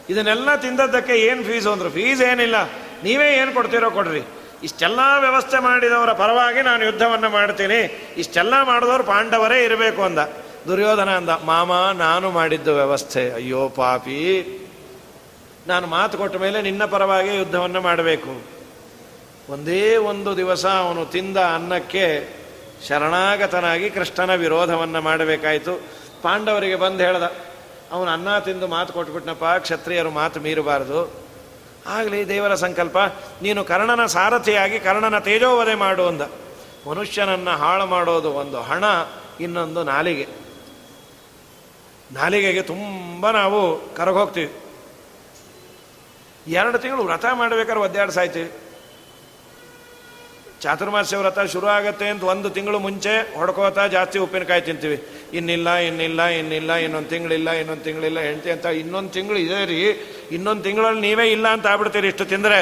Speaker 1: ಇದನ್ನೆಲ್ಲ ತಿಂದದ್ದಕ್ಕೆ ಏನು ಫೀಸು ಅಂದರು? ಫೀಸ್ ಏನಿಲ್ಲ. ನೀವೇ ಏನು ಕೊಡ್ತೀರೋ ಕೊಡ್ರಿ. ಇಷ್ಟೆಲ್ಲ ವ್ಯವಸ್ಥೆ ಮಾಡಿದವರ ಪರವಾಗಿ ನಾನು ಯುದ್ಧವನ್ನು ಮಾಡ್ತೀನಿ. ಇಷ್ಟೆಲ್ಲ ಮಾಡಿದವರು ಪಾಂಡವರೇ ಇರಬೇಕು ಅಂದ. ದುರ್ಯೋಧನ ಅಂದ, ಮಾಮ, ನಾನು ಮಾಡಿದ್ದು ವ್ಯವಸ್ಥೆ. ಅಯ್ಯೋ, ಪಾಪಿ. ನಾನು ಮಾತು ಕೊಟ್ಟ ಮೇಲೆ ನಿನ್ನ ಪರವಾಗಿ ಯುದ್ಧವನ್ನು ಮಾಡಬೇಕು. ಒಂದೇ ಒಂದು ದಿವಸ ಅವನು ತಿಂದ ಅನ್ನಕ್ಕೆ ಶರಣಾಗತನಾಗಿ ಕೃಷ್ಣನ ವಿರೋಧವನ್ನು ಮಾಡಬೇಕಾಯಿತು. ಪಾಂಡವರಿಗೆ ಬಂದು ಹೇಳ್ದ, ಅವನು ಅನ್ನ ತಿಂದು ಮಾತು ಕೊಟ್ಬಿಟ್ನಪ್ಪ, ಕ್ಷತ್ರಿಯರು ಮಾತು ಮೀರಬಾರದು. ಆಗಲಿ, ದೇವರ ಸಂಕಲ್ಪ. ನೀನು ಕರ್ಣನ ಸಾರಥಿಯಾಗಿ ಕರ್ಣನ ತೇಜೋವಧೆ ಮಾಡು ಅಂದ. ಮನುಷ್ಯನನ್ನು ಹಾಳು ಮಾಡೋದು ಒಂದು ಹಣ, ಇನ್ನೊಂದು ನಾಲಿಗೆ. ನಾಲಿಗೆಗೆ ತುಂಬ ನಾವು ಕರಗೋಗ್ತೀವಿ. ಎರಡು ತಿಂಗಳು ವ್ರತ ಮಾಡಬೇಕಾದ್ರೆ ಒದ್ದಾಡಿ ಸಾಯ್ತೀವಿ ಚಾತುರ್ಮಾಸ್ಯ ವ್ರತ ಶುರು ಆಗುತ್ತೆ ಅಂತ ಒಂದು ತಿಂಗಳು ಮುಂಚೆ ಹೊಡ್ಕೋತಾ ಜಾಸ್ತಿ ಉಪ್ಪಿನಕಾಯಿ ತಿಂತೀವಿ. ಇನ್ನಿಲ್ಲ ಇನ್ನಿಲ್ಲ ಇನ್ನಿಲ್ಲ, ಇನ್ನೊಂದು ತಿಂಗಳಿಲ್ಲ ಇನ್ನೊಂದು ತಿಂಗಳಿಲ್ಲ, ಹೆಂಡತಿ ಅಂತ ಇನ್ನೊಂದು ತಿಂಗಳು ಇದೇ ರೀ. ಇನ್ನೊಂದು ತಿಂಗಳಲ್ಲಿ ನೀವೇ ಇಲ್ಲ ಅಂತ ಆಗ್ಬಿಡ್ತೀರಿ ಇಷ್ಟು ತಿಂದರೆ.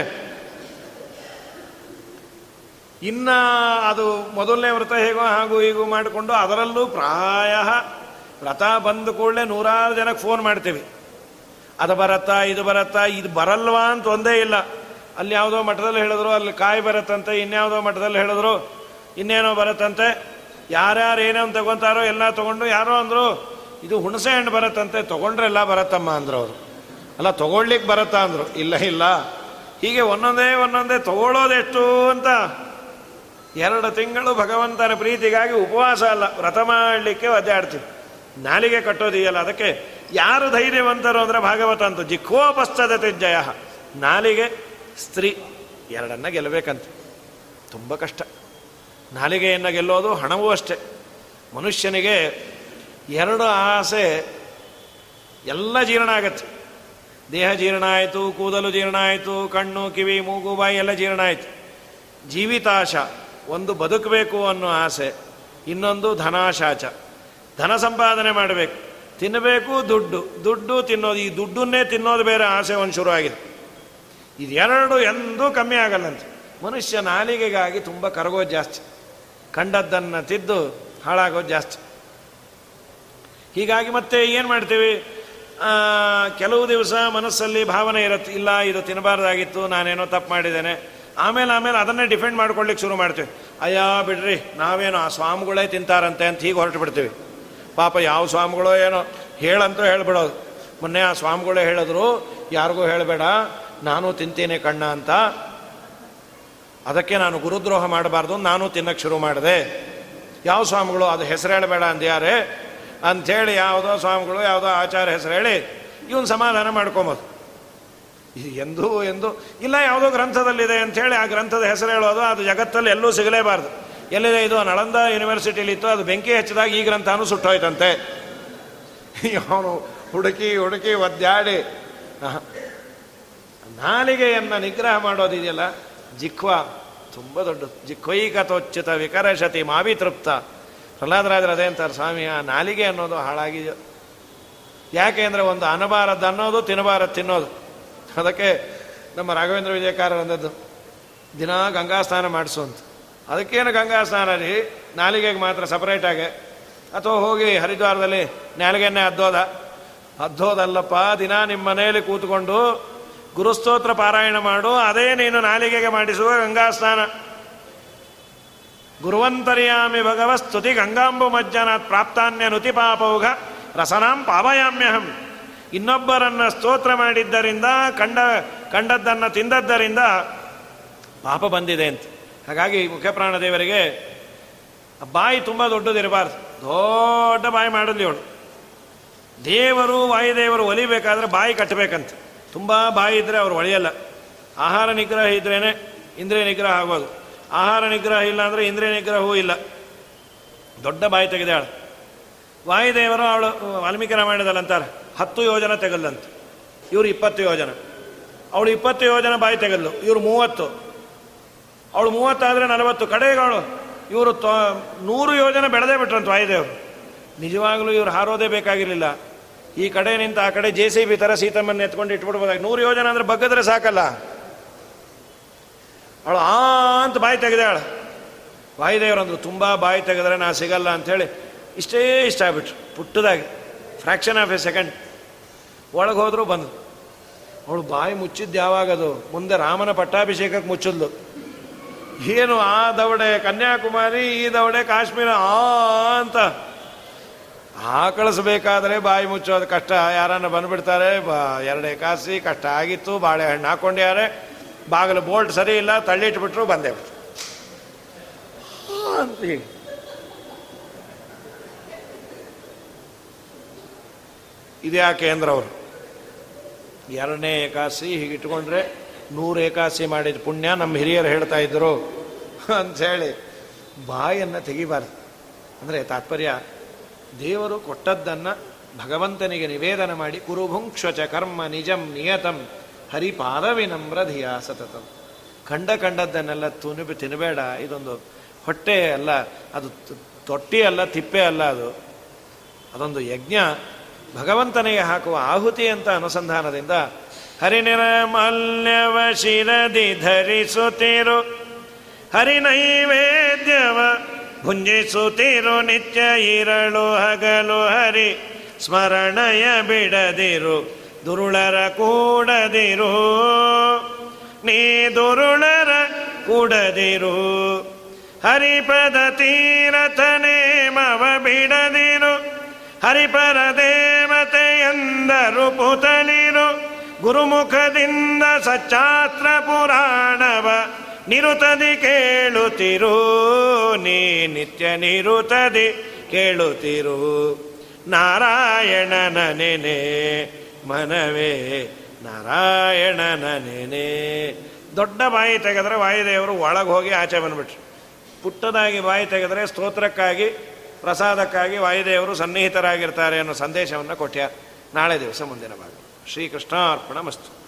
Speaker 1: ಇನ್ನ ಅದು ಮೊದಲನೇ ವ್ರತ ಹೇಗೋ ಹಾಗೂ ಹೀಗೂ ಮಾಡಿಕೊಂಡು ಅದರಲ್ಲೂ ಪ್ರಾಯ ವ್ರತ ಬಂದ ಕೂಡಲೇ ನೂರಾರು ಜನಕ್ಕೆ ಫೋನ್ ಮಾಡ್ತೀವಿ. ಅದು ಬರತ್ತಾ, ಇದು ಬರತ್ತಾ, ಇದು ಬರಲ್ವಾ ಅಂತ ಒಂದೇ ಇಲ್ಲ. ಅಲ್ಲಿ ಯಾವುದೋ ಮಠದಲ್ಲಿ ಹೇಳಿದ್ರು, ಅಲ್ಲಿ ಕಾಯಿ ಬರತ್ತಂತೆ, ಇನ್ಯಾವುದೋ ಮಠದಲ್ಲಿ ಹೇಳಿದ್ರು, ಇನ್ನೇನೋ ಬರತ್ತಂತೆ. ಯಾರ್ಯಾರು ಏನೇನು ತಗೊತಾರೋ ಎಲ್ಲ ತಗೊಂಡು, ಯಾರೋ ಅಂದರು, ಇದು ಹುಣಸೆ ಹಣ್ಣು ಬರುತ್ತಂತೆ, ತೊಗೊಂಡ್ರೆ ಎಲ್ಲ ಬರತ್ತಮ್ಮ ಅಂದರು ಅವರು. ಅಲ್ಲ ತೊಗೊಳ್ಲಿಕ್ಕೆ ಬರುತ್ತಾ ಅಂದರು. ಇಲ್ಲ ಇಲ್ಲ. ಹೀಗೆ ಒಂದೊಂದೇ ಒಂದೊಂದೇ ತಗೊಳ್ಳೋದೆಷ್ಟು ಅಂತ. ಎರಡು ತಿಂಗಳು ಭಗವಂತನ ಪ್ರೀತಿಗಾಗಿ ಉಪವಾಸ ಅಲ್ಲ, ವ್ರತ ಮಾಡಲಿಕ್ಕೆ ಒದ್ದಾಡ್ತೀವಿ. ನಾಲಿಗೆ ಕಟ್ಟೋದಿಯಲ್ಲ, ಅದಕ್ಕೆ ಯಾರು ಧೈರ್ಯವಂತರು ಅಂದರೆ ಭಾಗವತ ಅಂತ ಜಿಖೋಪಶ್ಚದತೆ ಜಯ. ನಾಲಿಗೆ ಸ್ತ್ರೀ ಎರಡನ್ನ ಗೆಲ್ಲಬೇಕಂತ. ತುಂಬ ಕಷ್ಟ. ನಾಲಿಗೆಯನ್ನು ಗೆಲ್ಲೋದು ಹಣವೂ ಅಷ್ಟೆ. ಮನುಷ್ಯನಿಗೆ ಎರಡು ಆಸೆ ಎಲ್ಲ ಜೀರ್ಣ ಆಗತ್ತೆ. ದೇಹ ಜೀರ್ಣ ಆಯಿತು, ಕೂದಲು ಜೀರ್ಣ ಆಯಿತು, ಕಣ್ಣು, ಕಿವಿ, ಮೂಗು, ಬಾಯಿ ಎಲ್ಲ ಜೀರ್ಣ ಆಯಿತು. ಜೀವಿತಾಶ, ಒಂದು ಬದುಕಬೇಕು ಅನ್ನೋ ಆಸೆ, ಇನ್ನೊಂದು ಧನಾಶಾಚ. ಧನ ಸಂಪಾದನೆ ಮಾಡಬೇಕು. ತಿನ್ನಬೇಕು ದುಡ್ಡು. ದುಡ್ಡು ತಿನ್ನೋದು, ಈ ದುಡ್ಡನ್ನೇ ತಿನ್ನೋದು ಬೇರೆ ಆಸೆ ಒಂದು ಶುರುವಾಗಿದೆ ಇದೆರಡು ಎಂದೂ ಕಮ್ಮಿ ಆಗಲ್ಲಂತೆ. ಮನುಷ್ಯ ನಾಲಿಗೆಗಾಗಿ ತುಂಬ ಕರಗೋದು ಜಾಸ್ತಿ. ಕಂಡದ್ದನ್ನು ತಿದ್ದು ಹಾಳಾಗೋದು ಜಾಸ್ತಿ. ಹೀಗಾಗಿ ಮತ್ತೆ ಏನು ಮಾಡ್ತೀವಿ? ಕೆಲವು ದಿವಸ ಮನಸ್ಸಲ್ಲಿ ಭಾವನೆ ಇರುತ್ತೆ ಇಲ್ಲ, ಇದು ತಿನ್ನಬಾರ್ದಾಗಿತ್ತು, ನಾನೇನೋ ತಪ್ಪು ಮಾಡಿದ್ದೇನೆ. ಆಮೇಲೆ ಆಮೇಲೆ ಅದನ್ನೇ ಡಿಫೆಂಡ್ ಮಾಡ್ಕೊಳ್ಳಿಕ್ಕೆ ಶುರು ಮಾಡ್ತೀವಿ. ಅಯ್ಯ, ಬಿಡ್ರಿ, ನಾವೇನು ಆ ಸ್ವಾಮಿಗಳೇ ತಿಂತಾರಂತೆ ಅಂತ ಹೀಗೆ ಹೊರಟು ಬಿಡ್ತೀವಿ. ಪಾಪ ಯಾವ ಸ್ವಾಮಿಗಳೋ ಏನೋ ಹೇಳಂತೂ ಹೇಳ್ಬಿಡೋದು. ಮೊನ್ನೆ ಆ ಸ್ವಾಮಿಗಳೇ ಹೇಳಿದ್ರು, ಯಾರಿಗೂ ಹೇಳಬೇಡ. ನಾನು ತಿಂತೇನೆ ಕಣ್ಣ ಅಂತ ಅದಕ್ಕೆ ನಾನು ಗುರುದ್ರೋಹ ಮಾಡಬಾರ್ದು ನಾನು ತಿನ್ನಕ್ಕೆ ಶುರು ಮಾಡಿದೆ. ಯಾವ ಸ್ವಾಮಿಗಳು ಅದು ಹೆಸರು ಹೇಳಬೇಡ ಅಂದ್ಯಾರೆ? ಅಂಥೇಳಿ ಯಾವುದೋ ಸ್ವಾಮಿಗಳು ಯಾವುದೋ ಆಚಾರ ಹೆಸರು ಹೇಳಿ ಇವನು ಸಮಾಧಾನ ಮಾಡ್ಕೊಬೋದು. ಎಂದು ಎಂದು ಇಲ್ಲ ಯಾವುದೋ ಗ್ರಂಥದಲ್ಲಿದೆ ಅಂಥೇಳಿ ಆ ಗ್ರಂಥದ ಹೆಸರು ಹೇಳೋದು ಅದು ಜಗತ್ತಲ್ಲಿ ಎಲ್ಲೂ ಸಿಗಲೇಬಾರ್ದು. ಎಲ್ಲಿದೆ ಇದು? ನಳಂದ ಯೂನಿವರ್ಸಿಟಿಲಿ ಇತ್ತು ಅದು ಬೆಂಕಿ ಹಚ್ಚಿದಾಗ ಈ ಗ್ರಂಥನೂ ಸುಟ್ಟೋಯ್ತಂತೆ. ಅವನು ಹುಡುಕಿ ಹುಡುಕಿ ಒದ್ದಾಡಿ. ನಾಲಿಗೆಯನ್ನು ನಿಗ್ರಹ ಮಾಡೋದಿದೆಯಲ್ಲ ಜಿಖ್ವಾ ತುಂಬ ದೊಡ್ಡದು. ಜಿಖ್ವೈಕತೋಚ್ಯುತ ವಿಕರಶತಿ ಮಾವಿ ತೃಪ್ತ ಪ್ರಹ್ಲಾದರಾಜರು ಅದೇ ಅಂತಾರೆ, ಸ್ವಾಮಿ, ಆ ನಾಲಿಗೆ ಅನ್ನೋದು ಹಾಳಾಗಿದೆ ಯಾಕೆ ಅಂದರೆ ಒಂದು ಅನಬಾರದ್ದು ಅನ್ನೋದು ತಿನ್ನಬಾರದು ತಿನ್ನೋದು. ಅದಕ್ಕೆ ನಮ್ಮ ರಾಘವೇಂದ್ರ ವಿಜಯಕಾರ ದಿನ ದಿನಾ ಗಂಗಾ ಸ್ನಾನ ಮಾಡಿಸು ಅಂತ. ಅದಕ್ಕೇನು ಗಂಗಾ ಸ್ನಾನ ರೀ? ನಾಲಿಗೆಗೆ ಮಾತ್ರ ಸಪ್ರೇಟಾಗೆ ಅಥವಾ ಹೋಗಿ ಹರಿದ್ವಾರದಲ್ಲಿ ನಾಲಿಗೆಯನ್ನೇ ಅದ್ದೋದ ಅದ್ದೋದಲ್ಲಪ್ಪ ದಿನ ನಿಮ್ಮ ಮನೆಯಲ್ಲಿ ಕೂತ್ಕೊಂಡು ಗುರುಸ್ತೋತ್ರ ಪಾರಾಯಣ ಮಾಡು, ಅದೇ ನೀನು ನಾಲಿಗೆಗೆ ಮಾಡಿಸುವ ಗಂಗಾ ಸ್ನಾನ. ಗುರುವಂತರ್ಯಾಮಿ ಭಗವ ಸ್ತುತಿ ಗಂಗಾಂಬು ಮಜ್ಜನಾತ್ ಪ್ರಾಪ್ತಾನ್ಯ ನುತಿ ಪಾಪೌಘ ರಸನಾಂ ಪಾವಯಾಮ್ಯಹಂ. ಇನ್ನೊಬ್ಬರನ್ನು ಸ್ತೋತ್ರ ಮಾಡಿದ್ದರಿಂದ, ಕಂಡ, ಕಂಡದ್ದನ್ನು ತಿಂದದ್ದರಿಂದ ಪಾಪ ಬಂದಿದೆ ಅಂತ. ಹಾಗಾಗಿ ಮುಖ್ಯಪ್ರಾಣ ದೇವರಿಗೆ, ಬಾಯಿ ತುಂಬ ದೊಡ್ಡದಿರಬಾರ್ದು. ದೊಡ್ಡ ಬಾಯಿ ಮಾಡಲಿ ಅವಳು. ದೇವರು, ವಾಯುದೇವರು ಒಲಿಬೇಕಾದ್ರೆ ಬಾಯಿ ಕಟ್ಟಬೇಕಂತ. ತುಂಬ ಬಾಯಿ ಇದ್ದರೆ ಅವ್ರು ಒಳೆಯಲ್ಲ. ಆಹಾರ ನಿಗ್ರಹ ಇದ್ರೇ ಇಂದ್ರಿಯ ನಿಗ್ರಹ ಆಗೋದು. ಆಹಾರ ನಿಗ್ರಹ ಇಲ್ಲ ಅಂದರೆ ಇಂದ್ರಿಯ ನಿಗ್ರಹವೂ ಇಲ್ಲ. ದೊಡ್ಡ ಬಾಯಿ ತೆಗೆದಾಳು ವಾಯುದೇವರು ಅವಳು, ವಾಲ್ಮೀಕಿ ರಾಮಾಯಣದಲ್ಲಂತಾರೆ, ಹತ್ತು ಯೋಜನೆ ತೆಗಲ್ಲಂತ ಇವರು ಇಪ್ಪತ್ತು ಯೋಜನೆ. ಅವಳು ಇಪ್ಪತ್ತು ಯೋಜನೆ ಬಾಯಿ ತೆಗಲ್ಲು ಇವರು ಮೂವತ್ತು. ಅವಳು ಮೂವತ್ತಾದರೆ ನಲವತ್ತು. ಕಡೆಗಳು ಇವರು ತೊ, ನೂರು ಯೋಜನೆ ಬೆಳೆದೇ ಬಿಟ್ರಂತ ವಾಯುದೇವರು. ನಿಜವಾಗಲೂ ಇವರು ಹಾರೋದೇ ಬೇಕಾಗಿರಲಿಲ್ಲ. ಈ ಕಡೆ ನಿಂತ ಆ ಕಡೆ ಜೆ ಸಿ ಬಿ ಥರ ಸೀತಮ್ಮನ್ನು ಎತ್ಕೊಂಡು ಇಟ್ಬಿಡ್ಬೋದಾಗ. ನೂರು ಯೋಜನೆ ಅಂದ್ರೆ ಬಗ್ಗದ್ರೆ ಸಾಕಲ್ಲ. ಅವಳು ಆ ಅಂತ ಬಾಯಿ ತೆಗೆದಾಳು ವಾಯುದೇವರಂದ್ರು ತುಂಬ ಬಾಯಿ ತೆಗೆದ್ರೆ ನಾ ಸಿಗಲ್ಲ ಅಂಥೇಳಿ ಇಷ್ಟೇ ಇಷ್ಟ ಆಗ್ಬಿಟ್ರು. ಪುಟ್ಟದಾಗಿ ಫ್ರ್ಯಾಕ್ಷನ್ ಆಫ್ ಎ ಸೆಕೆಂಡ್ ಒಳಗೆ ಹೋದ್ರು ಬಂದು ಅವಳು ಬಾಯಿ ಮುಚ್ಚಿದ್ದು ಯಾವಾಗದು ಮುಂದೆ ರಾಮನ ಪಟ್ಟಾಭಿಷೇಕಕ್ಕೆ ಮುಚ್ಚಿದ್ಲು. ಏನು ಆ ದವಡೆ ಕನ್ಯಾಕುಮಾರಿ, ಈ ದವಡೆ ಕಾಶ್ಮೀರ, ಆ ಅಂತ. ಕಳಿಸ್ಬೇಕಾದ್ರೆ ಬಾಯಿ ಮುಚ್ಚೋದು ಕಷ್ಟ. ಯಾರನ್ನ ಬಂದ್ಬಿಡ್ತಾರೆ ಬಾ ಎರಡೇ ಕಾಸಿ ಕಷ್ಟ ಆಗಿತ್ತು ಬಾಳೆಹಣ್ಣು ಹಾಕೊಂಡ್ಯಾರೆ ಬಾಗಿಲು ಬೋಲ್ಟ್ ಸರಿ ಇಲ್ಲ ತಳ್ಳಿಟ್ಬಿಟ್ರು ಬಂದೆ ಅಂತ ಇದ್ಯಾಕೆ ಅಂದ್ರೆ ಅವರು? ಎರಡನೇ ಏಕಾಸಿ ಹೀಗೆ ಇಟ್ಕೊಂಡ್ರೆ ನೂರು ಏಕಾಸಿ ಮಾಡಿದ ಪುಣ್ಯ ನಮ್ಮ ಹಿರಿಯರು ಹೇಳ್ತಾ ಇದ್ರು. ಅಂಥೇಳಿ ಬಾಯನ್ನು ತೆಗಿಬಾರ್ದು. ಅಂದರೆ ತಾತ್ಪರ್ಯ ದೇವರು ಕೊಟ್ಟದ್ದನ್ನು ಭಗವಂತನಿಗೆ ನಿವೇದನ ಮಾಡಿ, ಕುರುಭುಂಕ್ಷಚ ಕರ್ಮ ನಿಜಂ ನಿಯತಂ ಹರಿಪಾದವಿನಮ್ರ ಧಿಯ ಸತತಂ. ಕಂಡ ಕಂಡದ್ದನ್ನೆಲ್ಲ ತುನುಬಿ ತಿನ್ನಬೇಡ ಇದೊಂದು ಹೊಟ್ಟೆ ಅಲ್ಲ, ಅದು ತೊಟ್ಟಿ ಅಲ್ಲ, ತಿಪ್ಪೆ ಅಲ್ಲ ಅದು. ಅದೊಂದು ಯಜ್ಞ. ಭಗವಂತನಿಗೆ ಹಾಕುವ ಆಹುತಿ ಅಂತ ಅನುಸಂಧಾನದಿಂದ ಹರಿನಿರಮಲ್ಯವ ಶಿರದಿ ಧರಿಸುತ್ತಿರು. ಹರಿನೈವೇದ್ಯವ ಭುಂಜಿಸುತ್ತಿರು ನಿತ್ಯ ಇರಳು ಹಗಲು ಹರಿ, ಸ್ಮರಣಯ ಬಿಡದಿರು, ದುರುಳರ ಕೂಡದಿರು. ನೀ ದುರುಳರ ಕೂಡದಿರು, ಹರಿಪದ ತೀರಥನೇ ಮವ ಬಿಡದಿರು. ಹರಿಪರ ದೇವತೆಯಂದರು ಪುತನಿರು, ಗುರುಮುಖದಿಂದ ಸಚ್ಚಾತ್ರ ಪುರಾಣವ ನಿರುತದಿ ಕೇಳುತ್ತಿರು, ನೀ ನಿತ್ಯ ನಿರುತದಿ ಕೇಳುತ್ತಿರು. ನಾರಾಯಣನ ನೆನೆ, ಮನವೇ ನಾರಾಯಣನ ನೆನೆ. ದೊಡ್ಡ ಬಾಯಿ ತೆಗೆದ್ರೆ ವಾಯುದೇವರು ಒಳಗೆ ಹೋಗಿ ಆಚೆ ಬಂದ್ಬಿಟ್ರು. ಪುಟ್ಟದಾಗಿ ಬಾಯಿ ತೆಗೆದರೆ ಸ್ತೋತ್ರಕ್ಕಾಗಿ, ಪ್ರಸಾದಕ್ಕಾಗಿ ವಾಯುದೇವರು ಸನ್ನಿಹಿತರಾಗಿರ್ತಾರೆ ಅನ್ನೋ ಸಂದೇಶವನ್ನು ಕೊಟ್ಟ್ಯಾರ ನಾಳೆ ದಿವಸ ಮುಂದಿನ ಭಾಗ. ಶ್ರೀಕೃಷ್ಣಾರ್ಪಣ ಮಸ್ತು